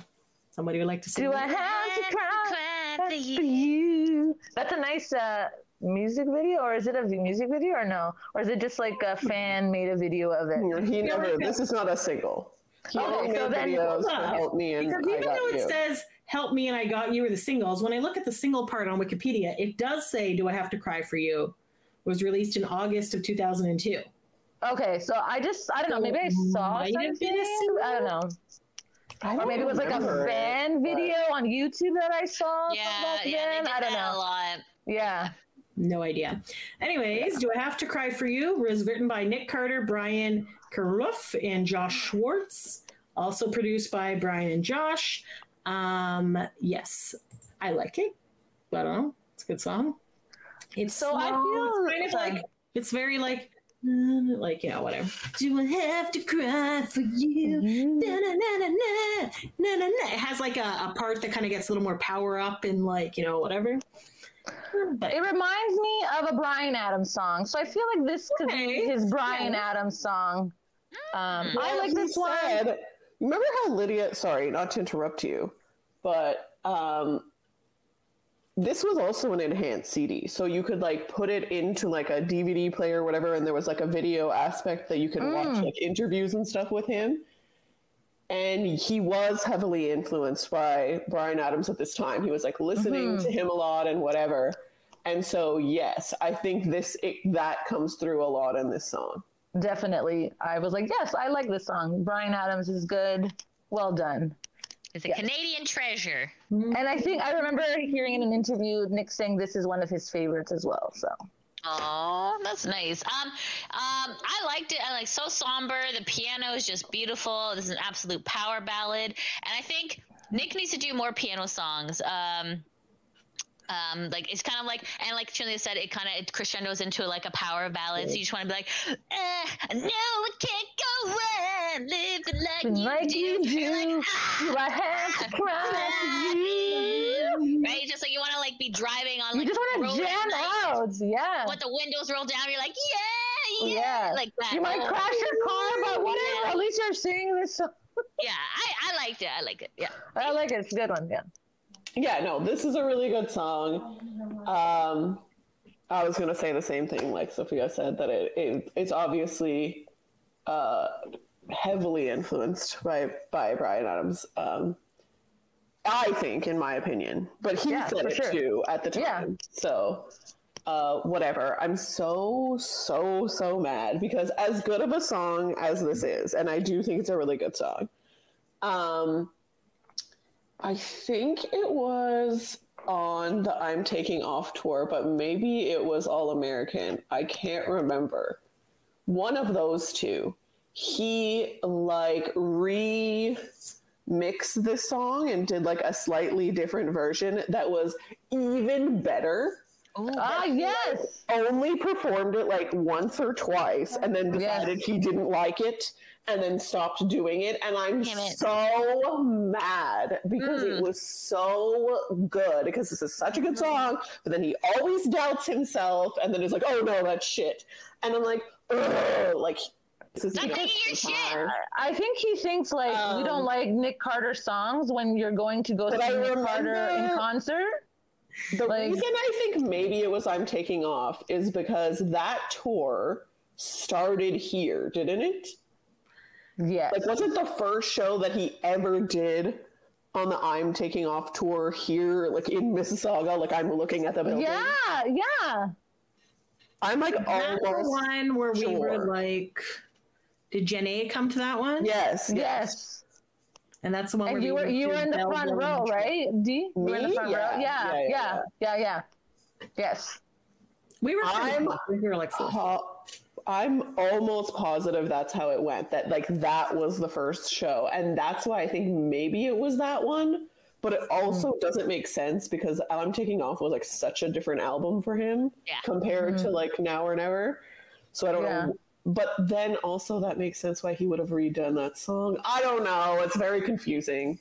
[SPEAKER 2] Somebody would like to sing.
[SPEAKER 3] Do
[SPEAKER 2] it?
[SPEAKER 3] I have to cry
[SPEAKER 4] Cry for
[SPEAKER 3] for
[SPEAKER 4] you.
[SPEAKER 3] you? That's a nice uh, music video, or is it a music video, or no? Or is it just like a fan made a video of it?
[SPEAKER 1] He never. This is not a single. He
[SPEAKER 3] Okay,
[SPEAKER 1] only
[SPEAKER 3] so
[SPEAKER 1] made
[SPEAKER 3] then-
[SPEAKER 1] videos
[SPEAKER 2] Hold on.
[SPEAKER 1] help me and
[SPEAKER 2] Because
[SPEAKER 1] I
[SPEAKER 2] even
[SPEAKER 1] got
[SPEAKER 2] though it
[SPEAKER 1] you.
[SPEAKER 2] says "Help Me" and "I Got You" are the singles, when I look at the single part on Wikipedia, it does say "Do I Have to Cry for You." Was released in August of 2002.
[SPEAKER 3] Okay, so I just I don't know. Maybe I saw
[SPEAKER 2] Might have
[SPEAKER 3] something.
[SPEAKER 2] been a single?
[SPEAKER 3] I don't know.
[SPEAKER 1] I
[SPEAKER 3] Or maybe it was like a
[SPEAKER 1] remember it,
[SPEAKER 3] fan
[SPEAKER 1] but-
[SPEAKER 3] video on YouTube that I saw. from
[SPEAKER 4] Yeah,
[SPEAKER 3] back
[SPEAKER 4] yeah, they did
[SPEAKER 3] I don't
[SPEAKER 4] that a
[SPEAKER 3] know.
[SPEAKER 4] lot.
[SPEAKER 3] Yeah.
[SPEAKER 2] No idea. Anyways, "Do I Have to Cry for You" was written by Nick Carter, Brian Kierulf, and Josh Schwartz. Also produced by Brian and Josh. Um, yes, I like it. I don't know. It's a good song. It's
[SPEAKER 3] So I feel-
[SPEAKER 2] it's kind of like it's very like uh, like yeah whatever. Do I have to cry for you? Na, na, na, na, na, na, na, na. It has like a, a part that kind of gets a little more power up and like you know whatever.
[SPEAKER 3] It reminds me of a Bryan Adams song, so I feel like this could
[SPEAKER 2] Okay.
[SPEAKER 3] be his Bryan
[SPEAKER 2] Yeah.
[SPEAKER 3] Adams song. Um,
[SPEAKER 4] Mm.
[SPEAKER 3] I like this one.
[SPEAKER 1] said- remember how Lydia? Sorry, not to interrupt you, but um, this was also an enhanced CD, so you could like put it into like a DVD player or whatever, and there was like a video aspect that you could watch
[SPEAKER 3] Mm.
[SPEAKER 1] like interviews and stuff with him. And he was heavily influenced by Bryan Adams at this time. He was like listening
[SPEAKER 3] Mhm.
[SPEAKER 1] to him a lot and whatever. And so, yes, I think this it, that comes through a lot in this song.
[SPEAKER 3] Definitely, I was like, yes, I like this song. Bryan Adams is good. Well done.
[SPEAKER 4] It's a
[SPEAKER 3] Yes.
[SPEAKER 4] Canadian treasure.
[SPEAKER 3] And I think I remember hearing in an interview Nick saying this is one of his favorites as well. So
[SPEAKER 4] Oh, that's nice. Um, um, I liked it. I like so somber. The piano is just beautiful. This is an absolute power ballad, and I think Nick needs to do more piano songs. Um, um, like it's kind of like, and like Julia said, it kind of crescendos into like a power ballad. So you just want to be like, uh, no, I can't go on living like,
[SPEAKER 3] Like
[SPEAKER 4] you
[SPEAKER 3] you
[SPEAKER 4] do. You're
[SPEAKER 3] do,
[SPEAKER 4] like, ah,
[SPEAKER 3] do I have to cry for you?
[SPEAKER 4] right? Just like you want to like be driving on Like, You
[SPEAKER 3] just want to jam
[SPEAKER 4] night
[SPEAKER 3] out, yeah.
[SPEAKER 4] with the windows rolled down. You're like, yeah, yeah,
[SPEAKER 3] Yeah.
[SPEAKER 4] like that.
[SPEAKER 3] You might
[SPEAKER 4] Oh,
[SPEAKER 3] crash your car, but whatever.
[SPEAKER 4] Yeah.
[SPEAKER 3] At least you're singing this song.
[SPEAKER 4] Yeah, I, I liked it. I like it. Yeah.
[SPEAKER 3] I like it. It's a good one. Yeah.
[SPEAKER 1] Yeah, no, this is a really good song. Um, I was gonna say the same thing, like Sophia said, that it, it it's obviously uh, heavily influenced by by Bryan Adams. Um, I think, in my opinion, but he
[SPEAKER 3] Yeah,
[SPEAKER 1] said it
[SPEAKER 3] sure.
[SPEAKER 1] too at the time.
[SPEAKER 3] Yeah.
[SPEAKER 1] So, uh, whatever. I'm so so so mad because as good of a song as this is, and I do think it's a really good song. Um, I think it was on the I'm Taking Off tour, but maybe it was All American. I can't remember. One of those two. He like re mixed this song and did like a slightly different version that was even better.
[SPEAKER 3] Ah, yes.
[SPEAKER 1] Only performed it like once or twice and then
[SPEAKER 3] Yes.
[SPEAKER 1] decided he didn't like it and then stopped doing it. And I'm
[SPEAKER 4] it.
[SPEAKER 1] so mad because
[SPEAKER 4] Mm.
[SPEAKER 1] it was so good because this is such a good song, but then he always doubts himself and then is like, oh no, that's shit. And I'm like, Ugh, like, this is
[SPEAKER 4] Stop thinking you're shit.
[SPEAKER 3] I think he thinks like you don't
[SPEAKER 1] Um,
[SPEAKER 3] like Nick Carter songs when you're going to go see
[SPEAKER 1] But I
[SPEAKER 3] Nick Carter in concert.
[SPEAKER 1] The
[SPEAKER 3] Like-
[SPEAKER 1] reason I think maybe it was I'm taking off is because that tour started here, didn't it?
[SPEAKER 3] Yes.
[SPEAKER 1] Like, wasn't the first show that he ever did on the I'm taking off tour here, like in Mississauga? Like, I'm looking at the building.
[SPEAKER 3] yeah, yeah.
[SPEAKER 1] I'm like
[SPEAKER 2] That's the
[SPEAKER 1] almost.
[SPEAKER 2] one where we were like, did Jen A come to that one?
[SPEAKER 1] Yes, yes.
[SPEAKER 3] Yes.
[SPEAKER 2] And that's the one
[SPEAKER 3] And
[SPEAKER 2] where
[SPEAKER 3] you
[SPEAKER 2] we
[SPEAKER 3] were you were in the
[SPEAKER 2] Belleville
[SPEAKER 3] front row, right? D? You were in the
[SPEAKER 1] Me?
[SPEAKER 3] front
[SPEAKER 1] Yeah,
[SPEAKER 3] row. Yeah,
[SPEAKER 1] yeah,
[SPEAKER 3] yeah,
[SPEAKER 1] yeah,
[SPEAKER 3] yeah, yeah. Yes.
[SPEAKER 2] We were.
[SPEAKER 1] I'm-
[SPEAKER 2] we were like four.
[SPEAKER 1] Po- I'm almost positive that's how it went. That like that was the first show, and that's why I think maybe it was that one. But it also mm. doesn't make sense because I'm Taking Off was like such a different album for him
[SPEAKER 4] Yeah.
[SPEAKER 1] compared to mm-hmm. like Now or Never. So I don't
[SPEAKER 3] Yeah.
[SPEAKER 1] know. But then also that makes sense why he would have redone that song. I don't know. It's very confusing.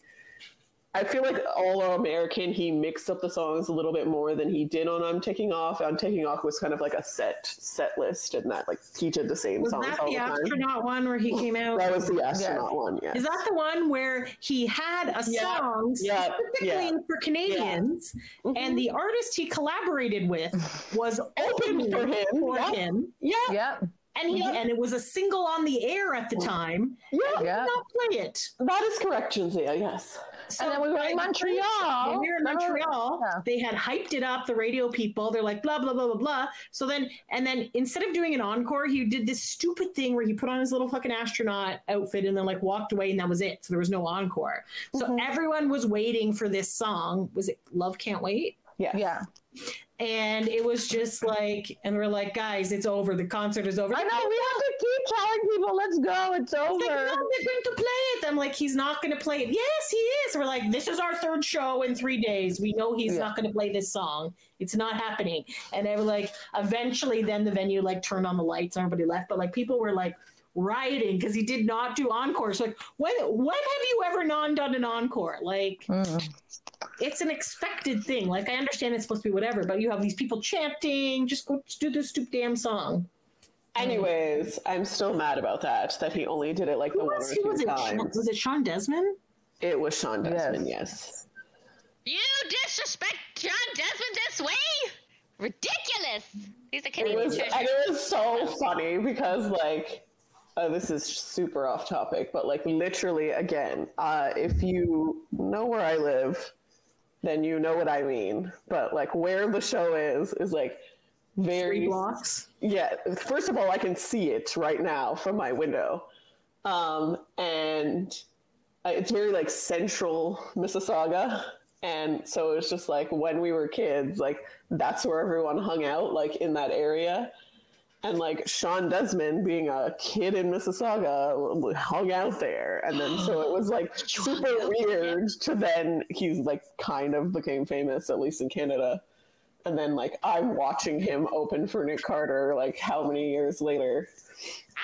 [SPEAKER 1] I feel like All American, he mixed up the songs a little bit more than he did on I'm Taking Off. I'm Taking Off was kind of like a set set list, and that like he did the same
[SPEAKER 2] Was
[SPEAKER 1] songs
[SPEAKER 2] that
[SPEAKER 1] all
[SPEAKER 2] the
[SPEAKER 1] the time.
[SPEAKER 2] astronaut one where he came out?
[SPEAKER 1] That was the astronaut one. Yes.
[SPEAKER 2] Is that the one where he had a
[SPEAKER 1] Yeah,
[SPEAKER 2] song
[SPEAKER 1] yeah,
[SPEAKER 2] specifically
[SPEAKER 1] yeah.
[SPEAKER 2] for Canadians,
[SPEAKER 1] Mhm.
[SPEAKER 2] and the artist he collaborated with was open
[SPEAKER 1] for him,
[SPEAKER 2] For
[SPEAKER 1] yeah.
[SPEAKER 2] him,
[SPEAKER 1] yeah,
[SPEAKER 3] Yep.
[SPEAKER 2] And he
[SPEAKER 1] Yeah.
[SPEAKER 2] and it was a single on the air at the time.
[SPEAKER 1] yeah,
[SPEAKER 2] He
[SPEAKER 3] Yeah.
[SPEAKER 2] did not play it.
[SPEAKER 1] that is correct, Jinzia. Yes.
[SPEAKER 2] So
[SPEAKER 3] And then we were in
[SPEAKER 2] by the first-
[SPEAKER 3] Montreal.
[SPEAKER 2] we were in Montreal.
[SPEAKER 3] Yeah.
[SPEAKER 2] They had hyped it up. The radio people. They're like blah blah blah blah blah. So then, and then instead of doing an encore, he did this stupid thing where he put on his little fucking astronaut outfit and then like walked away, and that was it. So there was no encore. So
[SPEAKER 3] Mm-hmm.
[SPEAKER 2] everyone was waiting for this song. Was it Love Can't Wait?
[SPEAKER 1] Yes.
[SPEAKER 3] Yeah.
[SPEAKER 2] And it was just like, and we're like, guys, it's over. The concert is over.
[SPEAKER 3] I know we have to keep telling people, let's go, it's
[SPEAKER 2] It's like,
[SPEAKER 3] over.
[SPEAKER 2] no, they're going to play it. I'm like, he's not going to play it. Yes, he is. We're like, this is our third show in three days. We know he's
[SPEAKER 3] Yeah.
[SPEAKER 2] not going to play this song. It's not happening. And they were like, eventually, then the venue like turned on the lights and everybody left. But like, people were like rioting because he did not do encores. Like, when when have you ever non done an encore? Like,
[SPEAKER 3] Mm.
[SPEAKER 2] it's an expected thing. Like, I understand it's supposed to be whatever, but you have these people chanting. Just go just do this stupid damn song.
[SPEAKER 1] Anyways, I'm still mad about that. That he only did it like the
[SPEAKER 2] Who
[SPEAKER 1] one or
[SPEAKER 2] was,
[SPEAKER 1] two
[SPEAKER 2] was it?
[SPEAKER 1] times.
[SPEAKER 2] Was it Shawn Desmond?
[SPEAKER 1] It was
[SPEAKER 3] Shawn
[SPEAKER 1] Desmond. Yes.
[SPEAKER 4] You disrespect John Desmond this way? Ridiculous. He's a
[SPEAKER 1] It
[SPEAKER 4] Canadian
[SPEAKER 1] was, and it was so funny because like uh, this is super off topic, but like literally again, uh, if you know where I live, then you know what I mean. But like where the show is is like very
[SPEAKER 2] Three blocks.
[SPEAKER 1] yeah. First of all, I can see it right now from my window, um, and uh, it's very like central Mississauga. And so it was just like when we were kids, like that's where everyone hung out, like in that area. And like Shawn Desmond, being a kid in Mississauga, hung out there. And then so it was like super weird to then he's like kind of became famous, at least in Canada. And then like I'm watching him open for Nick Carter like how many years later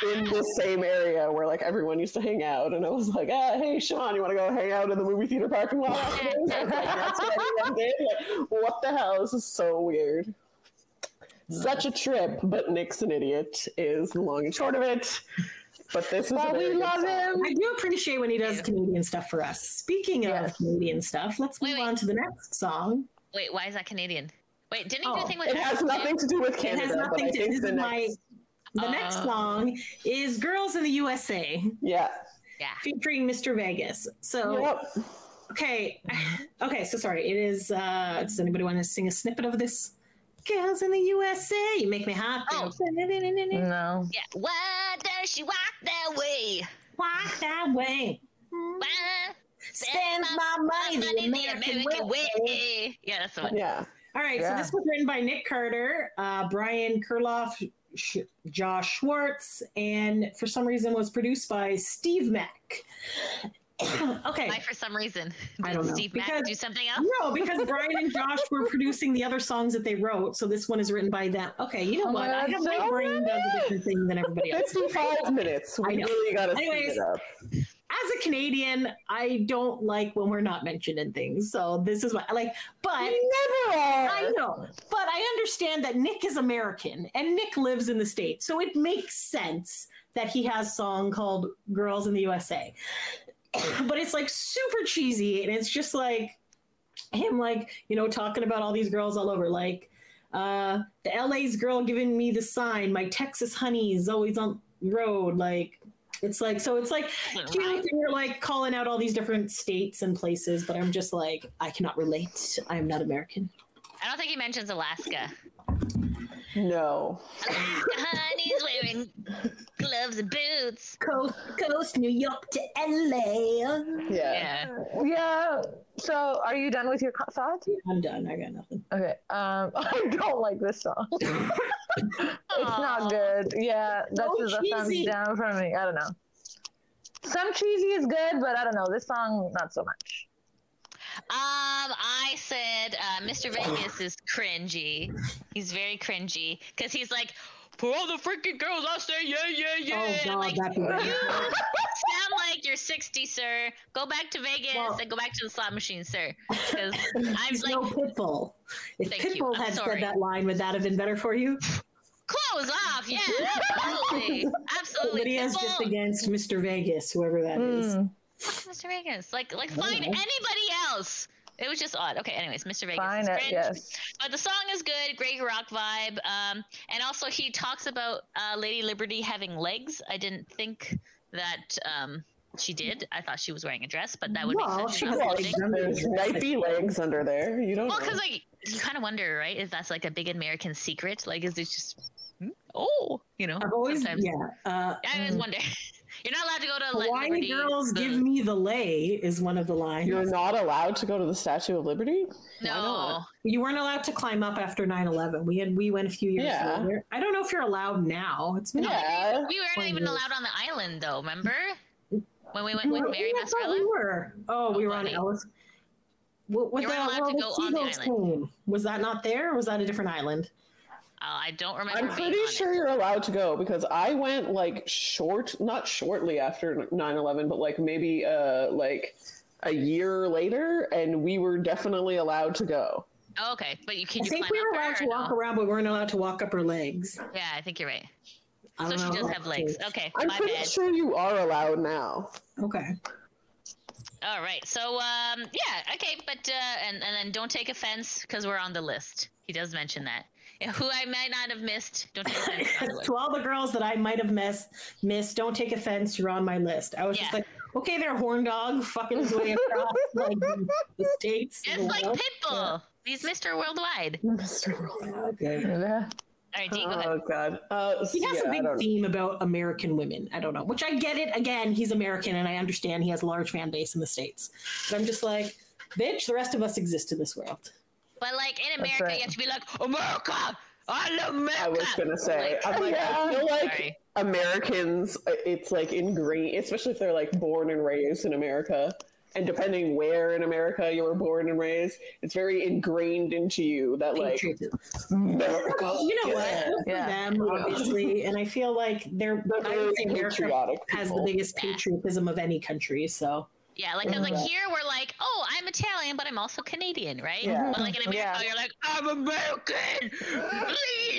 [SPEAKER 1] in the same area where like everyone used to hang out and I was like, ah, hey Shawn, you wanna go hang out in the movie theater parking lot? Like, that's what everyone did. Like, what the hell? This is so weird. Such a trip, but Nick's an idiot is the long and short of it. But this is a
[SPEAKER 3] But
[SPEAKER 1] very
[SPEAKER 3] we love
[SPEAKER 1] song.
[SPEAKER 3] him.
[SPEAKER 2] I do appreciate when he does
[SPEAKER 4] Yeah.
[SPEAKER 2] Canadian stuff for us. Speaking of Canadian stuff, let's move
[SPEAKER 4] Wait, wait.
[SPEAKER 2] on to the next song.
[SPEAKER 4] Wait, why is that Canadian? Wait, didn't he do
[SPEAKER 2] Oh,
[SPEAKER 4] a thing with
[SPEAKER 1] It has nothing to do with Canada.
[SPEAKER 2] It
[SPEAKER 1] has
[SPEAKER 2] nothing to.
[SPEAKER 1] think
[SPEAKER 2] This
[SPEAKER 1] the
[SPEAKER 2] is my.
[SPEAKER 1] next,
[SPEAKER 2] The next
[SPEAKER 4] Uh.
[SPEAKER 2] song is "Girls in the USA"
[SPEAKER 1] yeah.
[SPEAKER 4] Yeah.
[SPEAKER 2] featuring Mr. Vegas. So
[SPEAKER 1] Yep.
[SPEAKER 2] okay, okay. So sorry. It is. uh Does anybody want to sing a snippet of this? Girls in the USA, you make me happy.
[SPEAKER 4] Oh.
[SPEAKER 3] No.
[SPEAKER 4] Yeah. Why does she walk that way?
[SPEAKER 2] Walk that way.
[SPEAKER 4] Why
[SPEAKER 2] Spend my money the American, way.
[SPEAKER 4] way. Yeah, that's the one.
[SPEAKER 1] Yeah.
[SPEAKER 2] All right,
[SPEAKER 3] Yeah.
[SPEAKER 2] so this was written by Nick Carter, uh, Brian Kierulf, Sh- Josh Schwartz, and for some reason was produced by Steve Mac. okay.
[SPEAKER 4] Why, for some reason,
[SPEAKER 2] I
[SPEAKER 4] did
[SPEAKER 2] don't know,
[SPEAKER 4] Steve Mac
[SPEAKER 2] because-
[SPEAKER 4] do something else?
[SPEAKER 2] No, because Brian and Josh were producing the other songs that they wrote, so this one is written by them. Okay, you know
[SPEAKER 3] Oh
[SPEAKER 2] what?
[SPEAKER 3] my
[SPEAKER 2] I
[SPEAKER 3] God,
[SPEAKER 2] have my brain does a different thing than everybody else.
[SPEAKER 1] 55 minutes.
[SPEAKER 2] I
[SPEAKER 1] We
[SPEAKER 2] know.
[SPEAKER 1] really gotta speed
[SPEAKER 2] Anyways.
[SPEAKER 1] it up.
[SPEAKER 2] As a Canadian, I don't like when we're not mentioned in things, so this is why. Like, but
[SPEAKER 1] never are.
[SPEAKER 2] I know, but I understand that Nick is American and Nick lives in the States. So it makes sense that he has a song called Girls in the USA. but it's like super cheesy and it's just like him like, you know, talking about all these girls all over like uh the LA's girl giving me the sign, my Texas honey is always on the road like it's like so it's like cute and you're like calling out all these different states and places, but I'm just like I cannot relate. I am not American.
[SPEAKER 4] I don't think he mentions Alaska.
[SPEAKER 1] No.
[SPEAKER 4] Alaska honey's wearing gloves and boots.
[SPEAKER 2] Coast coast, New York to LA.
[SPEAKER 1] Yeah.
[SPEAKER 4] Yeah.
[SPEAKER 3] Yeah. So, are you done with your co- thoughts?
[SPEAKER 2] I'm done. I got nothing.
[SPEAKER 3] Okay. Um, I don't like this song. it's not good. Yeah, that's
[SPEAKER 2] So
[SPEAKER 3] just a thumbs down from me. I don't know. Some cheesy is good, but I don't know. This song, not so much.
[SPEAKER 4] Um, I said uh, Mr. Vegas is cringy. He's very cringy because he's like, for all the freaking girls, I say yeah, yeah, yeah.
[SPEAKER 2] Oh, God,
[SPEAKER 4] like,
[SPEAKER 2] that'd be
[SPEAKER 4] you
[SPEAKER 2] bad.
[SPEAKER 4] sound like you're 60, sir. Go back to Vegas
[SPEAKER 2] Well-
[SPEAKER 4] and go back to the slot machine, sir. Because I'm
[SPEAKER 2] He's
[SPEAKER 4] like,
[SPEAKER 2] no Pitbull. If
[SPEAKER 4] Thank you.
[SPEAKER 2] Pitbull had
[SPEAKER 4] sorry.
[SPEAKER 2] said that line, would that have been better for you?
[SPEAKER 4] close off. Yeah, absolutely, absolutely.
[SPEAKER 2] Lydia's
[SPEAKER 4] Pitbull-
[SPEAKER 2] just against Mr. Vegas, whoever that is.
[SPEAKER 4] Fuck Mr. Vegas. Like, like find
[SPEAKER 2] know.
[SPEAKER 4] anybody else. It was just odd. Okay, anyways, Mr. Vegas.
[SPEAKER 3] Fine
[SPEAKER 4] is
[SPEAKER 3] it,
[SPEAKER 4] cringe.
[SPEAKER 3] yes.
[SPEAKER 4] But the song is good, great rock vibe. Um, and also he talks about uh, Lady Liberty having legs. I didn't think that um, she did. I thought she was wearing a dress, but that would
[SPEAKER 2] Well,
[SPEAKER 4] make sense.
[SPEAKER 2] She has
[SPEAKER 4] not
[SPEAKER 2] legs
[SPEAKER 4] sitting.
[SPEAKER 2] under
[SPEAKER 1] There's
[SPEAKER 2] the dress.
[SPEAKER 1] might be legs under there. You don't
[SPEAKER 4] Well,
[SPEAKER 1] know.
[SPEAKER 4] because like you kind of wonder, right? If that's like a big American secret, like is it just hmm? oh, you know?
[SPEAKER 2] I've always,
[SPEAKER 4] sometimes-
[SPEAKER 2] yeah. Uh,
[SPEAKER 4] I always
[SPEAKER 3] Mm.
[SPEAKER 4] wonder. You're not allowed to go to like,
[SPEAKER 2] Hawaii
[SPEAKER 4] Liberty.
[SPEAKER 2] girls
[SPEAKER 4] the-
[SPEAKER 2] give mm. me the lay is one of the lines.
[SPEAKER 1] You're not allowed to go to the Statue of Liberty?
[SPEAKER 4] no.
[SPEAKER 2] You weren't allowed to climb up after 9-11. We had we went a few years
[SPEAKER 1] Yeah.
[SPEAKER 2] later. I don't know if you're allowed now. It's been
[SPEAKER 1] Yeah.
[SPEAKER 4] We weren't even
[SPEAKER 2] years.
[SPEAKER 4] allowed on the island though. Remember when we went with Mary
[SPEAKER 2] Yeah, I thought
[SPEAKER 4] Mascarella?
[SPEAKER 2] we were. Oh, we
[SPEAKER 4] Oh,
[SPEAKER 2] were on
[SPEAKER 4] buddy.
[SPEAKER 2] Ellis. What, what
[SPEAKER 4] You weren't allowed to go on the
[SPEAKER 2] Seagulls came. Was that not there? Or was that a different island?
[SPEAKER 4] Uh, I don't remember.
[SPEAKER 1] I'm pretty sure
[SPEAKER 4] It.
[SPEAKER 1] you're allowed to go because I went like short, not shortly after 9/11, but like maybe uh like a year later, and we were definitely allowed to go.
[SPEAKER 4] Oh, okay, but you can
[SPEAKER 2] I
[SPEAKER 4] you
[SPEAKER 2] think
[SPEAKER 4] climb
[SPEAKER 2] we were allowed to
[SPEAKER 4] or
[SPEAKER 2] walk
[SPEAKER 4] no?
[SPEAKER 2] around, but we weren't allowed to walk up her legs.
[SPEAKER 4] Yeah, I think you're right. So she
[SPEAKER 2] know.
[SPEAKER 4] does have legs. Okay,
[SPEAKER 1] I'm
[SPEAKER 4] my
[SPEAKER 1] pretty
[SPEAKER 4] bad.
[SPEAKER 1] sure you are allowed now.
[SPEAKER 2] Okay.
[SPEAKER 4] All right. So um yeah, okay, but uh and and then don't take offense because we're on the list. He does mention that. Yeah, Who I might not have missed, don't take offense. on the list.
[SPEAKER 2] to all the girls that I might have missed, missed, don't take offense. You're on my list. I was just like, okay, there, horn dog, fucking his way across like the states.
[SPEAKER 4] Just
[SPEAKER 2] the
[SPEAKER 4] like
[SPEAKER 2] world.
[SPEAKER 4] Pitbull. He's Mr. Worldwide.
[SPEAKER 1] Mr. Worldwide.
[SPEAKER 2] Okay.
[SPEAKER 3] Yeah.
[SPEAKER 4] All right, D, go ahead.
[SPEAKER 1] Oh god. Uh,
[SPEAKER 2] He has
[SPEAKER 1] yeah,
[SPEAKER 2] a
[SPEAKER 1] I
[SPEAKER 2] big theme about American women. I don't know, which I get it. Again, he's American, and I understand he has a large fan base in the states. But I'm just like, bitch, the rest of us exist in this world.
[SPEAKER 4] But like in America,
[SPEAKER 3] right.
[SPEAKER 4] you have to be like America. I love America.
[SPEAKER 1] I was gonna say,
[SPEAKER 4] Like,
[SPEAKER 1] I'm like, I feel like
[SPEAKER 4] Sorry.
[SPEAKER 1] Americans, uh, it's like ingrained, especially if they're like born and raised in America, and depending where in America you were born and raised, it's very ingrained into you that like America.
[SPEAKER 2] You know
[SPEAKER 1] yeah.
[SPEAKER 2] what? Good
[SPEAKER 3] Yeah.
[SPEAKER 2] For them, obviously, and I feel like they're
[SPEAKER 1] They're
[SPEAKER 2] I would say America
[SPEAKER 1] patriotic.
[SPEAKER 2] has the biggest patriotism of any country. So
[SPEAKER 4] Yeah, like 'cause, like here we're like, oh, I'm Italian, but I'm also Canadian, right?
[SPEAKER 1] Yeah.
[SPEAKER 4] But like in America,
[SPEAKER 3] Yeah.
[SPEAKER 4] you're like, I'm American.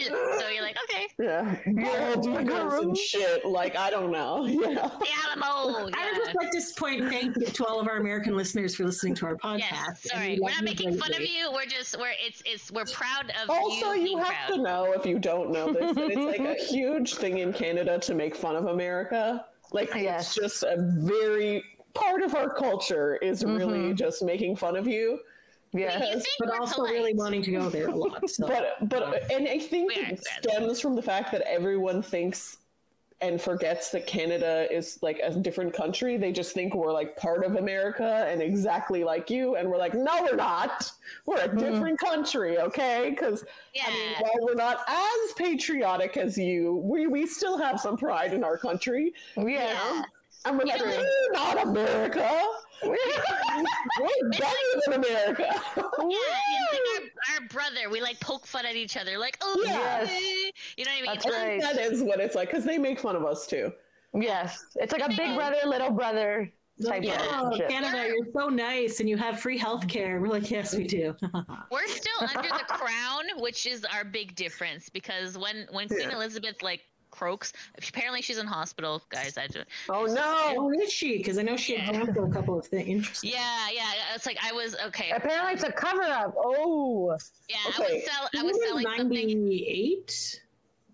[SPEAKER 4] so you're like, okay,
[SPEAKER 1] Yeah,
[SPEAKER 3] Yeah,
[SPEAKER 1] Bald eagles
[SPEAKER 3] macaroon.
[SPEAKER 1] and shit. Like I don't know. Yeah.
[SPEAKER 4] the Alamo.
[SPEAKER 2] I would just like to point thank you to all of our American listeners for listening to our podcast.
[SPEAKER 4] Yes, sorry,
[SPEAKER 2] we
[SPEAKER 4] we're not making fun of you. We're just we're it's it's we're proud of
[SPEAKER 1] Also,
[SPEAKER 4] you.
[SPEAKER 1] you
[SPEAKER 4] being
[SPEAKER 1] have
[SPEAKER 4] proud.
[SPEAKER 1] to know if you don't know this that it's like a huge thing in Canada to make fun of America. Like
[SPEAKER 3] Yes.
[SPEAKER 1] it's just a very part of our culture is really
[SPEAKER 3] Mhm.
[SPEAKER 1] just making fun of you.
[SPEAKER 3] Yeah.
[SPEAKER 4] You
[SPEAKER 2] but also
[SPEAKER 4] polite.
[SPEAKER 2] really wanting to go there a lot. So.
[SPEAKER 1] But but and I think
[SPEAKER 4] We
[SPEAKER 1] it stems from the fact that everyone thinks and forgets that Canada is like a different country. They just think we're like part of America and exactly like you, and we're like, no, we're not. We're a different country, okay? Because
[SPEAKER 4] Yeah.
[SPEAKER 1] I mean, while we're not as patriotic as you, we we still have some pride in our country.
[SPEAKER 3] Yeah.
[SPEAKER 4] yeah.
[SPEAKER 1] And we're like,
[SPEAKER 4] know-
[SPEAKER 1] we're not America. we're better than America.
[SPEAKER 4] Yeah, it's like our, our brother. We like poke fun at each other, like, oh,
[SPEAKER 1] Yes.
[SPEAKER 4] hey. you know what I mean?
[SPEAKER 3] That's right.
[SPEAKER 1] that is what it's like because they make fun of us too.
[SPEAKER 3] Yes. It's like a big brother, little brother type
[SPEAKER 2] Like,
[SPEAKER 3] of
[SPEAKER 2] oh. Canada, you're so nice and you have free health care. We're like, yes, we do.
[SPEAKER 4] We're still under the crown, which is our big difference because when when Queen
[SPEAKER 1] Yeah.
[SPEAKER 4] Elizabeth like croaks, apparently she's in hospital, guys. I do.
[SPEAKER 1] Oh no!
[SPEAKER 2] oh, is she? Because I know she had gone a couple of things. Interesting.
[SPEAKER 4] Yeah, yeah. It's like I was okay.
[SPEAKER 3] Apparently, it's a cover up. Oh,
[SPEAKER 4] Yeah, I
[SPEAKER 1] Okay.
[SPEAKER 4] was sell. I was selling something.
[SPEAKER 2] 98.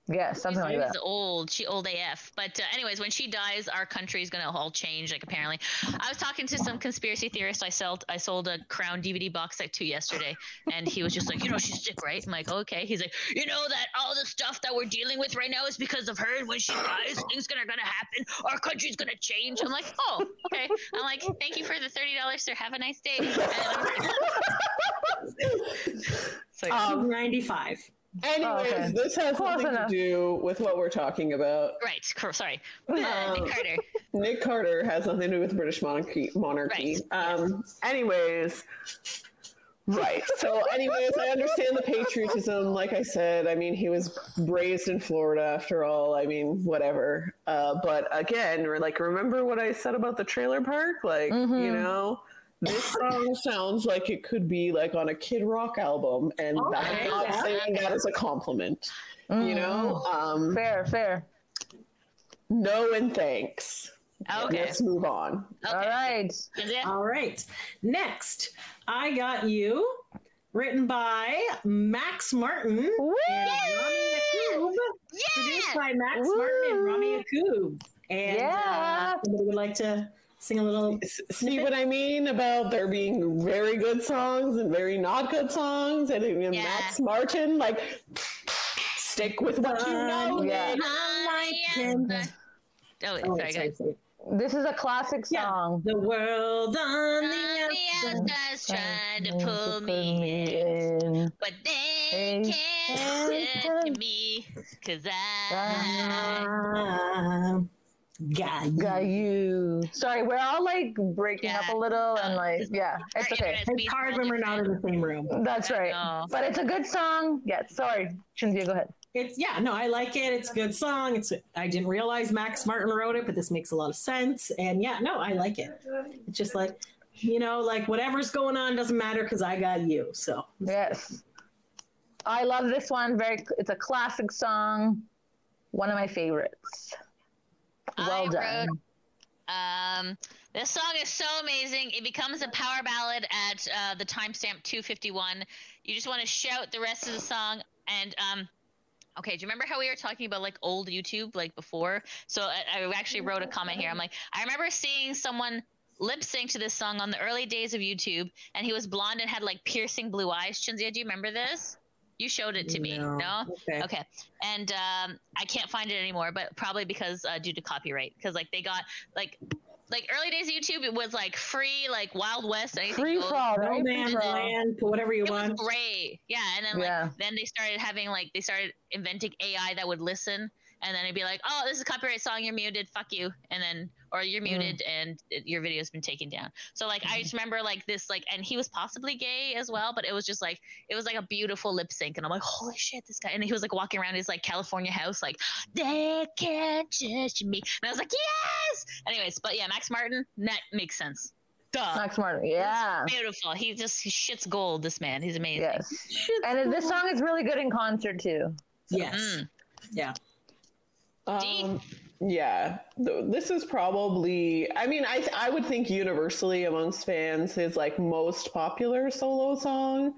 [SPEAKER 3] Yeah, something like that.
[SPEAKER 4] She's old. She old AF. But uh, anyways, when she dies, our country is gonna all change. Like apparently, I was talking to some conspiracy theorist. I sold I sold a Crown DVD box set to yesterday, and he was just like, you know, she's sick, right? I'm like, okay. He's like, you know that all the stuff that we're dealing with right now is because of her. And when she dies, things gonna gonna happen. Our country's gonna change. I'm like, oh, okay. I'm like, thank you for the thirty dollars, sir. Have a nice day. And I'm- So, yeah.
[SPEAKER 1] Um,
[SPEAKER 2] 95.
[SPEAKER 1] Anyways,
[SPEAKER 3] Oh, okay.
[SPEAKER 1] this has
[SPEAKER 3] Close
[SPEAKER 1] nothing
[SPEAKER 3] enough.
[SPEAKER 1] to do with what we're talking about.
[SPEAKER 4] right. Sorry. Uh,
[SPEAKER 1] Um,
[SPEAKER 4] Nick Carter.
[SPEAKER 1] Nick Carter has nothing to do with the British monarchy. Monarchy.
[SPEAKER 4] Right,
[SPEAKER 1] Um. Anyways. Right. So, anyways, I understand the patriotism. Like I said, I mean, he was raised in Florida after all. I mean, whatever. Uh, but again, re- like, remember what I said about the trailer park? Like, you
[SPEAKER 3] Mhm.
[SPEAKER 1] know, this song sounds like it could be like on a Kid Rock album, and
[SPEAKER 2] Okay,
[SPEAKER 1] I'm not
[SPEAKER 2] yeah.
[SPEAKER 1] saying that as a compliment. You know, um,
[SPEAKER 3] Mm, fair, fair.
[SPEAKER 1] no and thanks.
[SPEAKER 4] Okay.
[SPEAKER 1] Let's move on.
[SPEAKER 4] Okay.
[SPEAKER 3] All right.
[SPEAKER 2] All right. Next, I got you, written by Max Martin and Rami Yacoub. Produced by Max Martin and Rami Yacoub. And
[SPEAKER 3] Yeah.
[SPEAKER 2] uh, somebody would like to sing a little.
[SPEAKER 1] S- See what I mean about there being very good songs and very not good songs, and, and
[SPEAKER 4] Yeah.
[SPEAKER 1] Max Martin like stick with what you know.
[SPEAKER 3] Yeah.
[SPEAKER 2] I like
[SPEAKER 4] Yeah.
[SPEAKER 2] him.
[SPEAKER 4] Oh,
[SPEAKER 2] Oh,
[SPEAKER 4] sorry,
[SPEAKER 2] sorry,
[SPEAKER 4] guys.
[SPEAKER 3] This is a classic
[SPEAKER 2] Yeah.
[SPEAKER 3] song.
[SPEAKER 2] The world on the
[SPEAKER 4] The
[SPEAKER 2] outside.
[SPEAKER 4] outsiders trying to pull me in,
[SPEAKER 3] in.
[SPEAKER 4] but they
[SPEAKER 3] They
[SPEAKER 4] can't
[SPEAKER 3] can't
[SPEAKER 4] touch me, cause I.
[SPEAKER 2] Ah, Got you.
[SPEAKER 3] Got you. Sorry, we're all like breaking
[SPEAKER 4] Yeah.
[SPEAKER 3] up a little and
[SPEAKER 4] Uh,
[SPEAKER 3] like, yeah, it's okay.
[SPEAKER 4] internet
[SPEAKER 2] It's hard when we're not in the same room.
[SPEAKER 3] That's right.
[SPEAKER 4] know.
[SPEAKER 3] But it's a good song. Yeah, sorry. Shinzia, go ahead.
[SPEAKER 2] It's yeah, no, I like it. It's a good song. It's I didn't realize Max Martin wrote it, but this makes a lot of sense. And yeah, no, I like it. It's just like you know, like whatever's going on doesn't matter because I got you. So
[SPEAKER 3] Yes. I love this one. Very it's a classic song. One of my favorites. Well
[SPEAKER 4] I
[SPEAKER 3] done.
[SPEAKER 4] wrote- Um, this song is so amazing. It becomes a power ballad at uh, the timestamp 251. You just want to shout the rest of the song. And um, okay, do you remember how we were talking about like old YouTube like before? So I, I actually wrote a comment here. I'm like, I remember seeing someone lip sync to this song on the early days of YouTube, and he was blonde and had like piercing blue eyes. Chinzia, do you remember this? You showed it to me. No.
[SPEAKER 2] Okay.
[SPEAKER 4] Okay, and um, I can't find it anymore, but probably because uh, due to copyright, because like they got like like early days of YouTube, it was like free, like Wild West, anything
[SPEAKER 3] Free
[SPEAKER 4] goes.
[SPEAKER 3] for all,
[SPEAKER 2] No
[SPEAKER 3] right?
[SPEAKER 2] man,
[SPEAKER 3] Free for all.
[SPEAKER 2] land, put whatever you
[SPEAKER 4] It was
[SPEAKER 2] want.
[SPEAKER 4] great, yeah. And then like
[SPEAKER 3] Yeah.
[SPEAKER 4] then they started having like they started inventing AI that would listen, and then it'd be like, oh, this is a copyright song, you're muted, fuck you, and then or you're
[SPEAKER 3] Mm.
[SPEAKER 4] muted and it, your video's been taken down. So like I just remember like this like, and he was possibly gay as well, but it was just like it was like a beautiful lip sync, and I'm like, holy shit, this guy, and he was like walking around his like California house, like they can't judge me, and I was like, yes. Anyways, but yeah, Max Martin, that makes sense. Duh.
[SPEAKER 3] Max Martin. Yeah.
[SPEAKER 4] Beautiful. He just he shits gold. This man. He's amazing.
[SPEAKER 3] Yes. And this song is really good in concert too.
[SPEAKER 2] Yes.
[SPEAKER 4] Mm.
[SPEAKER 2] Yeah.
[SPEAKER 1] Um, yeah, Th- this is probably. I mean, I I would think universally amongst fans his like most popular solo song.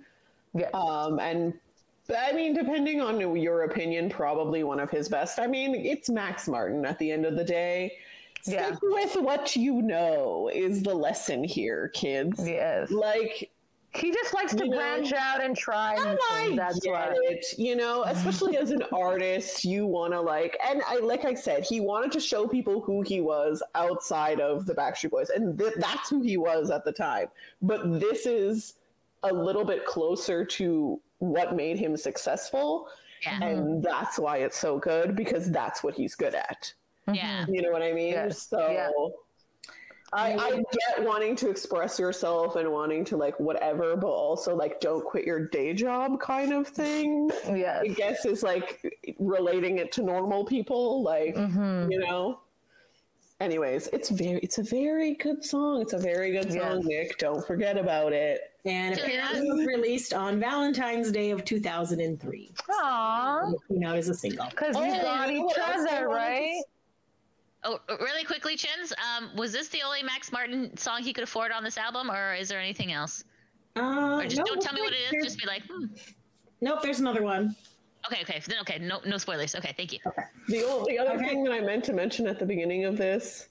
[SPEAKER 3] Yeah.
[SPEAKER 1] Um, and I mean, depending on your opinion, probably one of his best. I mean, it's Max Martin at the end of the day. Stick
[SPEAKER 3] Yeah.
[SPEAKER 1] with what you know is the lesson here, kids.
[SPEAKER 3] Yes.
[SPEAKER 1] Like
[SPEAKER 3] He just likes to
[SPEAKER 1] You know,
[SPEAKER 3] branch out and try new
[SPEAKER 1] and I.
[SPEAKER 3] That's
[SPEAKER 1] get
[SPEAKER 3] why.
[SPEAKER 1] it. You know, especially as an artist, you want to like, and I like I said, he wanted to show people who he was outside of the Backstreet Boys, and th- that's who he was at the time. But this is a little bit closer to what made him successful,
[SPEAKER 4] Yeah.
[SPEAKER 1] and mm-hmm. that's why it's so good because that's what he's good at.
[SPEAKER 4] Yeah.
[SPEAKER 1] You know what I mean?
[SPEAKER 3] Yes.
[SPEAKER 1] So.
[SPEAKER 3] Yeah.
[SPEAKER 1] I, I get wanting to express yourself and wanting to like whatever, but also like don't quit your day job kind of thing.
[SPEAKER 3] Yeah,
[SPEAKER 1] I guess is like relating it to normal people, like
[SPEAKER 3] Mhm.
[SPEAKER 1] you know. Anyways, it's very it's a very good song. It's a very good song,
[SPEAKER 3] Yes.
[SPEAKER 1] Nick. Don't forget about it.
[SPEAKER 2] And apparently was released on Valentine's Day of 2003.
[SPEAKER 3] Aww.
[SPEAKER 2] Came out as a single.
[SPEAKER 3] Because
[SPEAKER 1] Oh,
[SPEAKER 3] we
[SPEAKER 1] you
[SPEAKER 3] got each
[SPEAKER 1] what else I
[SPEAKER 3] other,
[SPEAKER 1] wanted to
[SPEAKER 3] right?
[SPEAKER 4] Oh, really quickly, Chins. Um, was this the only Max Martin song he could afford on this album, or is there anything else?
[SPEAKER 2] Uh,
[SPEAKER 4] Or just
[SPEAKER 2] no,
[SPEAKER 4] don't tell me what it is.
[SPEAKER 2] there's-
[SPEAKER 4] Just be like, hmm.
[SPEAKER 2] Nope, there's another one.
[SPEAKER 4] okay, okay, then okay, no, no spoilers. Okay, thank you. Okay.
[SPEAKER 1] The only other
[SPEAKER 2] Okay.
[SPEAKER 1] thing that I meant to mention at the beginning of this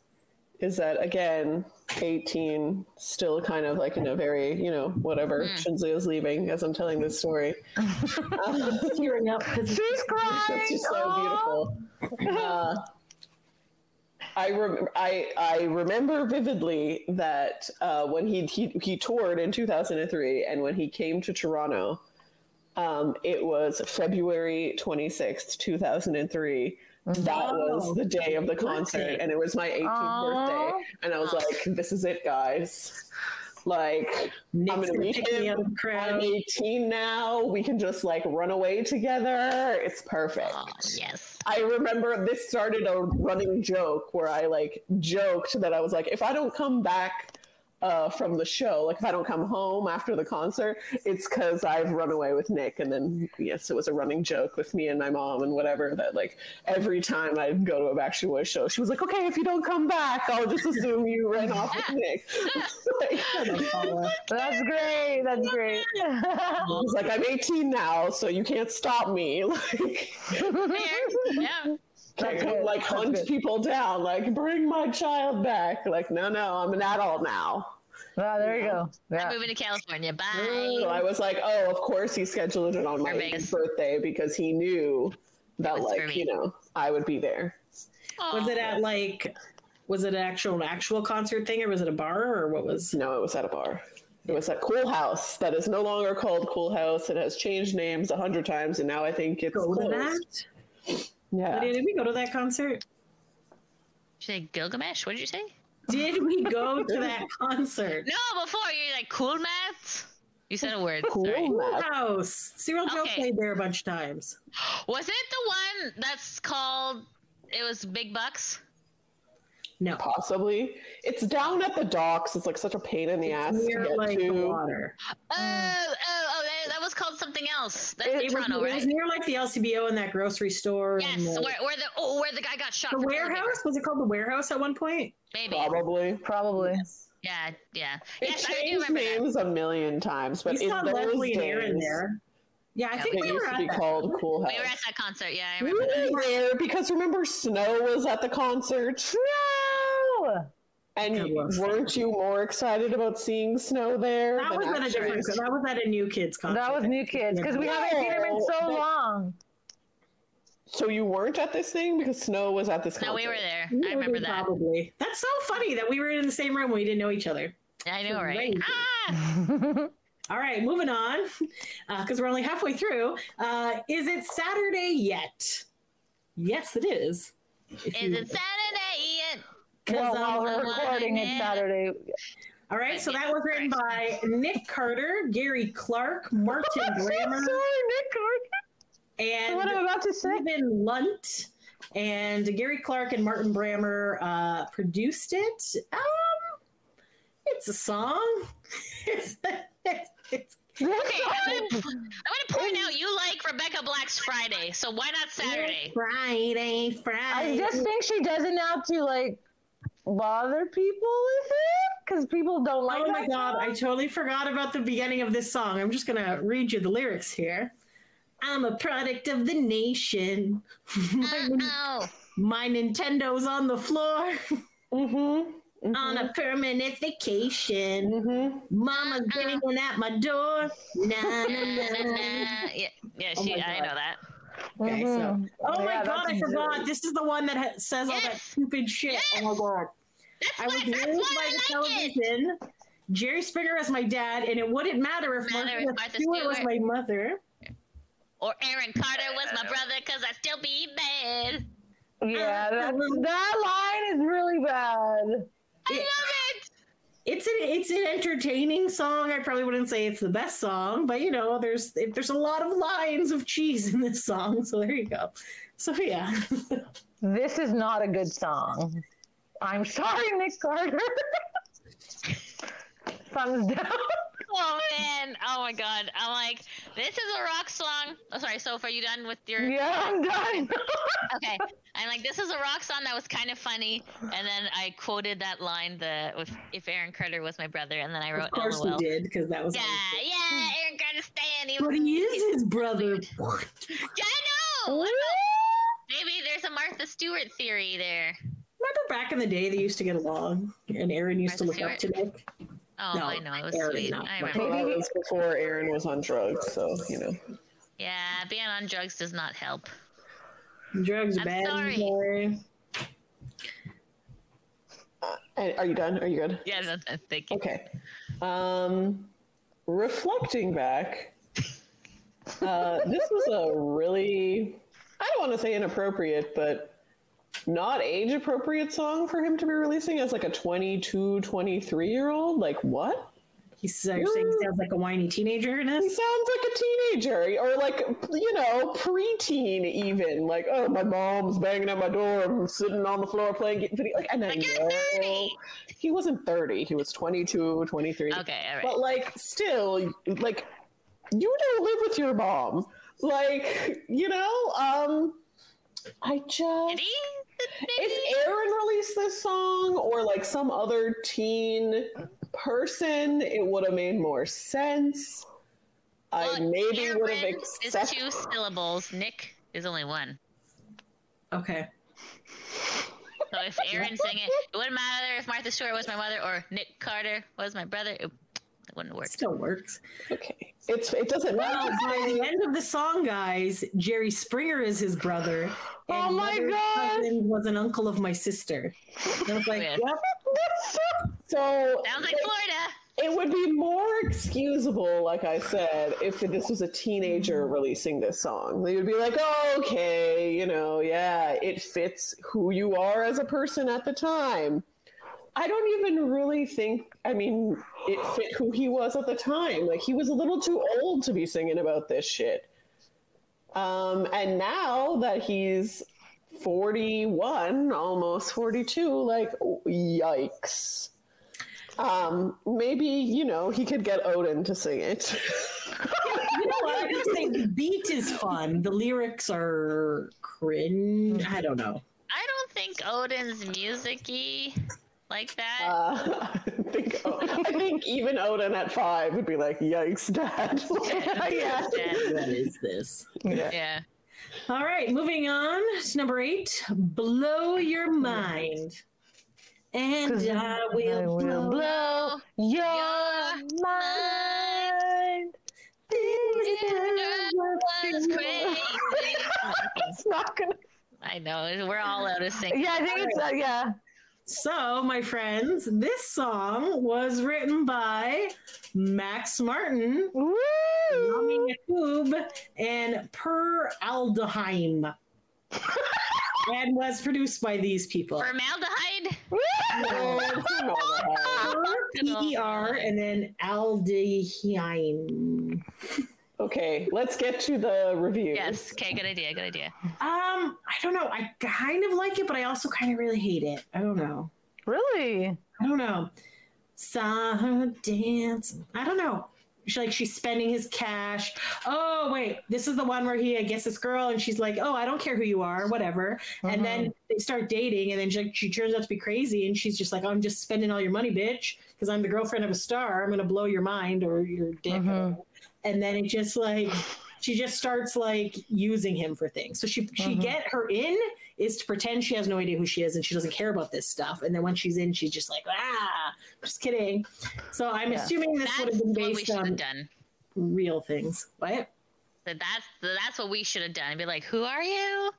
[SPEAKER 1] is that again, 18, still kind of like in a very, you know, whatever.
[SPEAKER 4] Mm.
[SPEAKER 1] Shinsley is leaving as I'm telling this story.
[SPEAKER 2] Tearing up because
[SPEAKER 3] She's crying.
[SPEAKER 1] It's just so
[SPEAKER 3] Aw.
[SPEAKER 1] beautiful. Uh, I, rem- I I remember vividly that uh, when he, he he toured in 2003 and when he came to Toronto, um, it was February 26th, 2003. That was the day of the concert, and it was my 18th
[SPEAKER 3] Aw.
[SPEAKER 1] birthday, and I was like, "This is it, guys! Like,
[SPEAKER 2] Nick's
[SPEAKER 1] I'm gonna
[SPEAKER 2] gonna
[SPEAKER 1] meet
[SPEAKER 2] pick
[SPEAKER 1] him.
[SPEAKER 2] out of the
[SPEAKER 1] I'm 18 now. We can just like run away together. It's perfect."
[SPEAKER 4] Oh, yes.
[SPEAKER 1] I remember this started a running joke where I like joked that I was like, if I don't come back uh, from the show, like if I don't come home after the concert, it's because I've run away with Nick. And then, yes, it was a running joke with me and my mom and whatever that like every time I'd go to a Backstreet Boys show, she was like, okay, if you don't come back, I'll just assume you ran off with Nick. Like,
[SPEAKER 3] That's great. That's great.
[SPEAKER 1] I was like, I'm 18 now, so you can't stop me. Like,
[SPEAKER 4] yeah.
[SPEAKER 1] Can't come,
[SPEAKER 3] good.
[SPEAKER 1] like
[SPEAKER 3] That's
[SPEAKER 1] hunt
[SPEAKER 3] good.
[SPEAKER 1] people down like bring my child back like no no i'm an adult now
[SPEAKER 3] Ah, there you go.
[SPEAKER 4] I'm moving to California.
[SPEAKER 1] so
[SPEAKER 4] Bye.
[SPEAKER 1] i was like oh of course he scheduled it on my birthday because he knew that
[SPEAKER 4] It
[SPEAKER 1] like you know i would be there
[SPEAKER 2] Was it at like, was it an actual actual concert thing or was it a bar or what was?
[SPEAKER 1] no it was at a bar it was at Kool Haus that is no longer called Kool Haus it has changed names a hundred times and now i think it's
[SPEAKER 2] Go to
[SPEAKER 1] closed.
[SPEAKER 2] That?
[SPEAKER 1] yeah
[SPEAKER 2] Lydia, did we go to that concert?
[SPEAKER 4] Did you say Gilgamesh? What did you say?
[SPEAKER 2] Did we go to that concert?
[SPEAKER 4] No, before you're like cool maths. You said a word.
[SPEAKER 1] cool
[SPEAKER 4] Sorry.
[SPEAKER 2] House. Cyril Joe played there a bunch of times.
[SPEAKER 4] Was it the one that's called? It was Big Bucks.
[SPEAKER 2] No.
[SPEAKER 1] possibly it's down at the docks it's like such a pain in the ass to get
[SPEAKER 2] like the
[SPEAKER 1] to
[SPEAKER 2] water.
[SPEAKER 4] Oh, mm. oh, oh! That, that was called something else. That's in
[SPEAKER 2] It was,
[SPEAKER 4] Toronto,
[SPEAKER 2] it was near like the LCBO and that grocery store.
[SPEAKER 4] Yes,
[SPEAKER 2] and the,
[SPEAKER 4] where, where the oh, where the guy got shot.
[SPEAKER 2] the
[SPEAKER 4] for clothing.
[SPEAKER 2] warehouse was it called the warehouse at one point?
[SPEAKER 4] Maybe.
[SPEAKER 1] probably
[SPEAKER 3] Probably.
[SPEAKER 4] Yeah, yeah.
[SPEAKER 1] It
[SPEAKER 4] Yes, I do
[SPEAKER 1] changed
[SPEAKER 4] remember that.
[SPEAKER 1] names a million times, but
[SPEAKER 2] we
[SPEAKER 1] in
[SPEAKER 2] saw
[SPEAKER 1] those
[SPEAKER 2] Leslie and Aaron there. Yeah, I
[SPEAKER 4] Yeah,
[SPEAKER 2] think
[SPEAKER 1] it
[SPEAKER 2] we
[SPEAKER 1] used
[SPEAKER 2] were
[SPEAKER 1] to
[SPEAKER 2] at
[SPEAKER 1] be
[SPEAKER 2] that.
[SPEAKER 1] called Kool Haus.
[SPEAKER 4] We were at that concert. Yeah, I
[SPEAKER 1] We
[SPEAKER 4] remember that.
[SPEAKER 1] were there because remember Snow was at the concert,
[SPEAKER 3] No.
[SPEAKER 1] And weren't you more excited about seeing Snow there?
[SPEAKER 2] That
[SPEAKER 1] than
[SPEAKER 2] was at a
[SPEAKER 1] actually-
[SPEAKER 2] different. That was at a New Kids concert.
[SPEAKER 3] That was New Kids because we haven't seen him in so
[SPEAKER 1] No.
[SPEAKER 3] long.
[SPEAKER 1] So you weren't at this thing because Snow was at this.
[SPEAKER 4] No, we were there.
[SPEAKER 2] You
[SPEAKER 4] I remember
[SPEAKER 2] would
[SPEAKER 4] that.
[SPEAKER 2] Probably. That's so funny that we were in the same room. We didn't know each other.
[SPEAKER 4] I know, right? Ah!
[SPEAKER 2] All right, moving on, because we're only halfway through. Uh, is it Saturday yet? Yes, it is.
[SPEAKER 4] Is
[SPEAKER 2] you-
[SPEAKER 4] it Saturday yet?
[SPEAKER 3] Well,
[SPEAKER 2] 'cause,
[SPEAKER 3] while we're recording, it's Saturday.
[SPEAKER 2] all right, so that was written by Nick Carter, Gary Clark, Martin
[SPEAKER 3] Sorry,
[SPEAKER 2] Grammer,
[SPEAKER 3] Nick Carter.
[SPEAKER 2] and
[SPEAKER 3] What I'm about to say.
[SPEAKER 2] Stephen Lunt. And Gary Clark and Martin Brammer uh, produced it. Um, it's a song. it's, it's,
[SPEAKER 4] Okay, I'm gonna, I'm gonna point out you like Rebecca Black's Friday, so why not Saturday?
[SPEAKER 2] Friday, Friday.
[SPEAKER 3] I just think she does it now to like bother people with it because people don't like.
[SPEAKER 2] Oh my god,
[SPEAKER 3] song.
[SPEAKER 2] I totally forgot about the beginning of this song. I'm just gonna read you the lyrics here. I'm a product of the nation. my,
[SPEAKER 4] Oh,
[SPEAKER 2] my Nintendo's on the floor
[SPEAKER 1] Mm-hmm.
[SPEAKER 2] on a permanent vacation.
[SPEAKER 1] Mm-hmm.
[SPEAKER 2] Mama's
[SPEAKER 4] Uh-uh.
[SPEAKER 2] banging at my door. Nah, nah,
[SPEAKER 4] na, na,
[SPEAKER 2] nah.
[SPEAKER 4] yeah, yeah,
[SPEAKER 2] Oh
[SPEAKER 4] she,
[SPEAKER 2] my
[SPEAKER 4] I know that.
[SPEAKER 2] Okay, so
[SPEAKER 3] Mhm.
[SPEAKER 2] oh my god, I forgot.
[SPEAKER 3] good.
[SPEAKER 2] This is the one that ha- says all that stupid shit.
[SPEAKER 4] Yes.
[SPEAKER 2] Oh my god.
[SPEAKER 4] That's
[SPEAKER 2] I was
[SPEAKER 4] why,
[SPEAKER 2] raised
[SPEAKER 4] why
[SPEAKER 2] by the
[SPEAKER 4] I like it.
[SPEAKER 2] television. Jerry Springer as my dad, and it wouldn't matter if
[SPEAKER 4] Matter
[SPEAKER 2] Martha,
[SPEAKER 4] Martha
[SPEAKER 2] Stewart, was my mother.
[SPEAKER 4] Or Aaron Carter was my brother because I still be bad.
[SPEAKER 3] Yeah, that's, that line is really bad.
[SPEAKER 4] I
[SPEAKER 2] It-
[SPEAKER 4] love it.
[SPEAKER 2] It's an it's an entertaining song. I probably wouldn't say it's the best song, but you know, there's there's a lot of lines of cheese in this song. So there you go. So yeah,
[SPEAKER 3] This is not a good song. I'm sorry, Nick Carter. Thumbs down.
[SPEAKER 4] Oh man, oh my god. I'm like, this is a rock song. Oh, sorry, Soph, are you done with your?
[SPEAKER 3] yeah, I'm done.
[SPEAKER 4] Okay. I'm like, this is a rock song that was kind of funny, and then I quoted that line, the if, if Aaron Carter was my brother, and then I wrote
[SPEAKER 2] of course
[SPEAKER 4] LOL.
[SPEAKER 2] we did because that was.
[SPEAKER 4] Yeah, yeah, Aaron Carter stan. He
[SPEAKER 2] But he is his brother.
[SPEAKER 4] yeah, I know. Maybe there's a Martha Stewart theory there.
[SPEAKER 2] Remember back in the day, they used to get along, and Aaron used to look
[SPEAKER 4] Martha
[SPEAKER 2] up to Nick.
[SPEAKER 4] Oh,
[SPEAKER 2] No,
[SPEAKER 4] I know. It was
[SPEAKER 2] Aaron,
[SPEAKER 4] sweet.
[SPEAKER 2] not
[SPEAKER 4] I remember.
[SPEAKER 1] Well, that was before Aaron was on drugs, so you know.
[SPEAKER 4] Yeah, being on drugs does not help.
[SPEAKER 2] Drugs are
[SPEAKER 4] I'm
[SPEAKER 2] bad.
[SPEAKER 4] sorry.
[SPEAKER 2] sorry.
[SPEAKER 1] And are you done? Are you good?
[SPEAKER 4] Yeah, no, no, thank you.
[SPEAKER 1] Okay. Um, reflecting back, uh, this was a really, I don't want to say inappropriate, but not age appropriate song for him to be releasing as like a 22, 23 year old. Like, what?
[SPEAKER 2] He's uh, you're saying he sounds like a whiny teenager in
[SPEAKER 1] He sounds like a teenager or like, you know, preteen even. Like, oh, my mom's banging at my door. I'm sitting on the floor playing video. Like, and I
[SPEAKER 4] Like, you're
[SPEAKER 1] know
[SPEAKER 4] 30.
[SPEAKER 1] he wasn't 30. He was 22, 23.
[SPEAKER 4] Okay, all right.
[SPEAKER 1] But like, still, like, you don't live with your mom. Like, you know, um, I just
[SPEAKER 4] he?
[SPEAKER 1] If Aaron released this song or like some other teen person, it would have made more sense. I maybe would have
[SPEAKER 4] Aaron is two syllables. Nick is only one.
[SPEAKER 2] Okay.
[SPEAKER 4] So if Aaron sang it, it wouldn't matter if Martha Stewart was my mother or Nick Carter was my brother. It, it wouldn't work.
[SPEAKER 2] Still works.
[SPEAKER 1] Okay, it's it doesn't
[SPEAKER 2] Well,
[SPEAKER 1] matter.
[SPEAKER 2] by the end of the song, guys, Jerry Springer is his brother.
[SPEAKER 3] Oh my God.
[SPEAKER 2] Was an uncle of my sister. And I was like, yep.
[SPEAKER 1] So
[SPEAKER 4] Sounds like Florida.
[SPEAKER 1] it would be more excusable, like I said, if this was a teenager releasing this song. They would be like, oh, okay, you know, yeah, it fits who you are as a person at the time. I don't even really think, I mean, it fit who he was at the time. Like, he was a little too old to be singing about this shit. Um, and now that he's 41, almost 42, like, yikes. Um, maybe, you know, he could get Odin to sing it.
[SPEAKER 2] You know what? I gotta say, the beat is fun. The lyrics are cringe. I don't know.
[SPEAKER 4] I don't think Odin's music-y like that.
[SPEAKER 1] Uh, I think I think even Odin at five would be like, "Yikes, Dad!" yeah.
[SPEAKER 4] Yeah.
[SPEAKER 2] What is this?
[SPEAKER 1] yeah.
[SPEAKER 4] yeah.
[SPEAKER 2] All right, moving on to number eight. Blow your mind. And
[SPEAKER 3] 'Cause
[SPEAKER 2] I
[SPEAKER 3] I
[SPEAKER 2] will,
[SPEAKER 3] will
[SPEAKER 2] blow.
[SPEAKER 3] blow your
[SPEAKER 4] Your
[SPEAKER 3] mind.
[SPEAKER 4] It was crazy.
[SPEAKER 3] It's not not gonna.
[SPEAKER 4] I know we're all out of sync.
[SPEAKER 3] Yeah, I think it's uh, yeah.
[SPEAKER 2] So, my friends, this song was written by Max Martin,
[SPEAKER 3] Woo!
[SPEAKER 2] Rami Yacoub, and Per Aldeheim. and was produced by these people.
[SPEAKER 4] Formaldehyde.
[SPEAKER 2] Per, E and then Aldeheim.
[SPEAKER 1] Okay, let's get to the review.
[SPEAKER 4] Yes. Okay. Good idea. Good idea.
[SPEAKER 2] Um, I don't know. I kind of like it, but I also kind of really hate it. I don't know.
[SPEAKER 3] Really?
[SPEAKER 2] I don't know. Saw her dance. I don't know. She, like she's spending his cash. Oh wait, this is the one where he gets this girl and she's like, "Oh, I don't care who you are, whatever." And then they start dating, and then she, she turns out to be crazy, and she's just like, "I'm just spending all your money, bitch, because I'm the girlfriend of a star. I'm gonna blow your mind or your dick." or
[SPEAKER 3] Mhm.
[SPEAKER 2] whatever." And then it just like she just starts like using him for things. So she she
[SPEAKER 3] Mhm.
[SPEAKER 2] get her in is to pretend she has no idea who she is and she doesn't care about this stuff. And then when she's in, she's just like, ah, just kidding. So I'm
[SPEAKER 3] Yeah.
[SPEAKER 2] assuming this would have been based on
[SPEAKER 4] done.
[SPEAKER 2] real things. What?
[SPEAKER 4] That that's that's what we should have done. Be like, who are you?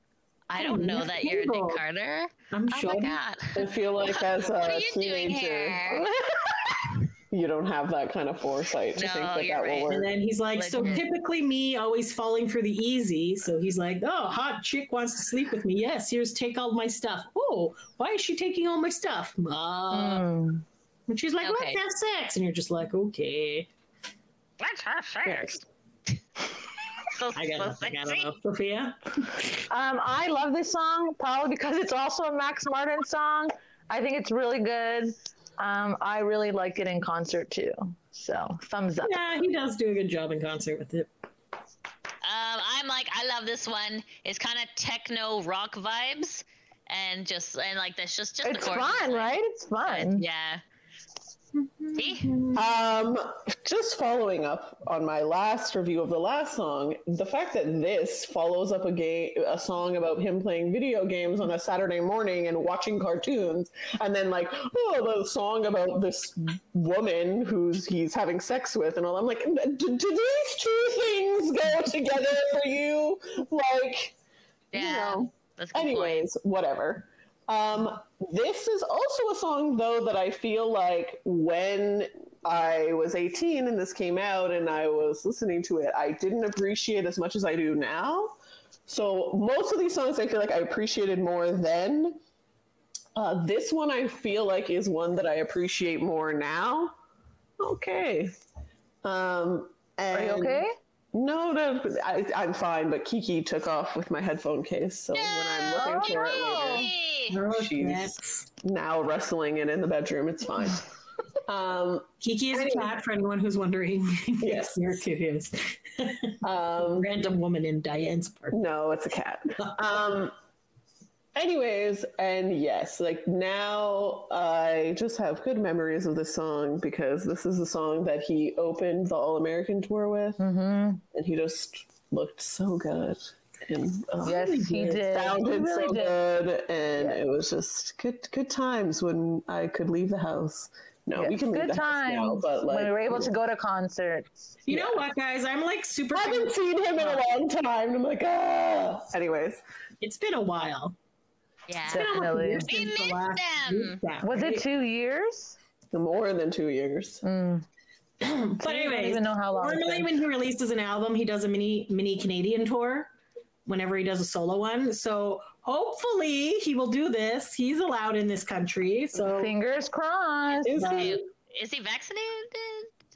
[SPEAKER 4] I don't know that you're
[SPEAKER 2] Cable.
[SPEAKER 4] Nick Carter.
[SPEAKER 2] I'm
[SPEAKER 4] Oh
[SPEAKER 2] sure.
[SPEAKER 4] my god.
[SPEAKER 1] I feel like as
[SPEAKER 4] what
[SPEAKER 1] a
[SPEAKER 4] are you doing
[SPEAKER 1] teenager,
[SPEAKER 4] here?
[SPEAKER 1] you don't have that kind of foresight to
[SPEAKER 4] No,
[SPEAKER 1] think that
[SPEAKER 4] you're
[SPEAKER 1] that
[SPEAKER 4] right.
[SPEAKER 1] will
[SPEAKER 2] And then he's like, so typically me always falling for the easy. So he's like, oh, hot chick wants to sleep with me. Yes, here's take all my stuff. Oh, why is she taking all my stuff? Uh,
[SPEAKER 3] Mm.
[SPEAKER 2] and she's like,
[SPEAKER 4] Okay.
[SPEAKER 2] let's have sex. And you're just like, okay.
[SPEAKER 4] Let's have sex. So,
[SPEAKER 2] I got
[SPEAKER 4] so
[SPEAKER 2] nothing. I don't know. Sophia?
[SPEAKER 3] Um, I love this song probably because it's also a Max Martin song. I think it's really good. Um, I really liked it in concert too. So thumbs up.
[SPEAKER 2] Yeah, he does do a good job in concert with it.
[SPEAKER 4] Um, I'm like, I love this one. It's kind of techno rock vibes, and just and like that's just just
[SPEAKER 3] It's
[SPEAKER 4] the
[SPEAKER 3] fun, right? It's fun.
[SPEAKER 4] Yeah. See?
[SPEAKER 1] Um, just following up on my last review of the last song, the fact that this follows up a game, a song about him playing video games on a Saturday morning and watching cartoons, and then like, oh, the song about this woman who's he's having sex with, and all. I'm like, do, these two things go together for you? Like,
[SPEAKER 4] Yeah.
[SPEAKER 1] you know.
[SPEAKER 4] That's a point.
[SPEAKER 1] Anyways, whatever. Um, this is also a song though that I feel like when I was 18 and this came out and I was listening to it, I didn't appreciate as much as I do now. So most of these songs I feel like I appreciated more then. Uh, this one I feel like is one that I appreciate more now. Okay. Um,
[SPEAKER 3] Are you okay?
[SPEAKER 1] no, no, I, I'm fine. But Kiki took off with my headphone case, so when I'm looking for it later! She's- now wrestling it in the bedroom. It's fine. Um,
[SPEAKER 2] Kiki is a cat for anyone who's wondering.
[SPEAKER 1] Yes.
[SPEAKER 2] Here it is.
[SPEAKER 1] um,
[SPEAKER 2] Random woman in Diane's part.
[SPEAKER 1] no, it's a cat. Um, anyways, and yes, like now I just have good memories of this song because this is the song that he opened the All American tour with,
[SPEAKER 3] Mm-hmm.
[SPEAKER 1] and he just looked so good. And uh,
[SPEAKER 3] Yes, he did. He
[SPEAKER 1] sounded
[SPEAKER 3] really
[SPEAKER 1] so
[SPEAKER 3] did.
[SPEAKER 1] good, and
[SPEAKER 3] Yeah.
[SPEAKER 1] it was just good good times when I could leave the house. No, we
[SPEAKER 3] Yes,
[SPEAKER 1] can leave
[SPEAKER 3] good
[SPEAKER 1] the house
[SPEAKER 3] times
[SPEAKER 1] now, but like
[SPEAKER 3] when we were able to go to concerts.
[SPEAKER 2] You know what, guys? I'm like super.
[SPEAKER 1] I haven't seen him in a long time. I'm like, ah. Anyways,
[SPEAKER 2] It's been a while.
[SPEAKER 4] Yeah.
[SPEAKER 2] It's been a year
[SPEAKER 3] Definitely.
[SPEAKER 4] We missed them.
[SPEAKER 2] group chat,
[SPEAKER 3] Was it two years?
[SPEAKER 1] more than two years.
[SPEAKER 3] Mm.
[SPEAKER 2] But
[SPEAKER 3] I don't
[SPEAKER 2] anyways,
[SPEAKER 3] know how long.
[SPEAKER 2] normally when he releases an album, he does a mini mini Canadian tour. Whenever he does a solo one, so hopefully he will do this. He's allowed in this country, so
[SPEAKER 3] Fingers crossed.
[SPEAKER 1] Is
[SPEAKER 4] Hey,
[SPEAKER 1] he?
[SPEAKER 4] Is he vaccinated?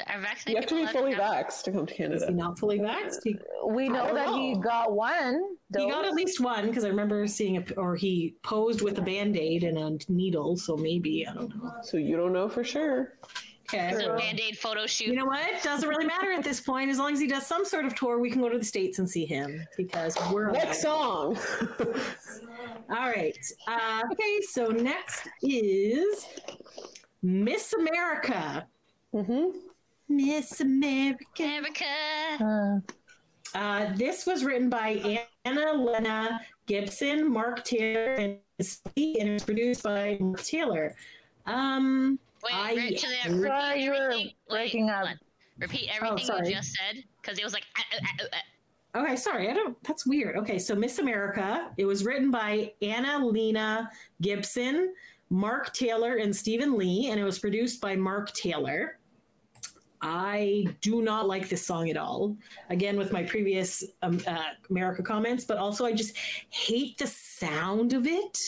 [SPEAKER 4] Are
[SPEAKER 1] You have to be fully
[SPEAKER 4] allowed
[SPEAKER 1] vaxxed to come to
[SPEAKER 2] is he
[SPEAKER 1] Canada.
[SPEAKER 2] not fully vaxxed? He,
[SPEAKER 3] We know
[SPEAKER 1] don't
[SPEAKER 3] that he got one.
[SPEAKER 2] he got at least one because I remember seeing a, or he posed with a band aid and a needle. So maybe I don't know.
[SPEAKER 1] So you don't know for sure.
[SPEAKER 2] Okay,
[SPEAKER 4] It's a band-aid photo shoot.
[SPEAKER 2] You know what? Doesn't really matter at this point. As long as he does some sort of tour, we can go to the States and see him because we're
[SPEAKER 1] Next song.
[SPEAKER 2] All right. Uh, okay, so next is Miss America.
[SPEAKER 1] hmm
[SPEAKER 2] Miss America.
[SPEAKER 4] America.
[SPEAKER 3] Uh,
[SPEAKER 2] this was written by Anna Lena Gibson, Mark Taylor, and Steve, and it was produced by Mark Taylor. Um,
[SPEAKER 4] Wait,
[SPEAKER 2] I-
[SPEAKER 4] re- to that, repeat
[SPEAKER 3] you were
[SPEAKER 4] everything- wait,
[SPEAKER 3] breaking
[SPEAKER 4] hold
[SPEAKER 3] up.
[SPEAKER 4] Repeat everything
[SPEAKER 2] sorry.
[SPEAKER 4] you just said because it was like. Uh, uh, uh, uh,
[SPEAKER 2] Okay, sorry, I don't. That's weird. Okay, so Miss America. It was written by Anna Lena Gibson, Mark Taylor, and Stephen Lee, and it was produced by Mark Taylor. I do not like this song at all. Again, with my previous um, uh, America comments, but also I just hate the sound of it.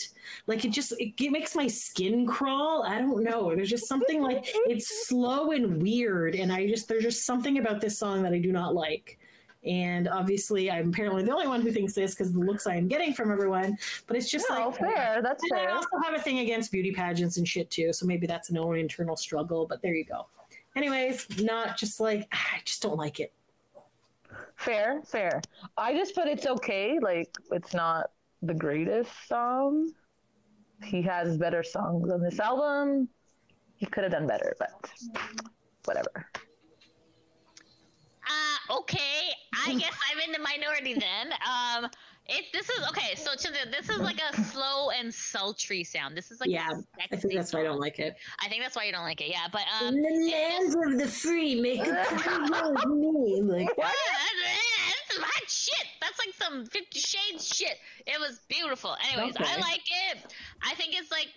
[SPEAKER 2] Like it just it, it makes my skin crawl. I don't know. There's just something like it's slow and weird, and I just there's just something about this song that I do not like. And obviously, I'm apparently the only one who thinks this because the looks I am getting from everyone. But it's just
[SPEAKER 3] No,
[SPEAKER 2] like
[SPEAKER 3] fair. That's
[SPEAKER 2] and I also have a thing against beauty pageants and shit too, so maybe that's an own internal struggle. But there you go. Anyways, not just like I just don't like it.
[SPEAKER 3] Fair, fair. I just put it's okay. Like it's not the greatest song. He has better songs on this album. He could have done better, but whatever.
[SPEAKER 4] Uh, okay. I guess I'm in the minority then. Um, it this is okay. So the, this is like a slow and sultry sound. This is like
[SPEAKER 2] Yeah, I think that's why I don't like it.
[SPEAKER 4] I think that's why you don't like it. Yeah, but um,
[SPEAKER 2] In the
[SPEAKER 4] it
[SPEAKER 2] of the free, make a with me. Like,
[SPEAKER 4] Yeah, that's, hot shit. That's like some Fifty Shades shit. It was beautiful. Anyways, I like it. I think it's like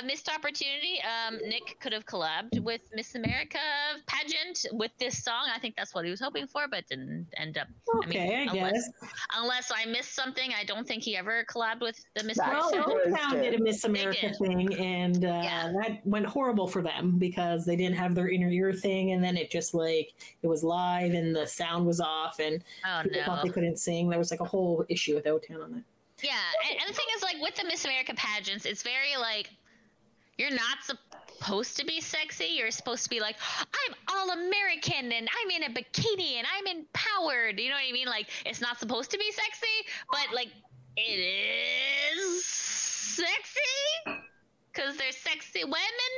[SPEAKER 4] a missed opportunity. Um, Nick could have collabed with Miss America pageant with this song. I think that's what he was hoping for, but didn't end up.
[SPEAKER 2] okay, I,
[SPEAKER 4] unless,
[SPEAKER 2] guess.
[SPEAKER 4] unless I missed something, I don't think he ever collabed with the Miss
[SPEAKER 2] Well,
[SPEAKER 4] America.
[SPEAKER 1] true.
[SPEAKER 2] O Town did a Miss America thing, and uh,
[SPEAKER 4] Yeah.
[SPEAKER 2] that went horrible for them because they didn't have their inner ear thing, and then it just like it was live and the sound was off, and
[SPEAKER 4] Oh
[SPEAKER 2] people
[SPEAKER 4] no.
[SPEAKER 2] thought they couldn't sing. There was like a whole issue with O Town on that.
[SPEAKER 4] Yeah, and, and the thing is, like with the Miss America pageants, it's very like you're not supposed to be sexy. You're supposed to be like, I'm all American and I'm in a bikini and I'm empowered. You know what I mean? Like it's not supposed to be sexy, but like it is sexy because they're sexy women.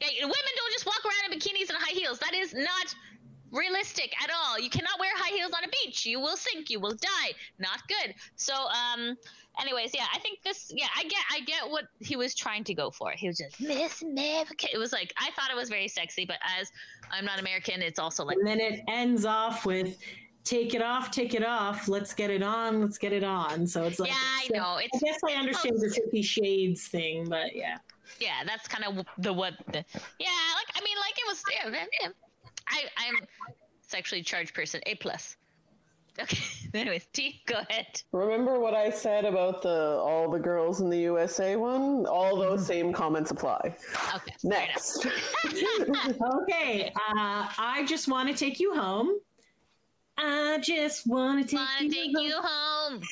[SPEAKER 4] Women don't just walk around in bikinis and high heels. That is not realistic at all. You cannot wear high heels on a beach. You will sink. You will die. Not good. So, um, anyways, yeah, I think this. Yeah, I get, I get what he was trying to go for. He was just Miss America. It was like I thought it was very sexy, but as I'm not American, it's also like
[SPEAKER 2] And then it ends off with "Take it off, take it off. Let's get it on, let's get it on." So it's like,
[SPEAKER 4] yeah, I
[SPEAKER 2] so-
[SPEAKER 4] know.
[SPEAKER 2] I
[SPEAKER 4] It's
[SPEAKER 2] guess I understand the Fifty Shades thing, but yeah.
[SPEAKER 4] yeah, that's kind of the what. The, yeah, like I mean, like it was. Yeah, yeah, yeah. I I'm sexually charged person. A plus. Okay. Anyways, T, go ahead.
[SPEAKER 1] Remember what I said about the all the girls in the USA one? All those same comments apply.
[SPEAKER 4] Okay. fair.
[SPEAKER 1] Next.
[SPEAKER 2] Okay, uh, I just want to take you home. I just want to take,
[SPEAKER 4] Wanna
[SPEAKER 2] you,
[SPEAKER 4] take
[SPEAKER 2] home.
[SPEAKER 4] you home?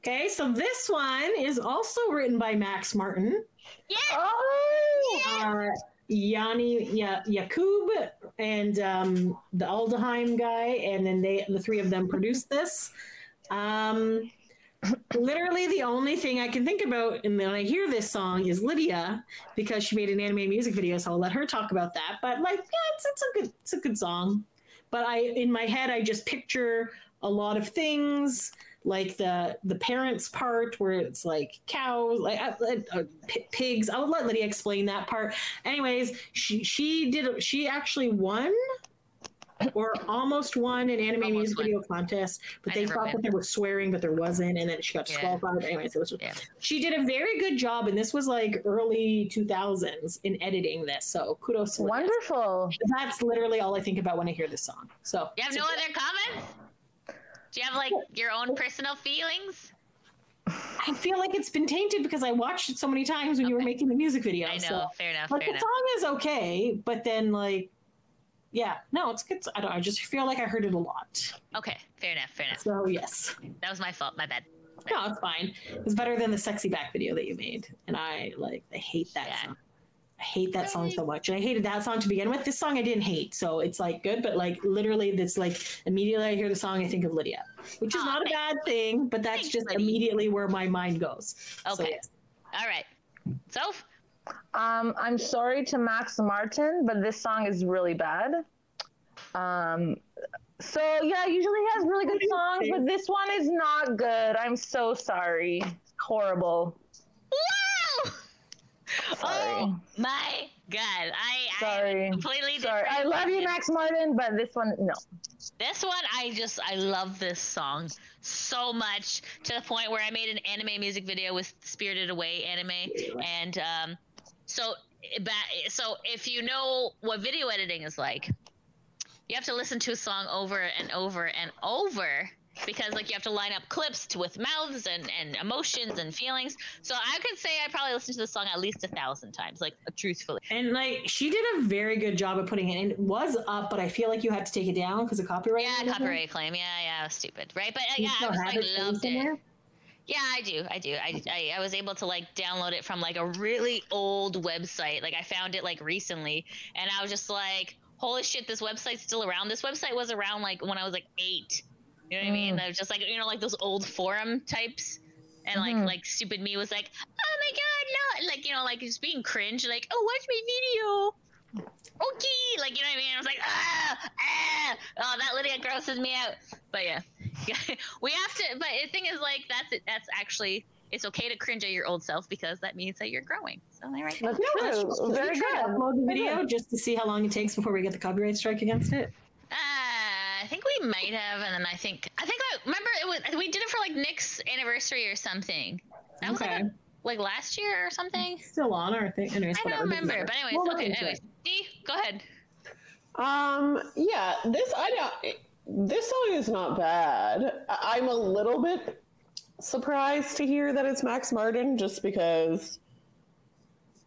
[SPEAKER 2] Okay, so this one is also written by Max Martin,
[SPEAKER 4] Yeah.
[SPEAKER 3] Oh,
[SPEAKER 2] uh, Yanni ya- Yacoub, and um, the Aldeheim guy, and then they the three of them produced this. Um, literally, the only thing I can think about and when I hear this song is Lydia because she made an anime music video, so I'll let her talk about that. But like, yeah, it's, it's a good it's a good song. But I in my head I just picture a lot of things like the the parents part where it's like cows like uh, uh, p- pigs i'll let lydia explain that part anyways she she did she actually won or almost won an anime
[SPEAKER 4] Almost
[SPEAKER 2] music
[SPEAKER 4] won.
[SPEAKER 2] video contest but
[SPEAKER 4] I
[SPEAKER 2] they thought
[SPEAKER 4] win.
[SPEAKER 2] that there was swearing but there wasn't and then she got
[SPEAKER 4] Yeah.
[SPEAKER 2] disqualified anyways it was
[SPEAKER 4] Yeah.
[SPEAKER 2] she did a very good job and this was like early 2000s in editing this so kudos to
[SPEAKER 3] wonderful.
[SPEAKER 2] that's literally all i think about when i hear this song so
[SPEAKER 4] You have no other comments? Do you have like your own personal feelings?
[SPEAKER 2] I feel like it's been tainted because I watched it so many times when you were making the music video.
[SPEAKER 4] I know.
[SPEAKER 2] So,
[SPEAKER 4] fair enough.
[SPEAKER 2] like
[SPEAKER 4] Fair
[SPEAKER 2] the
[SPEAKER 4] enough.
[SPEAKER 2] song is okay, but then like, yeah, no, it's good. I don't. I just feel like I heard it a lot.
[SPEAKER 4] Okay. Fair enough. Fair enough.
[SPEAKER 2] So yes,
[SPEAKER 4] That was my fault. My bad.
[SPEAKER 2] no, it's fine. It's better than the sexy back video that you made, and I like. I hate that
[SPEAKER 4] Yeah.
[SPEAKER 2] song. I hate that song so much, and I hated that song to begin with. This song I didn't hate, so it's like good, but like literally, that's like immediately I hear the song, I think of Lydia, which is
[SPEAKER 4] Aw,
[SPEAKER 2] not a bad thing, but that's
[SPEAKER 4] Thanks,
[SPEAKER 2] just
[SPEAKER 4] Lydia.
[SPEAKER 2] immediately where my mind goes. So,
[SPEAKER 4] Okay.
[SPEAKER 2] yes.
[SPEAKER 4] All right. So
[SPEAKER 3] Um, I'm sorry to Max Martin, but this song is really bad. Um, so yeah, usually he has really good songs, but this one is not good. I'm so sorry. Horrible.
[SPEAKER 4] Oh my god! I I
[SPEAKER 3] Sorry.
[SPEAKER 4] am completely
[SPEAKER 3] Sorry. I love you, Max Martin, but this one, no.
[SPEAKER 4] This one, I just I love this song so much to the point where I made an anime music video with Spirited Away anime, and um, so so if you know what video editing is like, you have to listen to a song over and over and over because like you have to line up clips to, with mouths and, and emotions and feelings. So I could say I probably listened to the song at least a thousand times, like truthfully.
[SPEAKER 2] And like she did a very good job of putting it in. It was up, but I feel like you had to take it down because of copyright.
[SPEAKER 4] Yeah, copyright claim. Yeah, yeah, stupid, right? But uh, yeah, I was like
[SPEAKER 2] it
[SPEAKER 4] loved it. Yeah, I do. I do. I, I I was able to like download it from like a really old website. Like I found it like recently, and I was just like, "Holy shit, this website's still around." This website was around like when I was like eight. You know what I mean?
[SPEAKER 3] Mm.
[SPEAKER 4] I was just like you know like those old forum types, and like
[SPEAKER 3] Mhm.
[SPEAKER 4] like stupid me was like, "Oh my god, no!" Like you know like just being cringe. Like, "Oh, watch my video." Okay, like you know what I mean. I was like, ah, ah, oh, that literally grosses me out. But yeah, we have to. But the thing is, like, that's it. that's actually it's okay to cringe at your old self because that means that you're growing. So there, right.
[SPEAKER 3] That's
[SPEAKER 1] Yeah,
[SPEAKER 3] true.
[SPEAKER 2] Should we
[SPEAKER 3] Very good.
[SPEAKER 2] upload the video just to see how long it takes before we get the copyright strike against it.
[SPEAKER 4] Uh, I think we might have, and then I think I think I remember it was we did it for like Nick's anniversary or something. That was
[SPEAKER 2] Okay.
[SPEAKER 4] like, like last year or something.
[SPEAKER 2] Still on our thing. Anyways,
[SPEAKER 4] I
[SPEAKER 2] whatever.
[SPEAKER 4] don't
[SPEAKER 2] doesn't
[SPEAKER 4] remember, but anyways,
[SPEAKER 2] We'll look
[SPEAKER 4] okay.
[SPEAKER 2] into
[SPEAKER 4] Anyways,
[SPEAKER 2] it.
[SPEAKER 4] Go ahead.
[SPEAKER 1] Um, yeah, this I don't. This song is not bad. I'm a little bit surprised to hear that it's Max Martin, just because.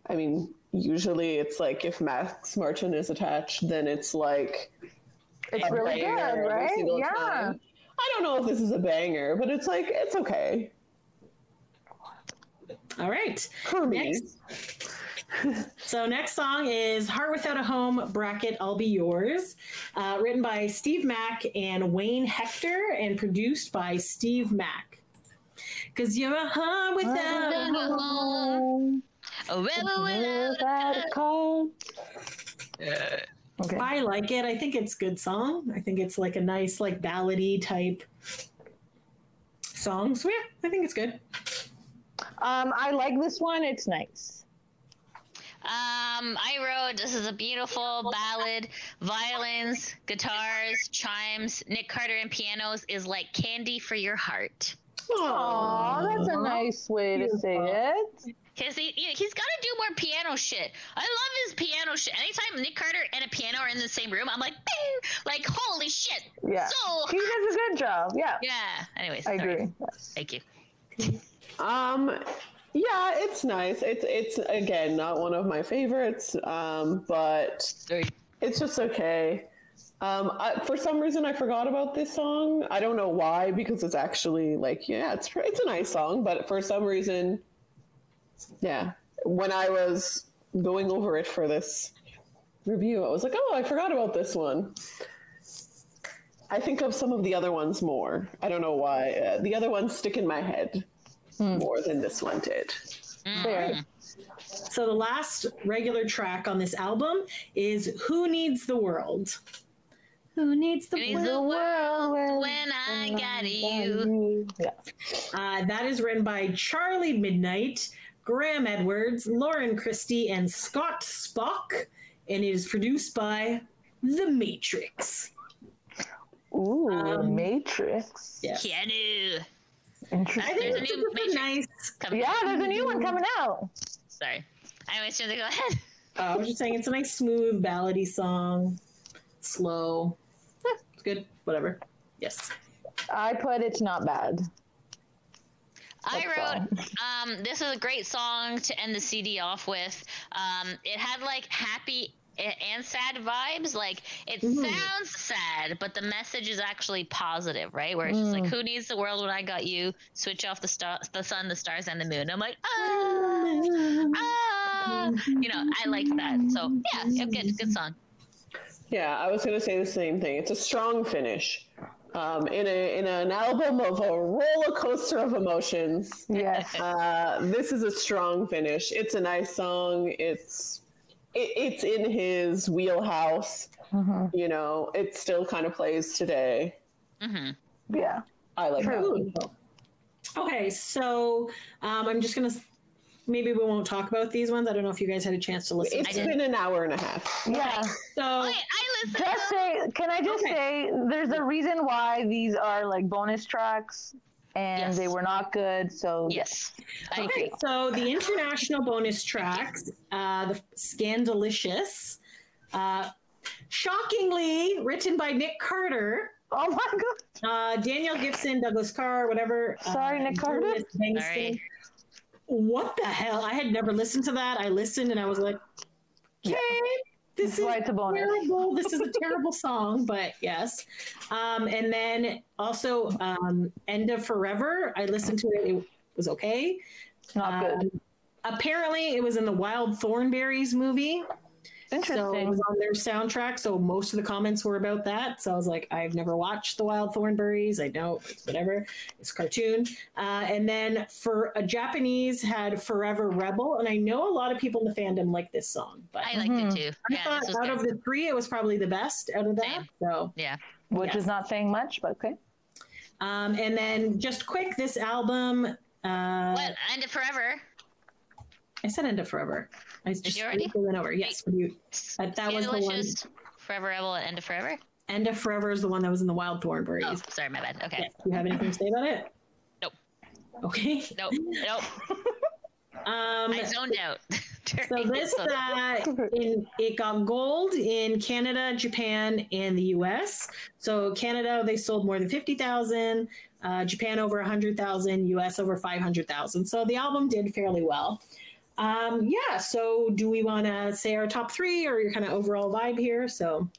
[SPEAKER 1] I mean, usually it's like if Max Martin is attached, then it's like
[SPEAKER 3] It's really good, right? Yeah.
[SPEAKER 1] time. I don't know if this is a banger, but it's like it's okay
[SPEAKER 2] All right. Next. So next song is "Heart Without a Home" bracket "I'll Be Yours," uh, written by Steve Mac and Wayne Hector, and produced by Steve Mac. Cause you're a heart without a home.
[SPEAKER 4] A rebel without
[SPEAKER 3] Without a call. Okay.
[SPEAKER 2] I like it. I think it's good song. I think it's like a nice, like ballady type song. So yeah, I think it's good.
[SPEAKER 3] Um, I like this one. It's nice.
[SPEAKER 4] Um, I wrote this is a beautiful ballad. Violins, guitars, chimes, Nick Carter and pianos is like candy for your heart.
[SPEAKER 3] Aw, that's a nice way to say it.
[SPEAKER 4] Cause he yeah, he's got to do more piano shit. I love his piano shit. Anytime Nick Carter and a piano are in the same room, I'm like, bing, like holy shit.
[SPEAKER 3] Yeah.
[SPEAKER 4] So
[SPEAKER 3] He does a good job. Yeah.
[SPEAKER 4] yeah. Anyways,
[SPEAKER 3] I
[SPEAKER 4] sorry.
[SPEAKER 3] agree. Yes.
[SPEAKER 4] Thank you.
[SPEAKER 1] Um, yeah, it's nice. It's it's again not one of my favorites, um, but it's just okay. Um, I, for some reason, I forgot about this song. I don't know why, because it's actually like, yeah, it's it's a nice song, but for some reason, yeah, when I was going over it for this review, I was like, oh, I forgot about this one. I think of some of the other ones more. I don't know why. Uh, the other ones stick in my head more than this one did.
[SPEAKER 3] Fair.
[SPEAKER 2] So the last regular track on this album is "Who Needs the World." Who needs the
[SPEAKER 4] needs
[SPEAKER 2] world?
[SPEAKER 4] the
[SPEAKER 3] world when-
[SPEAKER 4] When I got you.
[SPEAKER 3] Yeah.
[SPEAKER 2] Uh, that is written by Charlie Midnight, Graham Edwards, Lauren Christy, and Scott Spock, and it is produced by The Matrix.
[SPEAKER 3] Ooh,
[SPEAKER 2] Um,
[SPEAKER 3] Matrix.
[SPEAKER 2] Yes.
[SPEAKER 4] Keanu.
[SPEAKER 3] Interesting.
[SPEAKER 2] I think
[SPEAKER 4] There's a new
[SPEAKER 2] a
[SPEAKER 4] Matrix.
[SPEAKER 2] nice.
[SPEAKER 4] Coming.
[SPEAKER 3] Yeah, there's a new one coming out.
[SPEAKER 4] Sorry. Anyways, Jim, go ahead.
[SPEAKER 2] Uh, I was just saying it's a nice, smooth, ballady song. Slow. Eh, it's good. Whatever. Yes.
[SPEAKER 3] I put it's not bad.
[SPEAKER 4] I wrote, um, this is a great song to end the CD off with. Um, it had like happy and sad vibes. Like it sounds sad, but the message is actually positive, right? Where it's just like, who needs the world when I got you? Switch off the star, the sun, the stars, and the moon. I'm like, ah, ah. You know, I like that. So yeah, yeah, good, good song.
[SPEAKER 1] Yeah, I was going to say the same thing. It's a strong finish. Um, in a in an album of a roller coaster of emotions,
[SPEAKER 3] Yes.
[SPEAKER 1] uh, this is a strong finish. It's a nice song. It's it, it's in his wheelhouse.
[SPEAKER 3] Mhm.
[SPEAKER 1] You know, it still kind of plays today.
[SPEAKER 4] hmm
[SPEAKER 3] Yeah.
[SPEAKER 1] I like that.
[SPEAKER 3] True.
[SPEAKER 1] one.
[SPEAKER 2] Okay, so um, I'm just gonna s- maybe we won't talk about these ones. I don't know if you guys had a chance to listen.
[SPEAKER 1] It's
[SPEAKER 2] to
[SPEAKER 1] been an hour and a half.
[SPEAKER 3] Yeah.
[SPEAKER 2] So
[SPEAKER 4] Okay, I listen.
[SPEAKER 3] Just say, can I just
[SPEAKER 2] Okay.
[SPEAKER 3] say, there's a reason why these are like bonus tracks, and
[SPEAKER 4] Yes.
[SPEAKER 3] they were not good. So
[SPEAKER 4] yes, I
[SPEAKER 2] Okay, so the international bonus tracks, uh, the Scandalicious, uh, shockingly written by Nick Carter,
[SPEAKER 3] Oh my god.
[SPEAKER 2] uh, Daniel Gibson, Douglas Carr, whatever.
[SPEAKER 3] Sorry,
[SPEAKER 2] uh,
[SPEAKER 3] Nick Carter.
[SPEAKER 4] Sorry.
[SPEAKER 2] What the hell? I had never listened to that. I listened and I was like, okay, this
[SPEAKER 3] That's
[SPEAKER 2] is
[SPEAKER 3] why a bonus.
[SPEAKER 2] terrible. This is a terrible song, but yes. Um, and then also um, End of Forever. I listened to it. It was okay.
[SPEAKER 3] Not good.
[SPEAKER 2] Um, apparently, it was in the Wild Thornberrys movie. So it was on their soundtrack. So most of the comments were about that. So I was like, I've never watched the Wild Thornberrys. I know it's whatever. It's a cartoon. Uh, and then for a Japanese had Forever Rebel, and I know a lot of people in the fandom like this song, but
[SPEAKER 4] I liked
[SPEAKER 3] Mhm.
[SPEAKER 4] it too.
[SPEAKER 2] I
[SPEAKER 4] Yeah,
[SPEAKER 2] thought out
[SPEAKER 4] good.
[SPEAKER 2] of the three, it was probably the best out of that.
[SPEAKER 4] Same.
[SPEAKER 2] So,
[SPEAKER 4] yeah.
[SPEAKER 3] Which
[SPEAKER 2] yes.
[SPEAKER 3] is not saying much, but okay.
[SPEAKER 2] um, and then just quick, this album. Uh,
[SPEAKER 4] What? End of forever.
[SPEAKER 2] I said End of Forever. I just
[SPEAKER 4] you already?
[SPEAKER 2] went over. Yes, you, Uh, that was the one-
[SPEAKER 4] Forever Rebel and End of Forever.
[SPEAKER 2] End of Forever is the one that was in the Wild Thornberrys.
[SPEAKER 4] Oh, sorry, my bad. Okay.
[SPEAKER 2] Yes. Do you have anything to say about it?
[SPEAKER 4] Nope.
[SPEAKER 2] Okay.
[SPEAKER 4] Nope. Nope.
[SPEAKER 2] Um,
[SPEAKER 4] I zoned out.
[SPEAKER 2] so this uh, in it got gold in Canada, Japan, and the U.S. So Canada they sold more than fifty thousand, uh, Japan over hundred thousand, U.S. over five hundred thousand. So the album did fairly well. Um, yeah. So do we want to say our top three or your kind of overall vibe here? So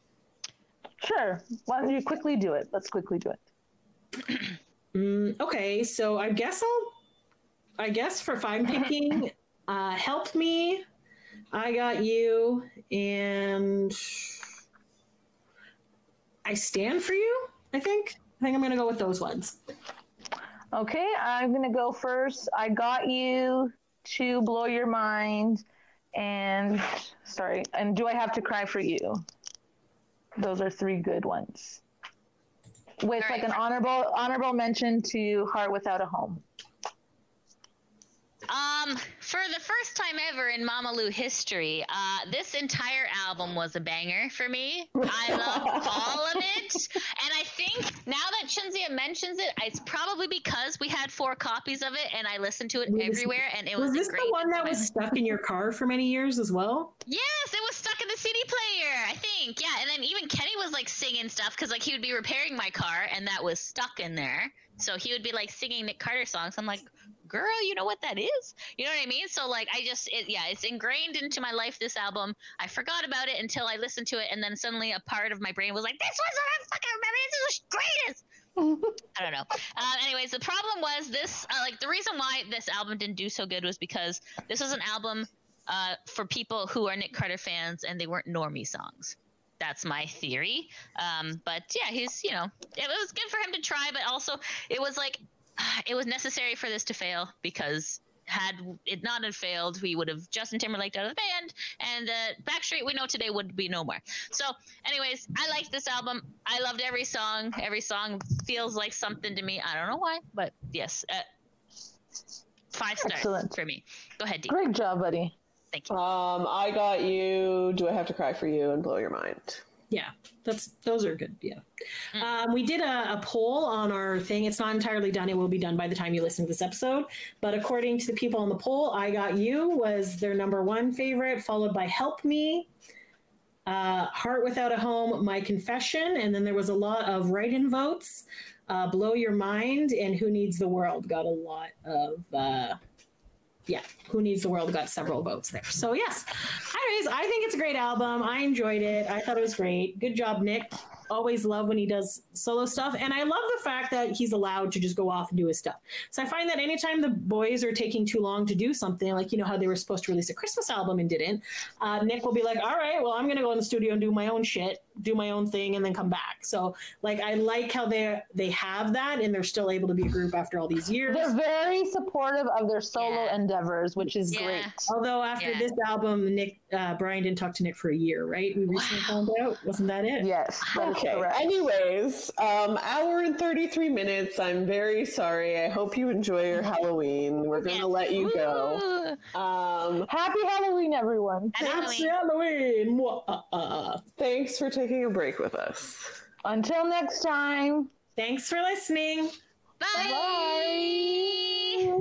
[SPEAKER 3] Sure. Why don't you quickly do it? Let's quickly do it.
[SPEAKER 2] Mm, okay, so I guess I'll. I guess for fine picking, uh, help me. I got you, and I stand for you. I think. I think I'm gonna go with those ones.
[SPEAKER 3] Okay, I'm gonna go first. I got you to blow your mind, and sorry. And do I have to cry for you? Those are three good ones. With
[SPEAKER 4] All
[SPEAKER 3] like an honorable honorable mention to Heart Without a Home.
[SPEAKER 4] Um, for the first time ever in Mama Lou history, uh, this entire album was a banger for me. I loved all of it, and I think now that Chunzia mentions it, it's probably because we had four copies of it, and I listened to it
[SPEAKER 2] Was-
[SPEAKER 4] everywhere, and it was,
[SPEAKER 2] Was this the one that was stuck in your car for many years as well?
[SPEAKER 4] Yes, it was stuck in the CD player. I think, yeah. And then even Kenny was like singing stuff because like he would be repairing my car, and that was stuck in there. So he would be like singing Nick Carter songs. I'm like, girl, you know what that is? You know what I mean? So like, I just, it, yeah, it's ingrained into my life. This album, I forgot about it until I listened to it, and then suddenly a part of my brain was like, this was what I fucking remember. This is the greatest. I don't know. Uh, anyways, the problem was this. Uh, like the reason why this album didn't do so good was because this was an album uh, for people who are Nick Carter fans, and they weren't normie songs. That's my theory. Um, but yeah, he's you know it was good for him to try, but also it was like it was necessary for this to fail because had it not have failed, we would have Justin Timberlake out of the band, and uh, Backstreet we know today would be no more. So, anyways, I liked this album. I loved every song. Every song feels like something to me. I don't know why, but yes, uh, five stars
[SPEAKER 3] Excellent.
[SPEAKER 4] for me. Go ahead, Dee.
[SPEAKER 3] Great job, buddy.
[SPEAKER 4] Thank you.
[SPEAKER 1] Um, I got you. Do I have to cry for you and blow your mind?
[SPEAKER 2] Yeah, that's those are good. Yeah,
[SPEAKER 4] Mm.
[SPEAKER 2] um, we did a, a poll on our thing. It's not entirely done. It will be done by the time you listen to this episode. But according to the people on the poll, "I Got You" was their number one favorite, followed by "Help Me," uh, "Heart Without a Home," "My Confession," and then there was a lot of write-in votes. Uh, "Blow Your Mind" and "Who Needs the World" got a lot of. Uh, yeah, Who Needs the World got several votes there. So, yes. Anyways, I think it's a great album. I enjoyed it. I thought it was great. Good job, Nick. Always love when he does solo stuff. And I love the fact that he's allowed to just go off and do his stuff. So I find that anytime the boys are taking too long to do something, like, you know, how they were supposed to release a Christmas album and didn't, uh, Nick will be like, all right, well, I'm going to go in the studio and do my own shit do my own thing and then come back. So like I like how they they have that and they're still able to be a group after all these years.
[SPEAKER 3] They're very supportive of their solo
[SPEAKER 4] Yeah.
[SPEAKER 3] endeavors, which is
[SPEAKER 4] Yeah.
[SPEAKER 3] great.
[SPEAKER 2] Although after
[SPEAKER 4] Yeah.
[SPEAKER 2] this album, Nick uh, Brian didn't talk to Nick for a year, right? We recently
[SPEAKER 4] Wow.
[SPEAKER 2] found out. Wasn't that it?
[SPEAKER 3] Yes, that is
[SPEAKER 1] Okay. Anyways, um, hour and 33 minutes. I'm very sorry. I hope you enjoy your Halloween. We're going to let you go. Um,
[SPEAKER 3] Happy Halloween, everyone.
[SPEAKER 4] Happy
[SPEAKER 2] Happy
[SPEAKER 4] Halloween.
[SPEAKER 2] Halloween.
[SPEAKER 1] Thanks for taking a break with us.
[SPEAKER 3] Until next time.
[SPEAKER 2] Thanks for listening.
[SPEAKER 4] Bye.
[SPEAKER 3] Bye.